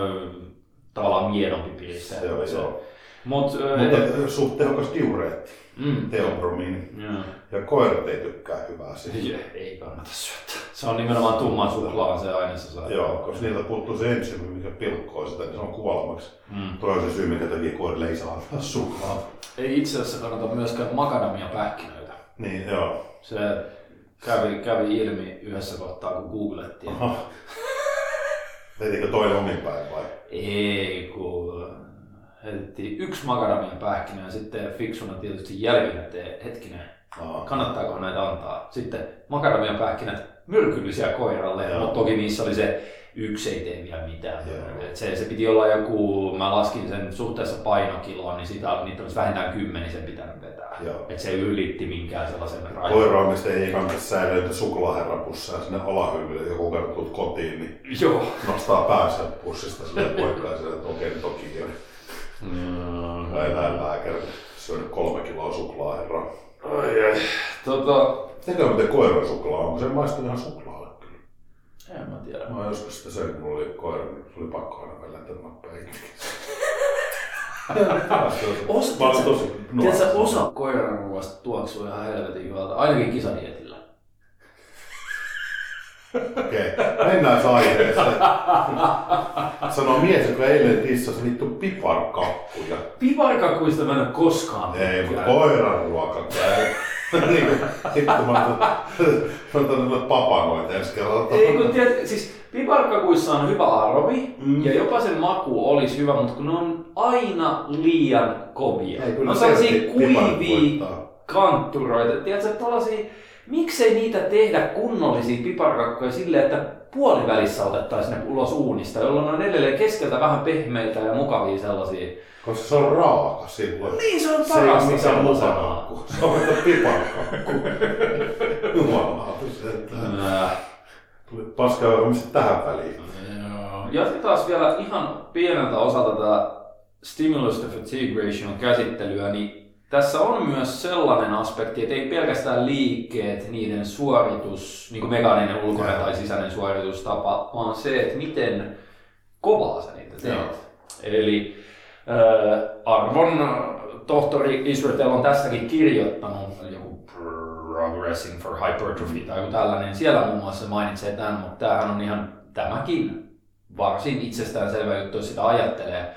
tavallaan miedompi piristä. Joo, se. joo. Mut, Mutta et- suht tehokas diureetti, mm, teobromiini. joo. Ja koirat ei tykkää hyvää siitä. Ei, ei kannata syöttää. Se on nimenomaan tumman suklaan se aine, se saa. Joo, koska niiltä puuttuu se ensyymi, mikä pilkkoo sitä, niin se on kuolemaksi. Mm. Toi on se syy, minkä takia koirille ei saa antaa suklaata. Ei itse asiassa kannata myöskään makadamia pähkinöitä. Niin, joo. Se kävi, kävi ilmi yhdessä kohtaa, kun googlettiin. Aha. Teitikö toinen omin päin vai? Ei, kun heitettiin yksi makadamia pähkinä ja sitten fiksuna tietysti jälkikäteen, hetkinen, Aha. kannattaako näitä antaa. Sitten makadamia pähkinät myrkyllisiä koiralle, mutta toki niissä oli se yksi ei tee vielä mitään. Joo. Et se, se piti olla joku, mä laskin sen suhteessa painokiloon, niin sitä, niitä olisi vähintään kymmenen sen pitänyt vetää. Joo. Et se ylitti minkään sellaisen rajan. Koiraamista ei kannata säilöitä suklaaherran pussia sinne alahyllylle, joku tulet kotiin, niin Joo. nostaa päänsä pussista sille poikkaa ja sille, että okei, on kiire. Mm. Mä elän lääkäri, syönyt kolme kiloa suklaaherraa. Ai, ai. Tota, Tekee miten koiran suklaa, onko se maistunut ihan kyllä? En mä tiedä. Mä joskus sitä söin, kun mulla oli koira, niin oli pakko aina välillä, mä päin. [laughs] Osa, Mä tiedätkö, tosi nuori. tiedätkö, osa koiranruoasta tuoksuu ihan helvetin hyvältä, ainakin kisadietillä. Okei, mennään se aiheeseen. Sanoo mies, joka eilen tissasi vittu piparkakkuja. Piparkakuista mä en ole koskaan Ei, mutta koiran ruoka. Niin kuin, Hitto mä otan- [laughs] mä otan niille papanoita ensi kerralla. Ei kun tiedät, siis Piparkakuissa on hyvä aromi Mm. ja jopa sen maku olisi hyvä, mutta kun ne on aina liian kovia. Ei, kyllä on sellaisia kuivia kantturoita. Tiedätkö, tällaisia, miksei niitä tehdä kunnollisia piparkakkuja silleen, että puolivälissä otettaisiin ne ulos uunista, jolloin ne on edelleen keskeltä vähän pehmeitä ja mukavia sellaisia. Koska se on raaka silloin. Niin, se on Se ei parasta mitään. Se on. Jumalautus, että Äh, tuli paskaa varmasti tähän väliin. Jatketaan vielä ihan pieneltä osalta tätä stimulus to fatigue ration käsittelyä, niin tässä on myös sellainen aspekti, että ei pelkästään liikkeet, niiden suoritus, niin kuin mekaaninen ulkoinen Joo. tai sisäinen suoritustapa, vaan se, että miten kovaa sä niitä teet. Joo. Eli äh, arvon tohtori Israel on tässäkin kirjoittanut joku Progressing for Hypertrophy tai joku tällainen. Siellä muun muassa mainitsee tämän, mutta tämähän on ihan tämäkin varsin itsestäänselvä juttu, jos sitä ajattelee.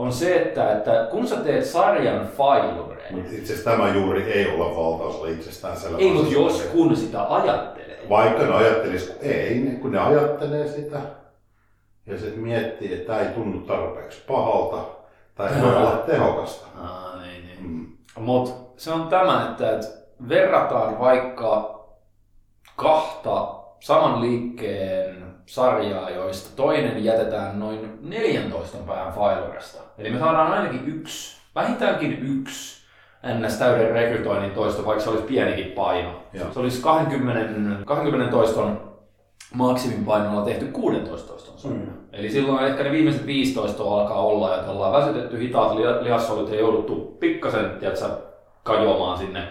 On se, että, että kun sä teet sarjan failureen, Mutta itse asiassa tämä juuri ei ole valtaosalla itsestään selvä. ei mutta jos kun sitä ajattelee, Vaikka ne ajattelis, kun ei, kun ne ajattelee sitä ja se miettii, että tämä ei tunnu tarpeeksi pahalta tai ei voi olla tehokasta. Aa, niin, niin. Mm. Mutta se on tämä, että, että verrataan vaikka kahta saman liikkeen sarjaa, joista toinen jätetään noin 14 päivän failuresta. Eli me saadaan ainakin yksi, vähintäänkin yksi ns. täyden rekrytoinnin toisto, vaikka se olisi pienikin paino. Joo. Se olisi 20, 20 toiston maksimin painolla tehty 16 toiston sarja. Mm. Eli silloin ehkä ne viimeiset 15 alkaa olla, että ollaan väsytetty hitaat li- lihassolut ja jouduttu pikkasen tiedätkö, kajoamaan sinne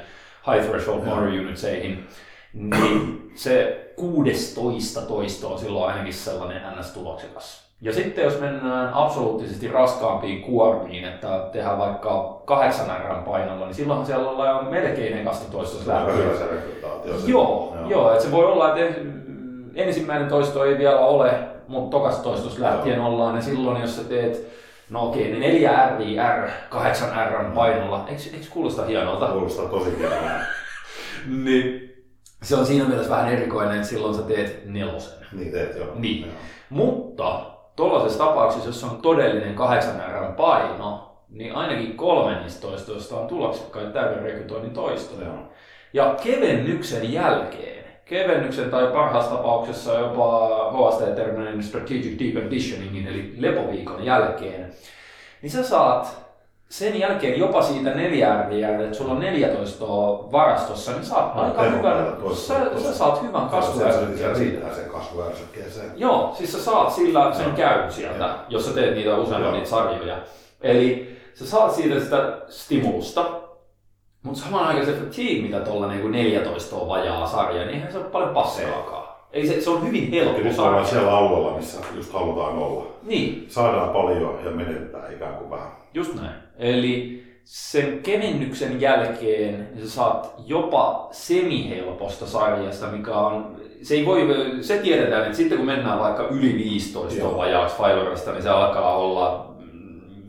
high threshold motor unitseihin. Niin se 16 toisto on silloin ainakin sellainen ns-tuloksekas. Ja sitten jos mennään absoluuttisesti raskaampiin kuormiin, että tehdään vaikka 8 R painolla, niin silloinhan siellä ollaan jo melkein ekasta toistosta Se on aika lähtien. Joo, joo. joo että se voi olla, että ensimmäinen toisto ei vielä ole, mutta tokas toistos lähtien ollaan, ja silloin jos sä teet, no okei, ne 4 R, R, 8 R painolla, eikö, eikö kuulosta hienolta? Kuulostaa tosi hienolta. [laughs] Niin. Se on siinä mielessä vähän erikoinen, että silloin sä teet nelosen. Niin teet joo. Niin. Joo. Mutta tuollaisessa tapauksessa, jos on todellinen 8 R paino, niin ainakin kolme niistä toistoista on tuloksekkaita täyden rekrytoinnin toistoja. Joo. Ja kevennyksen jälkeen, kevennyksen tai parhaassa tapauksessa jopa HST-terminen strategic deconditioningin eli lepoviikon jälkeen, niin sä saat sen jälkeen jopa siitä 4 RVR, että sulla on 14 varastossa, niin saat No, aika hyvän, sä, sä saat hyvän kasvuärsykkeän siitä. sen kasvuärsykkeeseen. Joo, siis sä saat sillä sen käyn sieltä, Joo. jos sä teet niitä useammin niitä sarjoja. Eli sä saat siitä sitä stimulusta, mutta samaan aikaan se fatigue, mitä tuolla niinku 14 on vajaa sarja, niin eihän se ole paljon paskaakaan. Ei se, se on hyvin Ja helppo nyt ollaan siellä alueella, missä just halutaan olla. Niin, Saadaan paljon ja menetetään ikään kuin vähän. just näin. Eli sen kevennyksen jälkeen niin sä saat jopa semihelposta sarjasta, mikä on, se ei voi, se tiedetään, että sitten kun mennään vaikka yli 15 Joo. vajaaksi Failorasta, niin se alkaa olla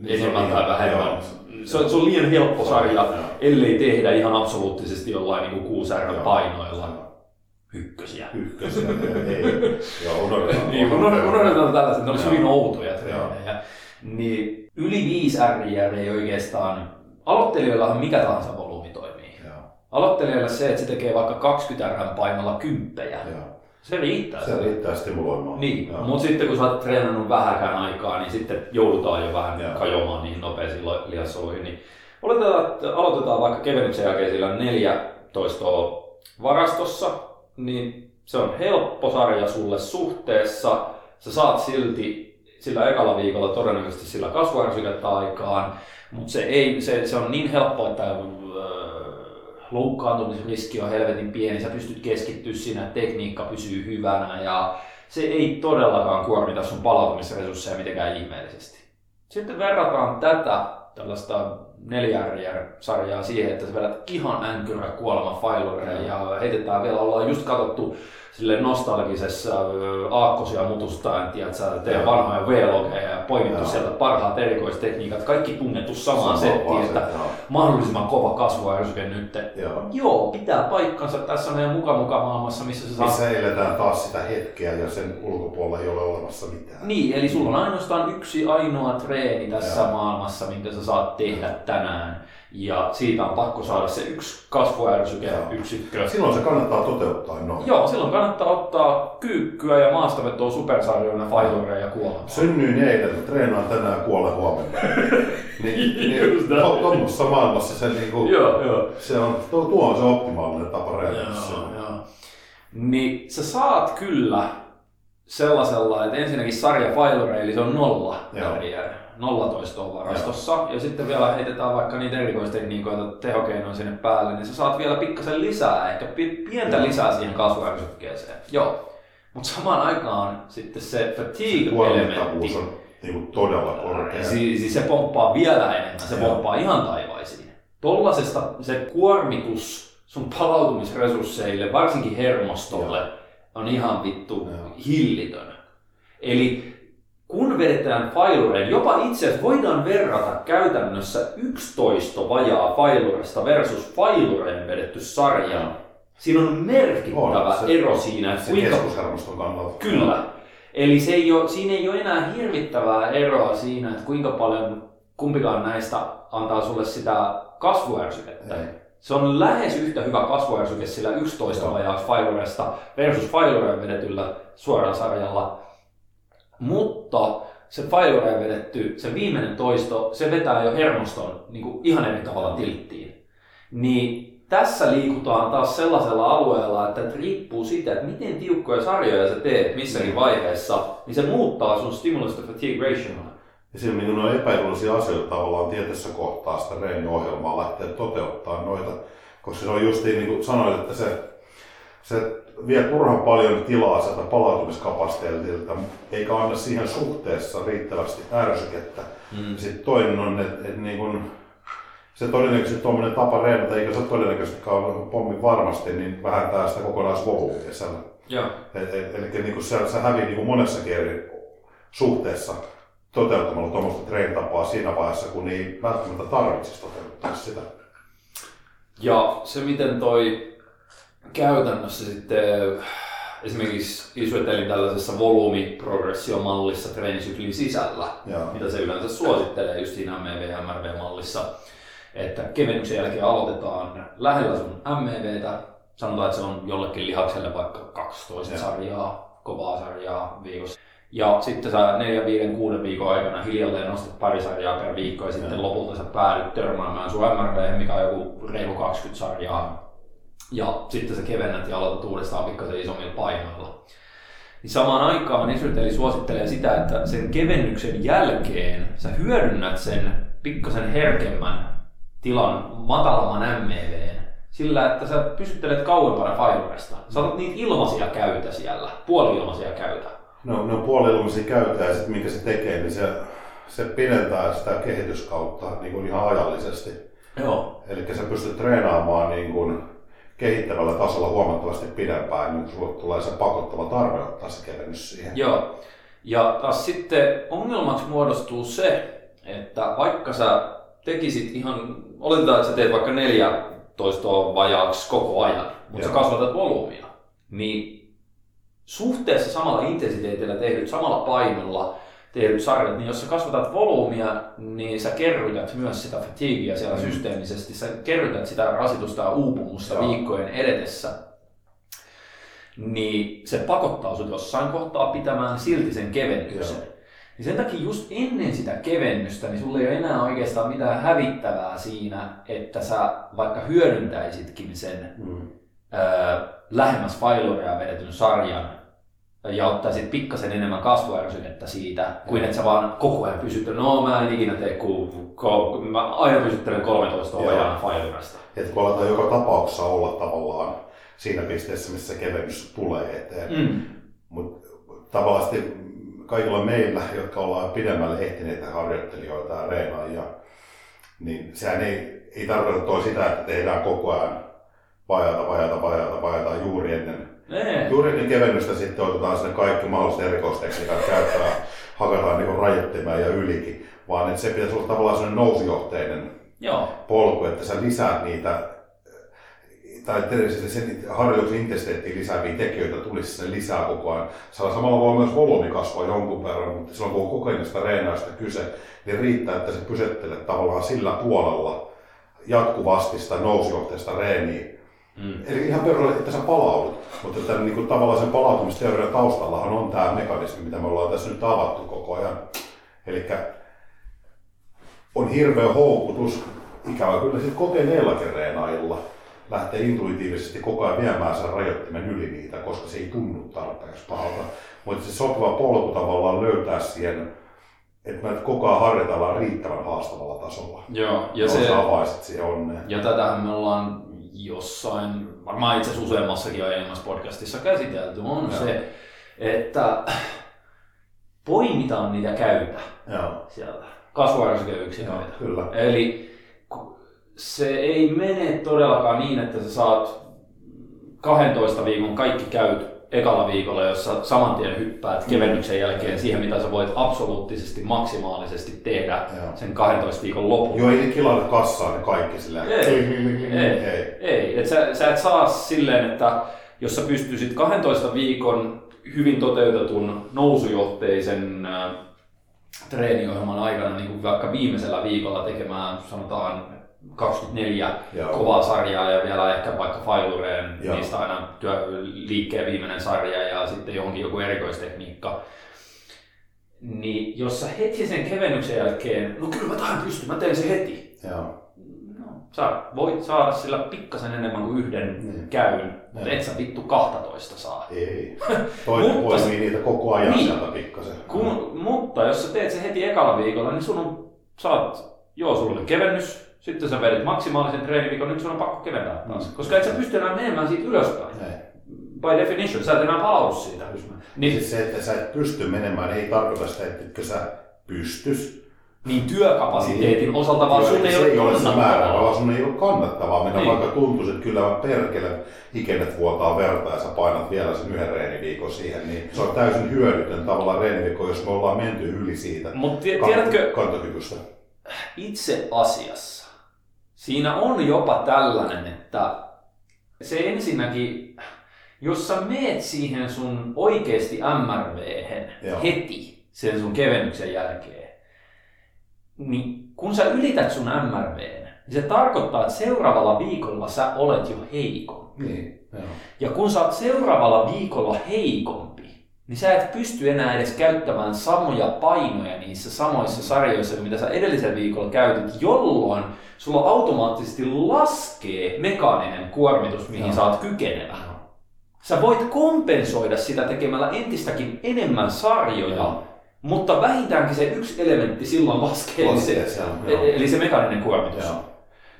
Niin enemmän tai vähemmän. Se on, se on liian helppo sarja, ellei tehdä ihan absoluuttisesti jollain niin 6 R Joo. painoilla ykkösiä. Ykkösiä, ei. Joo, unohdetaan. [laughs] Niin, unohdetaan tällaiset, ne olisi hyvin outoja treenejä. Niin yli 5 RJR ei oikeastaan, aloittelijoillahan mikä tahansa volyymi toimii. Joo, Aloittelijoille se, että se tekee vaikka 20 R painolla kymppejä, joo. se riittää. Se riittää stimuloimaan. Niin, mutta sitten kun sä oot treenannut vähäkään aikaa, niin sitten joudutaan jo vähän Joo. kajoamaan niihin nopeisiin lihassoluihin. Niin oletetaan, että aloitetaan vaikka kevennyksen jälkeen sillä 14 varastossa, niin se on helppo sarja sulle suhteessa. Sä saat silti sillä ekalla viikolla todennäköisesti sillä kasvuärsykettä aikaan, mutta se, ei, se, se on niin helppo, että äh, loukkaantumisriski on helvetin pieni, sä pystyt keskittyä siinä, tekniikka pysyy hyvänä ja se ei todellakaan kuormita sun palautumisresursseja mitenkään ihmeellisesti. Sitten verrataan tätä tällaista 4R-sarjaa siihen, että sä vedät ihan änkyrä kuolema Failureen ja heitetään vielä, ollaan just katsottu sille nostalgisessa aakkosia mutustaen, tiedätkö, teidän vanhoja vlogeja ja poimittu joo. sieltä parhaat erikoistekniikat, kaikki tunnettu samaan settiin, että joo. mahdollisimman kova kasvuärsyke nyt. Joo. joo, pitää paikkansa tässä meidän muka muka maailmassa, missä se saa... Missä eletään taas sitä hetkeä ja sen ulkopuolella ei ole olemassa mitään. Niin, eli sulla on ainoastaan yksi ainoa treeni tässä joo. maailmassa, minkä sä saat tehdä tänään ja siitä on pakko saada se yksi kasvuärsyke yksikkö. Silloin se kannattaa toteuttaa noin. Joo, silloin kannattaa ottaa kyykkyä ja maastavetoa supersarjoina, failureja ja kuolemaa. Synnyin eilen, treenaan tänään kuolen huomenna. [laughs] niin, niin tuommoisessa maailmassa se, niinku, joo, joo. se on, tuo, tuo on se optimaalinen tapa reenata. Niin sä saat kyllä sellaisella, että ensinnäkin sarja failure, eli se on nolla nollatoistoa varastossa Joo. ja sitten vielä heitetään vaikka niitä erikoistekniikoita tehokeinoja sinne päälle, niin sä saat vielä pikkasen lisää, ehkä pientä Joo. lisää siihen kasvuärsykkeeseen. Joo. Mutta samaan aikaan sitten se fatigue-elementti on niin kuin todella korkea. Siis, siis se pomppaa vielä enemmän, se Joo. pomppaa ihan taivaisiin. Tollasesta se kuormitus sun palautumisresursseille, varsinkin hermostolle, Joo. on ihan vittu Joo. hillitön. Eli kun vedetään failureen, jopa itse asiassa voidaan verrata käytännössä 11 vajaa failuresta versus failureen vedetty sarja. Siinä on merkittävä on, se, ero siinä. Se kuinka... kannalta. Kyllä. Eli se ei ole, siinä ei ole enää hirvittävää eroa siinä, että kuinka paljon kumpikaan näistä antaa sulle sitä kasvuärsykettä. Ei. Se on lähes yhtä hyvä kasvuärsyke sillä 11 vajaa failuresta versus failureen vedetyllä suoralla sarjalla mutta se failure vedetty, se viimeinen toisto, se vetää jo hermoston niin kuin ihan eri tavalla tilttiin. Niin tässä liikutaan taas sellaisella alueella, että riippuu siitä, että miten tiukkoja sarjoja sä teet missäkin vaiheessa, niin se muuttaa sun stimulus to fatigue ratio. Ja siinä niin on epäedullisia asioita tavallaan tietyssä kohtaa sitä reeniohjelmaa lähteä toteuttaa noita, koska se on just niin kuin sanoit, että se, se vie turhan paljon tilaa sieltä palautumiskapasiteetilta, eikä anna siihen suhteessa riittävästi ärsykettä. Mm. Sitten toinen on, että et niin kun, se todennäköisesti tuommoinen tapa reenata, eikä se todennäköisesti pommi varmasti, niin vähentää sitä kokonaisvolyymia siellä. Et, et, eli niin se, se hävii niin monessa eri suhteessa toteuttamalla tuommoista treenitapaa siinä vaiheessa, kun ei välttämättä tarvitsisi toteuttaa sitä. Ja se miten toi käytännössä sitten esimerkiksi isotelin tällaisessa volyymiprogressiomallissa treenisyklin sisällä, Joo. mitä se yleensä suosittelee just siinä MEV- ja MRV-mallissa, että kevennyksen jälkeen aloitetaan lähellä sun MEVtä, sanotaan, että se on jollekin lihakselle vaikka 12 Joo. sarjaa, kovaa sarjaa viikossa. Ja sitten sä 4, 5, 6 viikon aikana hiljalleen nostat pari sarjaa per viikko ja sitten lopulta sä päädyt törmäämään sun MRV, mikä on joku reilu 20 sarjaa ja sitten sä kevennät ja aloitat uudestaan pikkasen isommilla painoilla. Niin samaan aikaan Esryteli suosittelee sitä, että sen kevennyksen jälkeen sä hyödynnät sen pikkasen herkemmän tilan matalamman MEVn sillä, että sä pysyttelet kauempana Firesta. Sä otat niitä ilmaisia käytä siellä, puoli-ilmaisia käytä. No, ne on puoli-ilmaisia käytä ja sitten minkä se tekee, niin se, se pidentää sitä kehityskautta niin kuin ihan ajallisesti. Joo. Eli sä pystyt treenaamaan niin kuin kehittävällä tasolla huomattavasti pidempään, niin sulle tulee se pakottava tarve ottaa se kevennys siihen. Joo. Ja taas sitten ongelmaksi muodostuu se, että vaikka sä tekisit ihan, oletetaan, että sä teet vaikka neljä toistoa vajaaksi koko ajan, mutta Joo. sä kasvatat volyymia, niin suhteessa samalla intensiteetillä tehdyt samalla painolla tehdyt sarjat, niin jos sä kasvatat volyymia, niin sä kerrytät myös sitä fatiguea siellä mm. systeemisesti. Sä kerrytät sitä rasitusta ja uupumusta Joo. viikkojen edetessä. Niin se pakottaa sut jossain kohtaa pitämään silti sen kevennyksen. Joo. Niin sen takia just ennen sitä kevennystä, niin sulla ei ole enää oikeastaan mitään hävittävää siinä, että sä vaikka hyödyntäisitkin sen mm. ö, lähemmäs failuria vedetyn sarjan ja ottaisit pikkasen enemmän kasvuärsykettä siitä, kuin että sä vaan koko ajan pysyt, no mä en ikinä tee kun, kun mä aina pysyttelen 13 ojana Firebrasta. Että kun aletaan joka tapauksessa olla tavallaan siinä pisteessä, missä se kevennys tulee eteen. Mm. Mutta tavallaan kaikilla meillä, jotka ollaan pidemmälle ehtineitä harjoittelijoita ja reenaajia, niin sehän ei, ei tarkoita toi sitä, että tehdään koko ajan vajata, vajata, vajata, vajata juuri ennen Ei. Juuri niin kevennystä sitten otetaan sinne kaikki mahdolliset erikoistekniikat käyttöön, hakataan niin rajoittimeen ja ylikin, vaan että se pitäisi olla tavallaan sellainen nousujohteinen Joo. polku, että sä lisäät niitä tai tietysti sen harjoituksen intensiteettiin lisääviä tekijöitä tulisi sinne lisää koko ajan. Sillä samalla voi myös volyymi kasvaa jonkun verran, mutta silloin kun on sitä reenausta kyse, niin riittää, että se pysyttelee tavallaan sillä puolella jatkuvasti sitä nousujohteista reeniä. Mm. Eli ihan perus, että sä palaudut, mutta että niin kuin, tavallaan sen palautumisteorian taustallahan on tämä mekanismi, mitä me ollaan tässä nyt avattu koko ajan. Eli on hirveä houkutus, ikävä kyllä sitten kokeneellakin reenaajilla, lähtee intuitiivisesti koko ajan viemään sen rajoittimen yli niitä, koska se ei tunnu tarpeeksi pahalta. Mutta se sopiva polku tavallaan löytää siihen, että me koko ajan harjoitellaan riittävän haastavalla tasolla. Joo, ja se, se, avaisit siihen onneen. ja tätähän me ollaan jossain, varmaan itse asiassa useammassakin aiemmassa podcastissa käsitelty, on Joo. se, että poimitaan niitä käytä Joo, sieltä, kasvuärsykeyksiköitä. Joo, kyllä. Eli se ei mene todellakaan niin, että sä saat 12 viikon kaikki käyt ekalla viikolla, jossa saman tien hyppäät kevennyksen jälkeen siihen, mitä sä voit absoluuttisesti maksimaalisesti tehdä Joo. sen 12 viikon lopulla. Joo, ei ne kilata kassaa ne kaikki silleen. Ei, ei, ei. ei. Et sä, sä et saa silleen, että jos sä pystyisit 12 viikon hyvin toteutetun nousujohteisen äh, treeniohjelman aikana niin kuin vaikka viimeisellä viikolla tekemään sanotaan 24 Joo. kovaa sarjaa ja vielä ehkä vaikka failureen, Joo. niistä aina työ, liikkeen viimeinen sarja ja sitten johonkin joku erikoistekniikka. Niin jos sä heti sen kevennyksen jälkeen, no kyllä mä tähän pystyn, mä teen sen heti. Joo. No, sä voit saada sillä pikkasen enemmän kuin yhden Niin. käyn, mutta et sä vittu 12 saa. Ei. [laughs] Toinen Mutta poimii niitä koko ajan Niin. sieltä pikkasen. Kun, mutta jos sä teet sen heti ekalla viikolla, niin sun on, saat, joo, sulla oli kevennys, sitten sä vedit maksimaalisen treeniviikon, nyt sun on pakko keventää taas. Mm. Koska et sä pysty enää menemään siitä ylöspäin. Ei. By definition, sä et enää palaudu siitä. Niin, Siis se, että sä et pysty menemään, ei tarkoita sitä, että sä pystys. niin työkapasiteetin osalta vaan sun ei ei ole kannattavaa. vaan sun ei ole kannattavaa mennä, Niin. vaikka tuntuisi, että kyllä mä perkele ikenet vuotaa verta ja sä painat vielä sen yhden reeniviikon siihen, niin se on täysin hyödytön tavallaan reeniviikko, jos me ollaan menty yli siitä kan- tiedätkö, kantokyvystä. itse asiassa siinä on jopa tällainen, että se ensinnäkin, jos sä meet siihen sun oikeasti Joo. heti sen sun kevennyksen jälkeen, niin kun sä ylität sun MRVn, niin se tarkoittaa, että seuraavalla viikolla sä olet jo heikompi. Niin, joo. Ja kun sä oot seuraavalla viikolla heikompi, niin sä et pysty enää edes käyttämään samoja painoja niissä samoissa sarjoissa kuin mitä sä edellisellä viikolla käytit, jolloin sulla automaattisesti laskee mekaaninen kuormitus, mihin Joo. sä oot kykenevä. Sä voit kompensoida sitä tekemällä entistäkin enemmän sarjoja, Joo. mutta vähintäänkin se yksi elementti silloin laskee, se, se, joo. eli se mekaaninen kuormitus. Joo.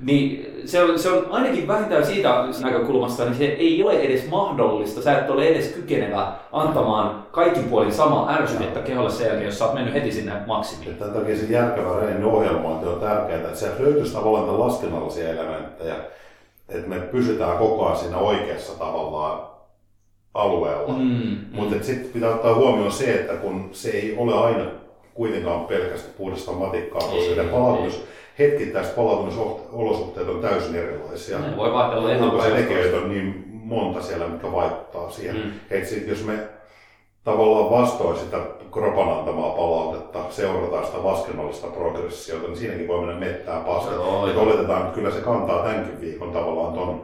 Niin se on, se on ainakin vähintään siitä näkökulmasta, niin se ei ole edes mahdollista. Sä et ole edes kykenevä antamaan kaikin puolin samaa ärsykettä keholle sen jälkeen, jos sä oot mennyt heti sinne maksimiin. Tämän takia se järkevä ohjelmointi on tärkeää, että sieltä löytyisi tavallaan laskennallisia elementtejä, että me pysytään koko ajan siinä oikeassa tavallaan alueella. Mm, mm. Mutta sitten pitää ottaa huomioon se, että kun se ei ole aina kuitenkaan pelkästään puhdasta matikkaa, koska Ei, ne palautus, hetkittäiset palautumisolosuhteet on täysin erilaisia. Ne voi vaihdella ihan tekijöitä on niin monta siellä, mitkä vaikuttaa siihen. Mm. Et sit, jos me tavallaan vastoin sitä kropan antamaa palautetta, seurataan sitä laskennallista progressiota, niin siinäkin voi mennä mettää Et joo. oletetaan, että kyllä se kantaa tämänkin viikon tavallaan ton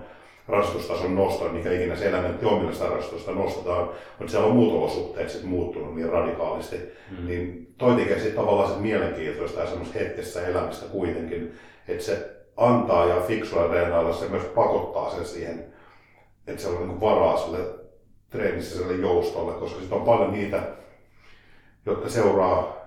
rasistustason noston, mikä ikinä se elementti on, millä sitä rasitusta nostetaan, mutta siellä on muut olosuhteet sit muuttunut niin radikaalisti. Mm. Niin toi tekee sitten tavallaan sit mielenkiintoista ja semmoista hetkessä elämistä kuitenkin, että se antaa ja fiksua reenailla, se myös pakottaa sen siihen, että siellä on niin varaa sille treenissä joustolle, koska sitten on paljon niitä, jotka seuraa,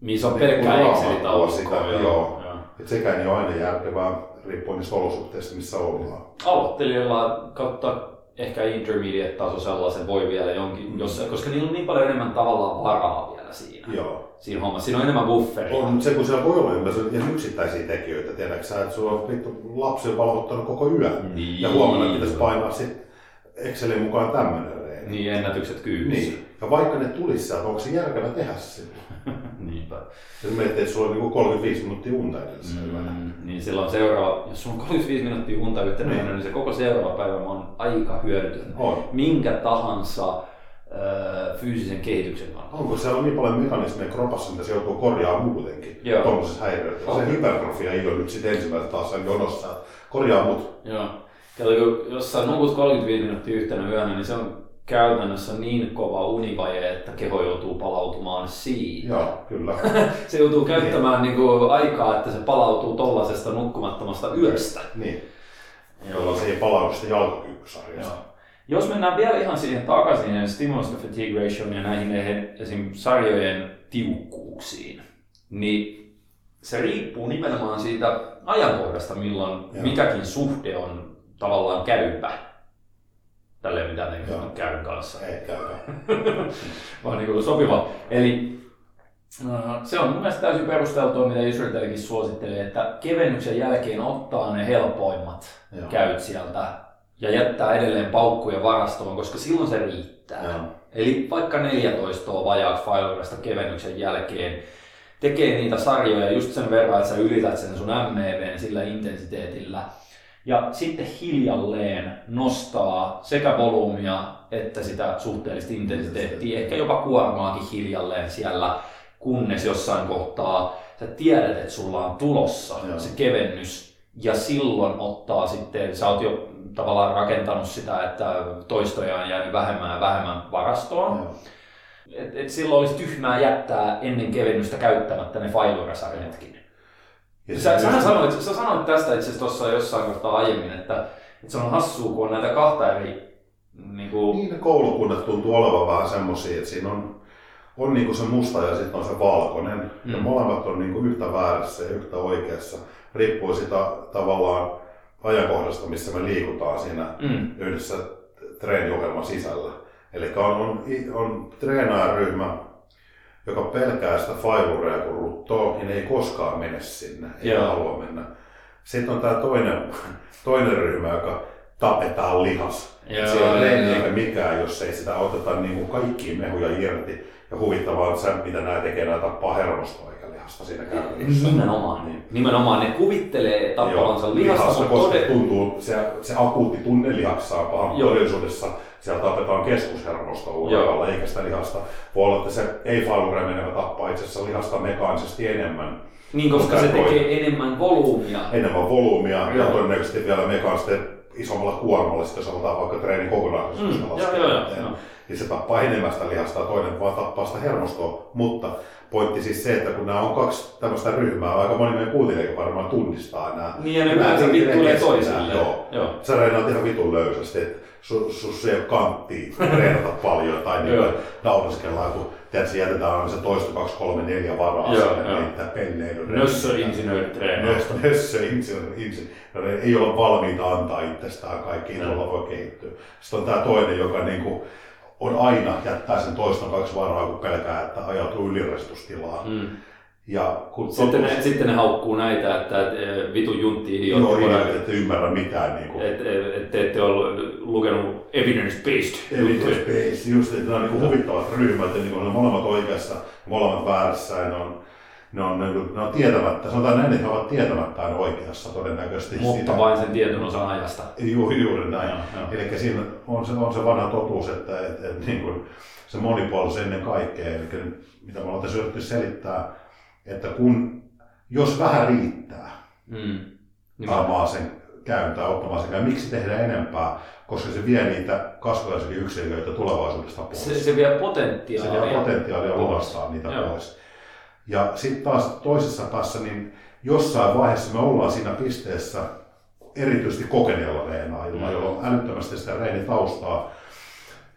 Missä on Niin, pelkkää Excel-taulukkoa. sitä, joo. että sekään ei ole aina järkevää, riippuen niistä olosuhteista, missä ollaan. Aloittelijoilla kautta ehkä intermediate-taso sellaisen voi vielä jonkin, Mm. jos, koska niillä on niin paljon enemmän tavallaan varaa vielä siinä, Joo. siinä hommassa. Siinä on enemmän bufferia. On, mutta se kun siellä voi olla ympärillä ihan yksittäisiä tekijöitä, tiedätkö sä, että sulla on vittu lapsi on valvottanut koko yön. Niin. Ja huomenna pitäisi painaa sit Excelin mukaan tämmöinen reeni. Niin, ennätykset kyydissä. Niin. Ja vaikka ne tulisi sieltä, onko se järkevä tehdä se? [laughs] Niinpä. Jos miettii, että sulla on niinku 35 minuuttia unta edessä. Mm, niin silloin seuraava, jos sulla on 35 minuuttia unta yhtenä Niin. niin se koko seuraava päivä on aika hyödytön. On. Minkä tahansa ö, fyysisen kehityksen kannalta. Onko siellä niin paljon mekanismeja kropassa, mitä se joutuu korjaamaan muutenkin Joo. tuollaisessa häiriössä? On. Se hypertrofia ei ole nyt sitten ensimmäistä taas sen jonossa, korjaa mut. Joo. Kato, kun jos sä nukut 35 minuuttia yhtenä yönä, niin se on käytännössä niin kova univaje, että keho joutuu palautumaan siitä. Joo, kyllä. [laughs] Se joutuu käyttämään niin kuin, aikaa, että se palautuu tollasesta nukkumattomasta yöstä. niin. Jolloin se ei palaudu sitä jalkakyykysarjasta. Jos mennään vielä ihan siihen takaisin, niin stimulus to fatigue ratio ja näihin esim. sarjojen tiukkuuksiin, niin se riippuu nimenomaan siitä ajankohdasta, milloin Joo. mikäkin suhde on tavallaan käypä. Tälleen mitä ne Joo. käyn kanssa. Ei käy. [laughs] vaan niin kuin sopiva. Eli äh, se on mun mielestä täysin perusteltua, mitä Israelikin suosittelee, että kevennyksen jälkeen ottaa ne helpoimmat Joo. käyt sieltä ja jättää edelleen paukkuja varastoon, koska silloin se riittää. Joo. Eli vaikka 14 vajaaksi Filerista kevennyksen jälkeen, tekee niitä sarjoja just sen verran, että sä ylität sen sun MEVn sillä intensiteetillä. Ja sitten hiljalleen nostaa sekä volyymia että sitä suhteellista intensiteettiä, ehkä jopa kuormaakin hiljalleen siellä, kunnes jossain kohtaa sä tiedät, että sulla on tulossa Joo. se kevennys. Ja silloin ottaa sitten, sä oot jo tavallaan rakentanut sitä, että toistoja on jäänyt vähemmän ja vähemmän varastoon. Joo. Et, et silloin olisi tyhmää jättää ennen kevennystä käyttämättä ne failurasarjatkin. Ja Sä, se- sähän sanoit, sä sanoit tästä itse asiassa tuossa jossain kohtaa aiemmin, että, että se on hassua, kun on näitä kahta eri niin kuin, Niin ne koulukunnat tuntuu olevan vähän semmosia, että siinä on, on niinku se musta ja sitten on se valkoinen. Mm. Ja Mm. molemmat on niinku yhtä väärässä ja yhtä oikeassa. Riippuu sitä tavallaan ajankohdasta, missä me liikutaan siinä mm, yhdessä treeniohjelman sisällä. Eli on, on, on treenaajaryhmä, joka pelkää sitä failurea kun ruttoo, niin ei koskaan mene sinne, ei Joo. halua mennä. Sitten on tämä toinen, [laughs] toinen ryhmä, joka tapetaan lihas. Joo, Siellä ei joo. eikä mikään, jos ei sitä oteta niin kuin kaikkia mehuja irti. Ja huvittavaa on se, mitä nämä tekee, hermostoa eikä lihasta siinä käytännössä. nimenomaan. Niin. Nimenomaan ne kuvittelee tappavansa lihasta, lihassa, mutta tode... tuntuu, se, se akuutti tunne lihaksessa on paha, Joo. todellisuudessa siellä tapetaan keskushermosto uralla, eikä sitä lihasta. Voi olla, että se ei failure menevä tappaa itse asiassa lihasta mekaanisesti enemmän, Niin, koska se tekee enemmän volyymia. enemmän volyymia ja todennäköisesti vielä mekaanisesti isommalla kuormalla, sitten jos otetaan vaikka treeni kokonaisuudessa. Mm, joo, joo, joo. Niin se tappaa enemmän sitä lihasta ja toinen vaan tappaa sitä hermostoa. Mutta pointti siis se, että kun nämä on kaksi tämmöistä ryhmää, aika moni meidän kuuntelijakin varmaan tunnistaa nämä. Niin, ja ne yleensä vittuilee toisilleen. Joo. Joo. Sä reenaat ihan vitun löysästi, että su, su, se ei ole kantti treenata [laughs] paljon tai niin Joo. nautiskellaan, kun tiedätkö, jätetään aina se toista 2, 3, 4 varaa Joo, sinne heittää pelleilyn. Nössöinsinööritreenausta. Nössö insinööri. Ei ole valmiita antaa itsestään kaikki, tuolla voi kehittyä. Sitten on tämä toinen, joka niinku on aina jättää sen toista kaksi varaa, kun pelkää, että ajautuu ylirasitustilaan. Mm. Ja kun Sitten, ne, sitten ne haukkuu näitä, että et, e, vitu juntti Joo, idiotti, idiotit, et ymmärrä mitään. Niinku. että et, et, te ette ole lukenut evidence-based. Evidence-based, just, että ne on niinku huvittavat ryhmät, ja niinku ne on molemmat oikeassa ja molemmat väärässä, ja ne on, ne on, ne, ne on tietämättä, sanotaan näin, että he ovat tietämättään oikeassa todennäköisesti. Mutta siitä. vain sen tietyn osan ajasta. Juuri, juuri näin. Joo, joo. Eli siinä on se, on se vanha totuus, että et, et, niin kuin, se monipuolisuus ennen kaikkea, eli mitä me ollaan tässä selittää, että kun, jos vähän riittää Mm. saamaan sen käyntää, ottamaan sen käyn, miksi tehdä enempää, koska se vie niitä kasvajaisikin yksilöitä tulevaisuudesta pois. Se, se vie se potentiaalia. vie potentiaalia pois. lunastaa niitä Joo. pois. Ja sitten taas toisessa päässä, niin jossain vaiheessa me ollaan siinä pisteessä, erityisesti kokeneella reenaajilla, Mm. jolla on älyttömästi sitä reenitaustaa,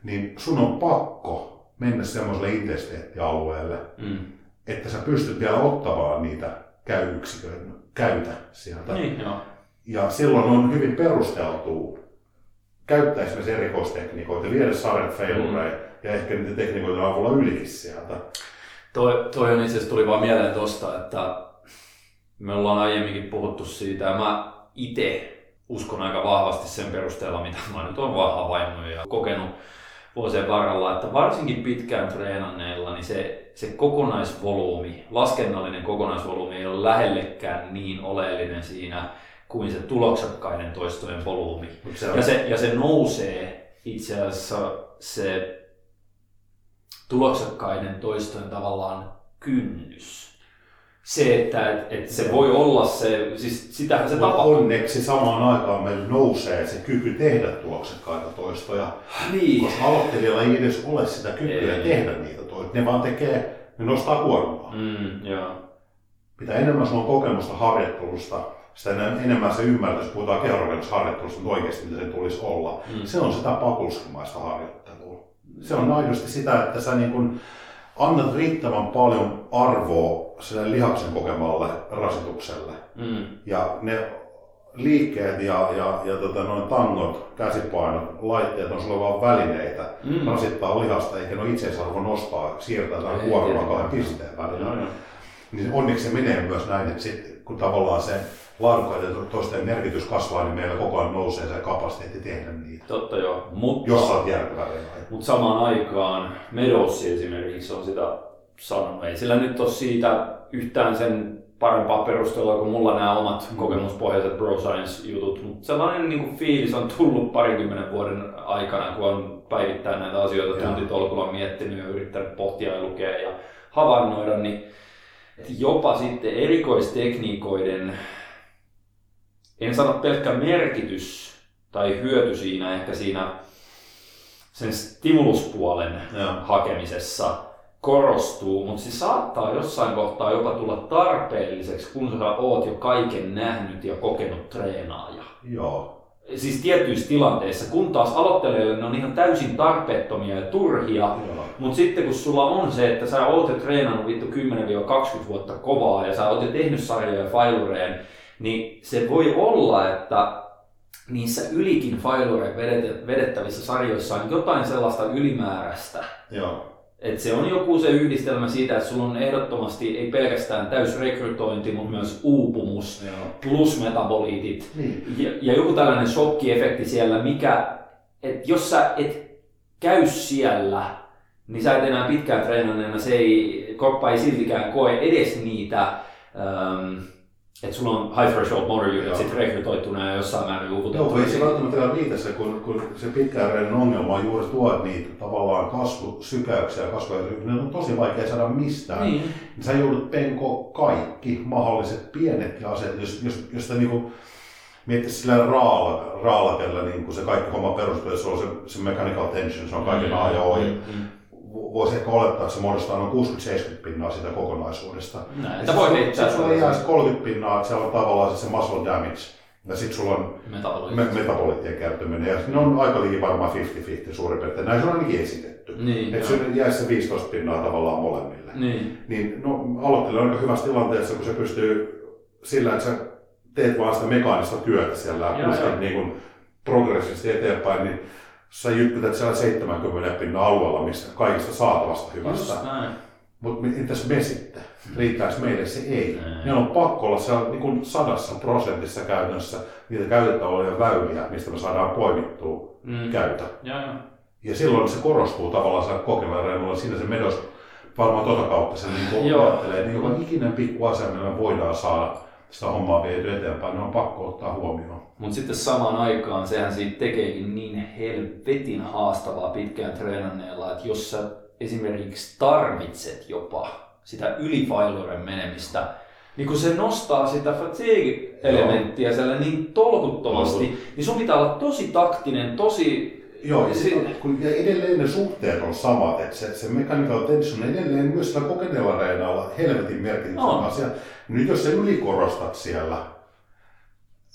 niin sun on pakko mennä semmoiselle intensiteettialueelle, Mm. Että sä pystyt vielä ottamaan niitä käyyksikön käytä sieltä. Niin, joo. Ja silloin on hyvin perusteltua käyttää esimerkiksi erikoistekniikoita, viedä sarjat failureja ja ehkä niitä tekniikoiden avulla ylikin sieltä. Toi, toi on itse asiassa tuli vaan mieleen tosta, että me ollaan aiemminkin puhuttu siitä ja mä itse uskon aika vahvasti sen perusteella, mitä mä nyt olen vaan havainnut ja kokenut vuosien varrella, että varsinkin pitkään treenanneilla, niin se, se kokonaisvolyymi, laskennallinen kokonaisvolyymi ei ole lähellekään niin oleellinen siinä kuin se tuloksakkaiden toistojen volyymi. Se on- Ja se, ja se nousee itse asiassa se tuloksakkaiden toistojen tavallaan kynnys. Se, että et, et se voi olla se, siis sitähän se tapahtuu. onneksi samaan aikaan meillä nousee se kyky tehdä tuloksekkaita toistoja, Niin. koska aloittelijalla ei edes ole sitä kykyä Ei. tehdä niitä toistoja. Ne vaan tekee, ne nostaa kuormaa. Mm, joo. Mitä enemmän sulla on kokemusta harjoittelusta, sitä enem- enemmän se ymmärtää, puhutaan kehorakennusharjoittelusta, mutta oikeasti mitä sen tulisi olla. Mm. Se on sitä pakulskimaista harjoittelua. Se on aidosti sitä, että sä niin kun annat riittävän paljon arvoa sille lihaksen kokemalle rasitukselle. Mm. Ja ne liikkeet ja, ja, ja tota, noin tangot, käsipainot, laitteet on sulle vaan välineitä Mm. rasittaa lihasta, eikä ne ole itseisarvo nostaa, siirtää Ei kuormaa kahden pisteen välillä. Niin onneksi se menee myös näin, että sit, kun tavallaan se laadukkaiden toisten merkitys kasvaa, niin meillä koko ajan nousee se kapasiteetti tehdä niitä, Totta joo. Mutta jos sä oot järkevä reenaaja. Mut samaan aikaan Medossi esimerkiksi on sitä sanonut. Ei sillä nyt ole siitä yhtään sen parempaa perustelua kuin mulla nämä omat kokemuspohjaiset bro science jutut, mutta sellainen niin kuin fiilis on tullut parinkymmenen vuoden aikana, kun on päivittäin näitä asioita tuntitolkulla miettinyt ja yrittänyt pohtia ja lukea ja havainnoida, niin jopa sitten erikoistekniikoiden, en sano pelkkä merkitys tai hyöty siinä ehkä siinä sen stimuluspuolen Joo. hakemisessa korostuu, mutta se saattaa jossain kohtaa jopa tulla tarpeelliseksi, kun sä oot jo kaiken nähnyt ja kokenut treenaaja. Joo. Siis tiettyissä tilanteissa, kun taas aloittelijoille ne on ihan täysin tarpeettomia ja turhia, Joo. mutta sitten kun sulla on se, että sä oot jo treenannut vittu 10-20 vuotta kovaa ja sä oot jo tehnyt sarjoja failureen, niin se voi olla, että niissä ylikin failureen vedet- vedettävissä sarjoissa on jotain sellaista ylimääräistä. Joo. Et se on joku se yhdistelmä siitä, että sulla on ehdottomasti ei pelkästään täysrekrytointi, mutta myös uupumus Joo. plus metaboliitit Niin. ja, ja joku tällainen shokkiefekti siellä, mikä, että jos sä et käy siellä, niin sä et enää pitkään treenanneena, se ei, kroppa ei siltikään koe edes niitä, ähm, että sulla on high threshold motor Joo. unit sit rekrytoittuna ja jossain määrin Joo, uuvutettu. kun ei se välttämättä vielä riitä se, kun, kun se pitkäjänteinen ongelma on juuri tuo, että niitä tavallaan kasvusykäyksiä ja kasvoja, ne on tosi vaikea saada mistään. Niin. Niin sä joudut penko kaikki mahdolliset pienet asiat, jos, jos, jos niinku miettisi sillä raalla, raalakella, niin kun se kaikki homma perustuu, se on se, se mechanical tension, se on kaiken A ja O. ja Mm, mm. Voisi ehkä olettaa, että se muodostaa noin 60-70 pinnaa sitä kokonaisuudesta. Näin, Ja että voi sulla- heittää sit sulla jää se 30 pinnaa, että siellä on tavallaan se, se muscle damage. Ja sitten sulla on metaboliittien kertyminen. Ja ne on aika liikin varmaan 50-50 suurin piirtein. Näin se on ainakin esitetty. Niin, Että se jäisi se 15 pinnaa tavallaan molemmille. Niin. Niin no, aloittelee on aika hyvässä tilanteessa, kun se pystyy sillä, että sä teet vaan sitä mekaanista työtä siellä ja joo. niin kuin progressiivisesti eteenpäin, niin sä jytkytät siellä 70 pinnan alueella, mistä kaikista saatavasta hyvästä. Mutta entäs me sitten? Riittääkö meille se ei? Meillä on pakko olla siellä niin kuin sadassa prosentissa käytännössä niitä käytettäviä olevia väyliä, mistä me saadaan poimittua Mm. käytä. Joo, joo. Ja silloin se korostuu tavallaan siellä kokeilla Siinä se menos varmaan tuota kautta sen niin kuin ajattelee, että joka ikinen pikku asia, millä me voidaan saada sitä hommaa viety eteenpäin, ne on pakko ottaa huomioon. Mutta sitten samaan aikaan sehän siitä tekeekin niin helvetin haastavaa pitkään treenanneella, että jos sä esimerkiksi tarvitset jopa sitä ylifailuren menemistä, niin kun se nostaa sitä fatigue-elementtiä siellä niin tolkuttomasti, niin sun pitää olla tosi taktinen, tosi... Joo, ja, sit, kun, ja edelleen ne suhteet on samat, että se, se mechanical tension on edelleen myös sillä kokeneella reenalla helvetin merkityksen On. asia. Nyt jos sä ylikorostat siellä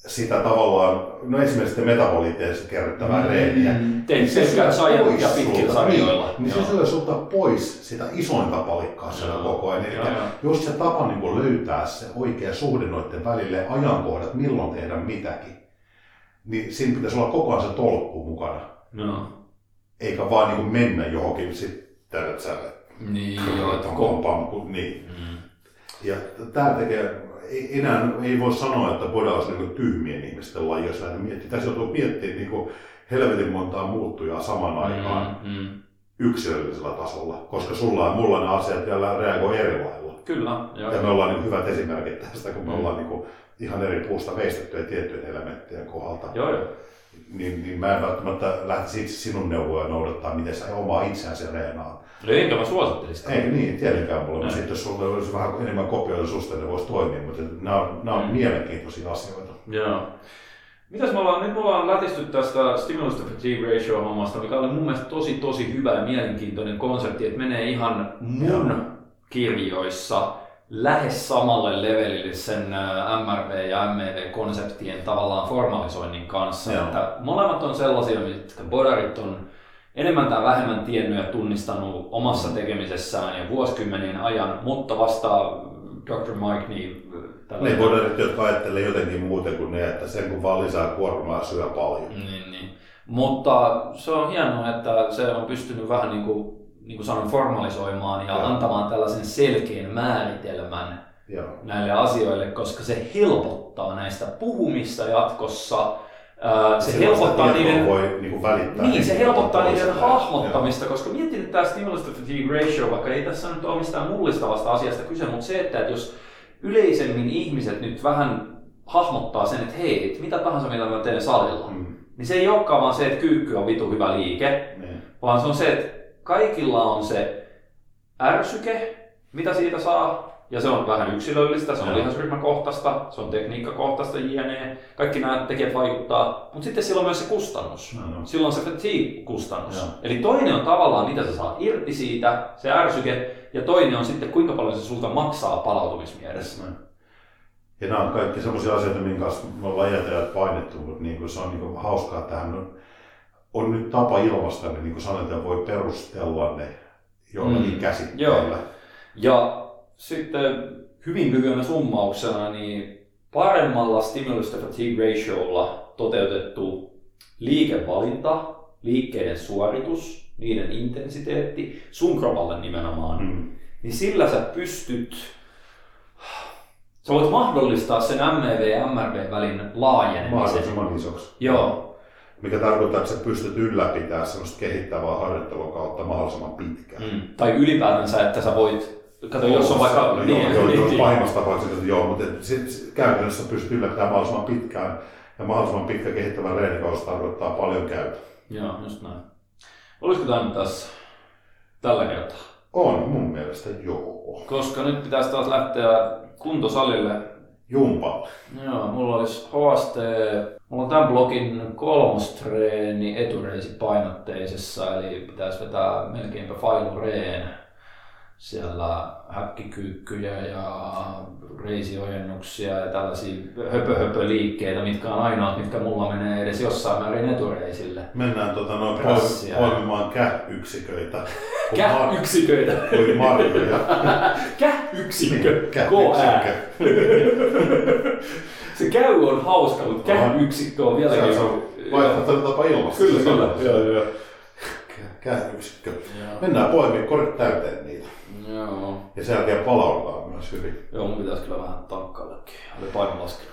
sitä tavallaan, no esimerkiksi sitä metaboliiteista kerryttävää reeniä, Tein se pelkkää syö sajat pois ja pitkillä sulta, sarjoilla. Niin, niin se syö sulta pois sitä isointa palikkaa siellä Joo. koko ajan. Eli Joo, jos se tapa niin kuin löytää se oikea suhde noiden välille, ajankohdat, milloin tehdä mitäkin, niin siinä pitäisi olla koko ajan se tolkku mukana. No. Eikä vaan niin kuin mennä johonkin sitten, että sä Niin, joo, että on ko- pam, kun niin. Mm. Ja tämä tekee ei, enää ei voi sanoa, että boda olisi niin tyhmien ihmisten laji, jos lähdetään miettimään. Tässä joutuu miettimään niin helvetin montaa muuttujaa saman aikaan Mm, mm. yksilöllisellä tasolla, koska sulla ja mulla ne asiat vielä reagoi eri lailla. Kyllä, joo. Ja me ollaan niin hyvät esimerkit tästä, kun me Mm. ollaan niin ihan eri puusta veistettyjä tiettyjen elementtien kohdalta. Joo, joo. Niin, niin mä en välttämättä lähtisi itse sinun neuvoja noudattaa, miten sä omaa itseäsi reenaat. No enkä mä suosittelisin sitä. Ei niin, tietenkään mulla. Näin. Sitten jos sulla olisi vähän enemmän kopioita susta, niin voisi toimia, mutta nämä on, nämä on Mm. mielenkiintoisia asioita. Joo. Mitäs me ollaan, nyt me ollaan lätisty tästä stimulus to fatigue ratio hommasta, mikä oli mun mielestä tosi tosi hyvä ja mielenkiintoinen konsepti, että menee ihan mun kirjoissa lähes samalle levelille sen ä, MRV ja MEV-konseptien tavallaan formalisoinnin kanssa. Joo. Että molemmat on sellaisia, mitkä bodarit on enemmän tai vähemmän tiennyt ja tunnistanut omassa tekemisessään ja vuosikymmenien ajan, mutta vasta Dr. Mike, niin Ne boderit, jotka ajattelee jotenkin muuten kuin ne, että sen kun vaan lisää kuormaa syö paljon. Niin, niin. Mutta se on hienoa, että se on pystynyt vähän niin kuin, niin kuin sanoin, formalisoimaan ja Joo. antamaan tällaisen selkeän määritelmän Joo. näille asioille, koska se helpottaa näistä puhumista jatkossa. Se Silloin helpottaa niiden voi niin välittää. niin, se helpottaa niiden toiselle. hahmottamista, koska mietin nyt tämä stimulus to fatigue ratio, vaikka ei tässä nyt ole mistään mullistavasta asiasta kyse, mutta se, että jos yleisemmin ihmiset nyt vähän hahmottaa sen, että hei, että mitä tahansa mitä mä teen salilla, Mm. niin se ei olekaan vaan se, että kyykky on vitu hyvä liike, Niin. vaan se on se, että kaikilla on se ärsyke, mitä siitä saa, ja se on vähän yksilöllistä, se on lihasryhmäkohtaista, se on tekniikkakohtaista, jne. Kaikki nämä tekijät vaikuttaa, mutta sitten sillä on myös se kustannus. No, no. Silloin se fatigue-kustannus. Joo. Eli toinen on tavallaan, mitä sä saat irti siitä, se ärsyke, ja toinen on sitten, kuinka paljon se sulta maksaa palautumismielessä. Näin. Ja nämä on kaikki sellaisia asioita, minkä kanssa me ollaan iätäjät painettu, mutta niin kuin se on niin kuin hauskaa, että tähän on, nyt tapa ilmaista ne, niin kuin sanoit, että voi perustella ne jollakin Mm. käsitteellä. Ja sitten hyvin lyhyenä summauksena, niin paremmalla stimulus to fatigue ratiolla toteutettu liikevalinta, liikkeiden suoritus, niiden intensiteetti, sun kropalle nimenomaan, Mm. niin sillä sä pystyt, sä voit mahdollistaa sen MEV ja MRV välin laajenemisen. Mahdollisimman isoksi. Joo, Mikä tarkoittaa, että sä pystyt ylläpitämään sellaista kehittävää harjoittelun kautta mahdollisimman pitkään. mm. tai ylipäätänsä, että sä voit, kato jos on vaikka... No, joo, joo, joo, niin, pahimmassa tapauksessa, että joo, mutta et sit, käytännössä pystyt ylläpitämään mahdollisimman pitkään. Ja mahdollisimman pitkä kehittävä reenikausi tarkoittaa paljon käyttöä. Joo, just näin. Olisiko tämä nyt tässä tällä kertaa? On mun mielestä joo. Koska nyt pitäisi taas lähteä kuntosalille. Jumpalle. Joo, mulla olisi haaste. Mulla on tämän blogin kolmostreeni etureisi painotteisessa, eli pitäisi vetää melkeinpä failureen. Siellä häkkikyykkyjä ja reisiojennuksia ja tällaisia höpö, höpö liikkeitä, mitkä on ainoat, mitkä mulla menee edes jossain määrin etureisille. Mennään tota, noin Prassia. poimimaan käh-yksiköitä. [laughs] Käh-yksiköitä. Kuin marjoja. [laughs] Käh-yksikö. Käh-yksikkö. [laughs] Se käy on hauska, mutta käh-yksikkö on vieläkin... se on vaihtoehtoinen tapa ilmaista. Kyllä, kyllä. on. Joo, joo. Käh-yksikkö. Mennään poimimaan korit täyteen niitä. Joo. Ja sen jälkeen palautetaan myös hyvin. Joo, mun pitäisi kyllä vähän tankkaillakin. Oli paino laskenut.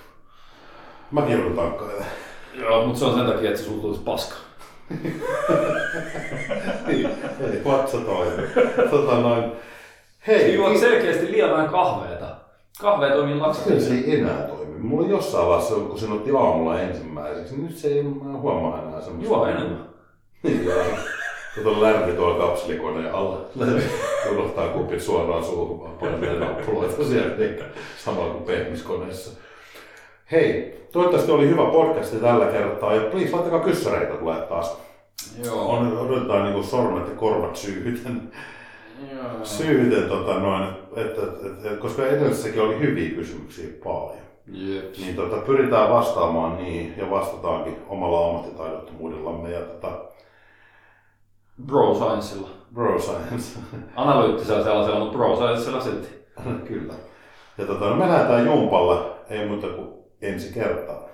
Mäkin joudun tankkailemaan. Joo, mutta se on sen takia, että se sulla tulisi paska. [laughs] Niin, eli vatsa toimii. Tota noin. Hei, Juot selkeästi liian vähän kahveita. Kahve toimii Miten laksatiivisesti. se ei enää toimi? Mulla jossain vaiheessa, kun se otti aamulla ensimmäiseksi, niin nyt se ei mä huomaa enää semmoista. Juo enemmän. Niin, joo. Kato lärvi tuolla kapselikoneen alla. Unohtaa kupit suoraan suuhun, vaan painaa nappuloita sieltä, niin samalla kuin pehmiskoneessa. Hei, toivottavasti oli hyvä podcasti tällä kertaa ja please laittakaa kyssäreitä tulee taas. Joo. On, odotetaan niinku sormet ja korvat syyhyten. Joo. Syyhyten tota noin, että, että, että, koska edellisessäkin oli hyviä kysymyksiä paljon. Jep. Niin tota, pyritään vastaamaan niin ja vastataankin omalla ammattitaidottomuudellamme ja tota, Bro Scienceilla. Bro Science. [laughs] Analyyttisellä sellaisella, mutta Bro Scienceilla silti. [laughs] Kyllä. Ja tota, no me lähdetään jumpalla, ei muuta kuin ensi kertaa.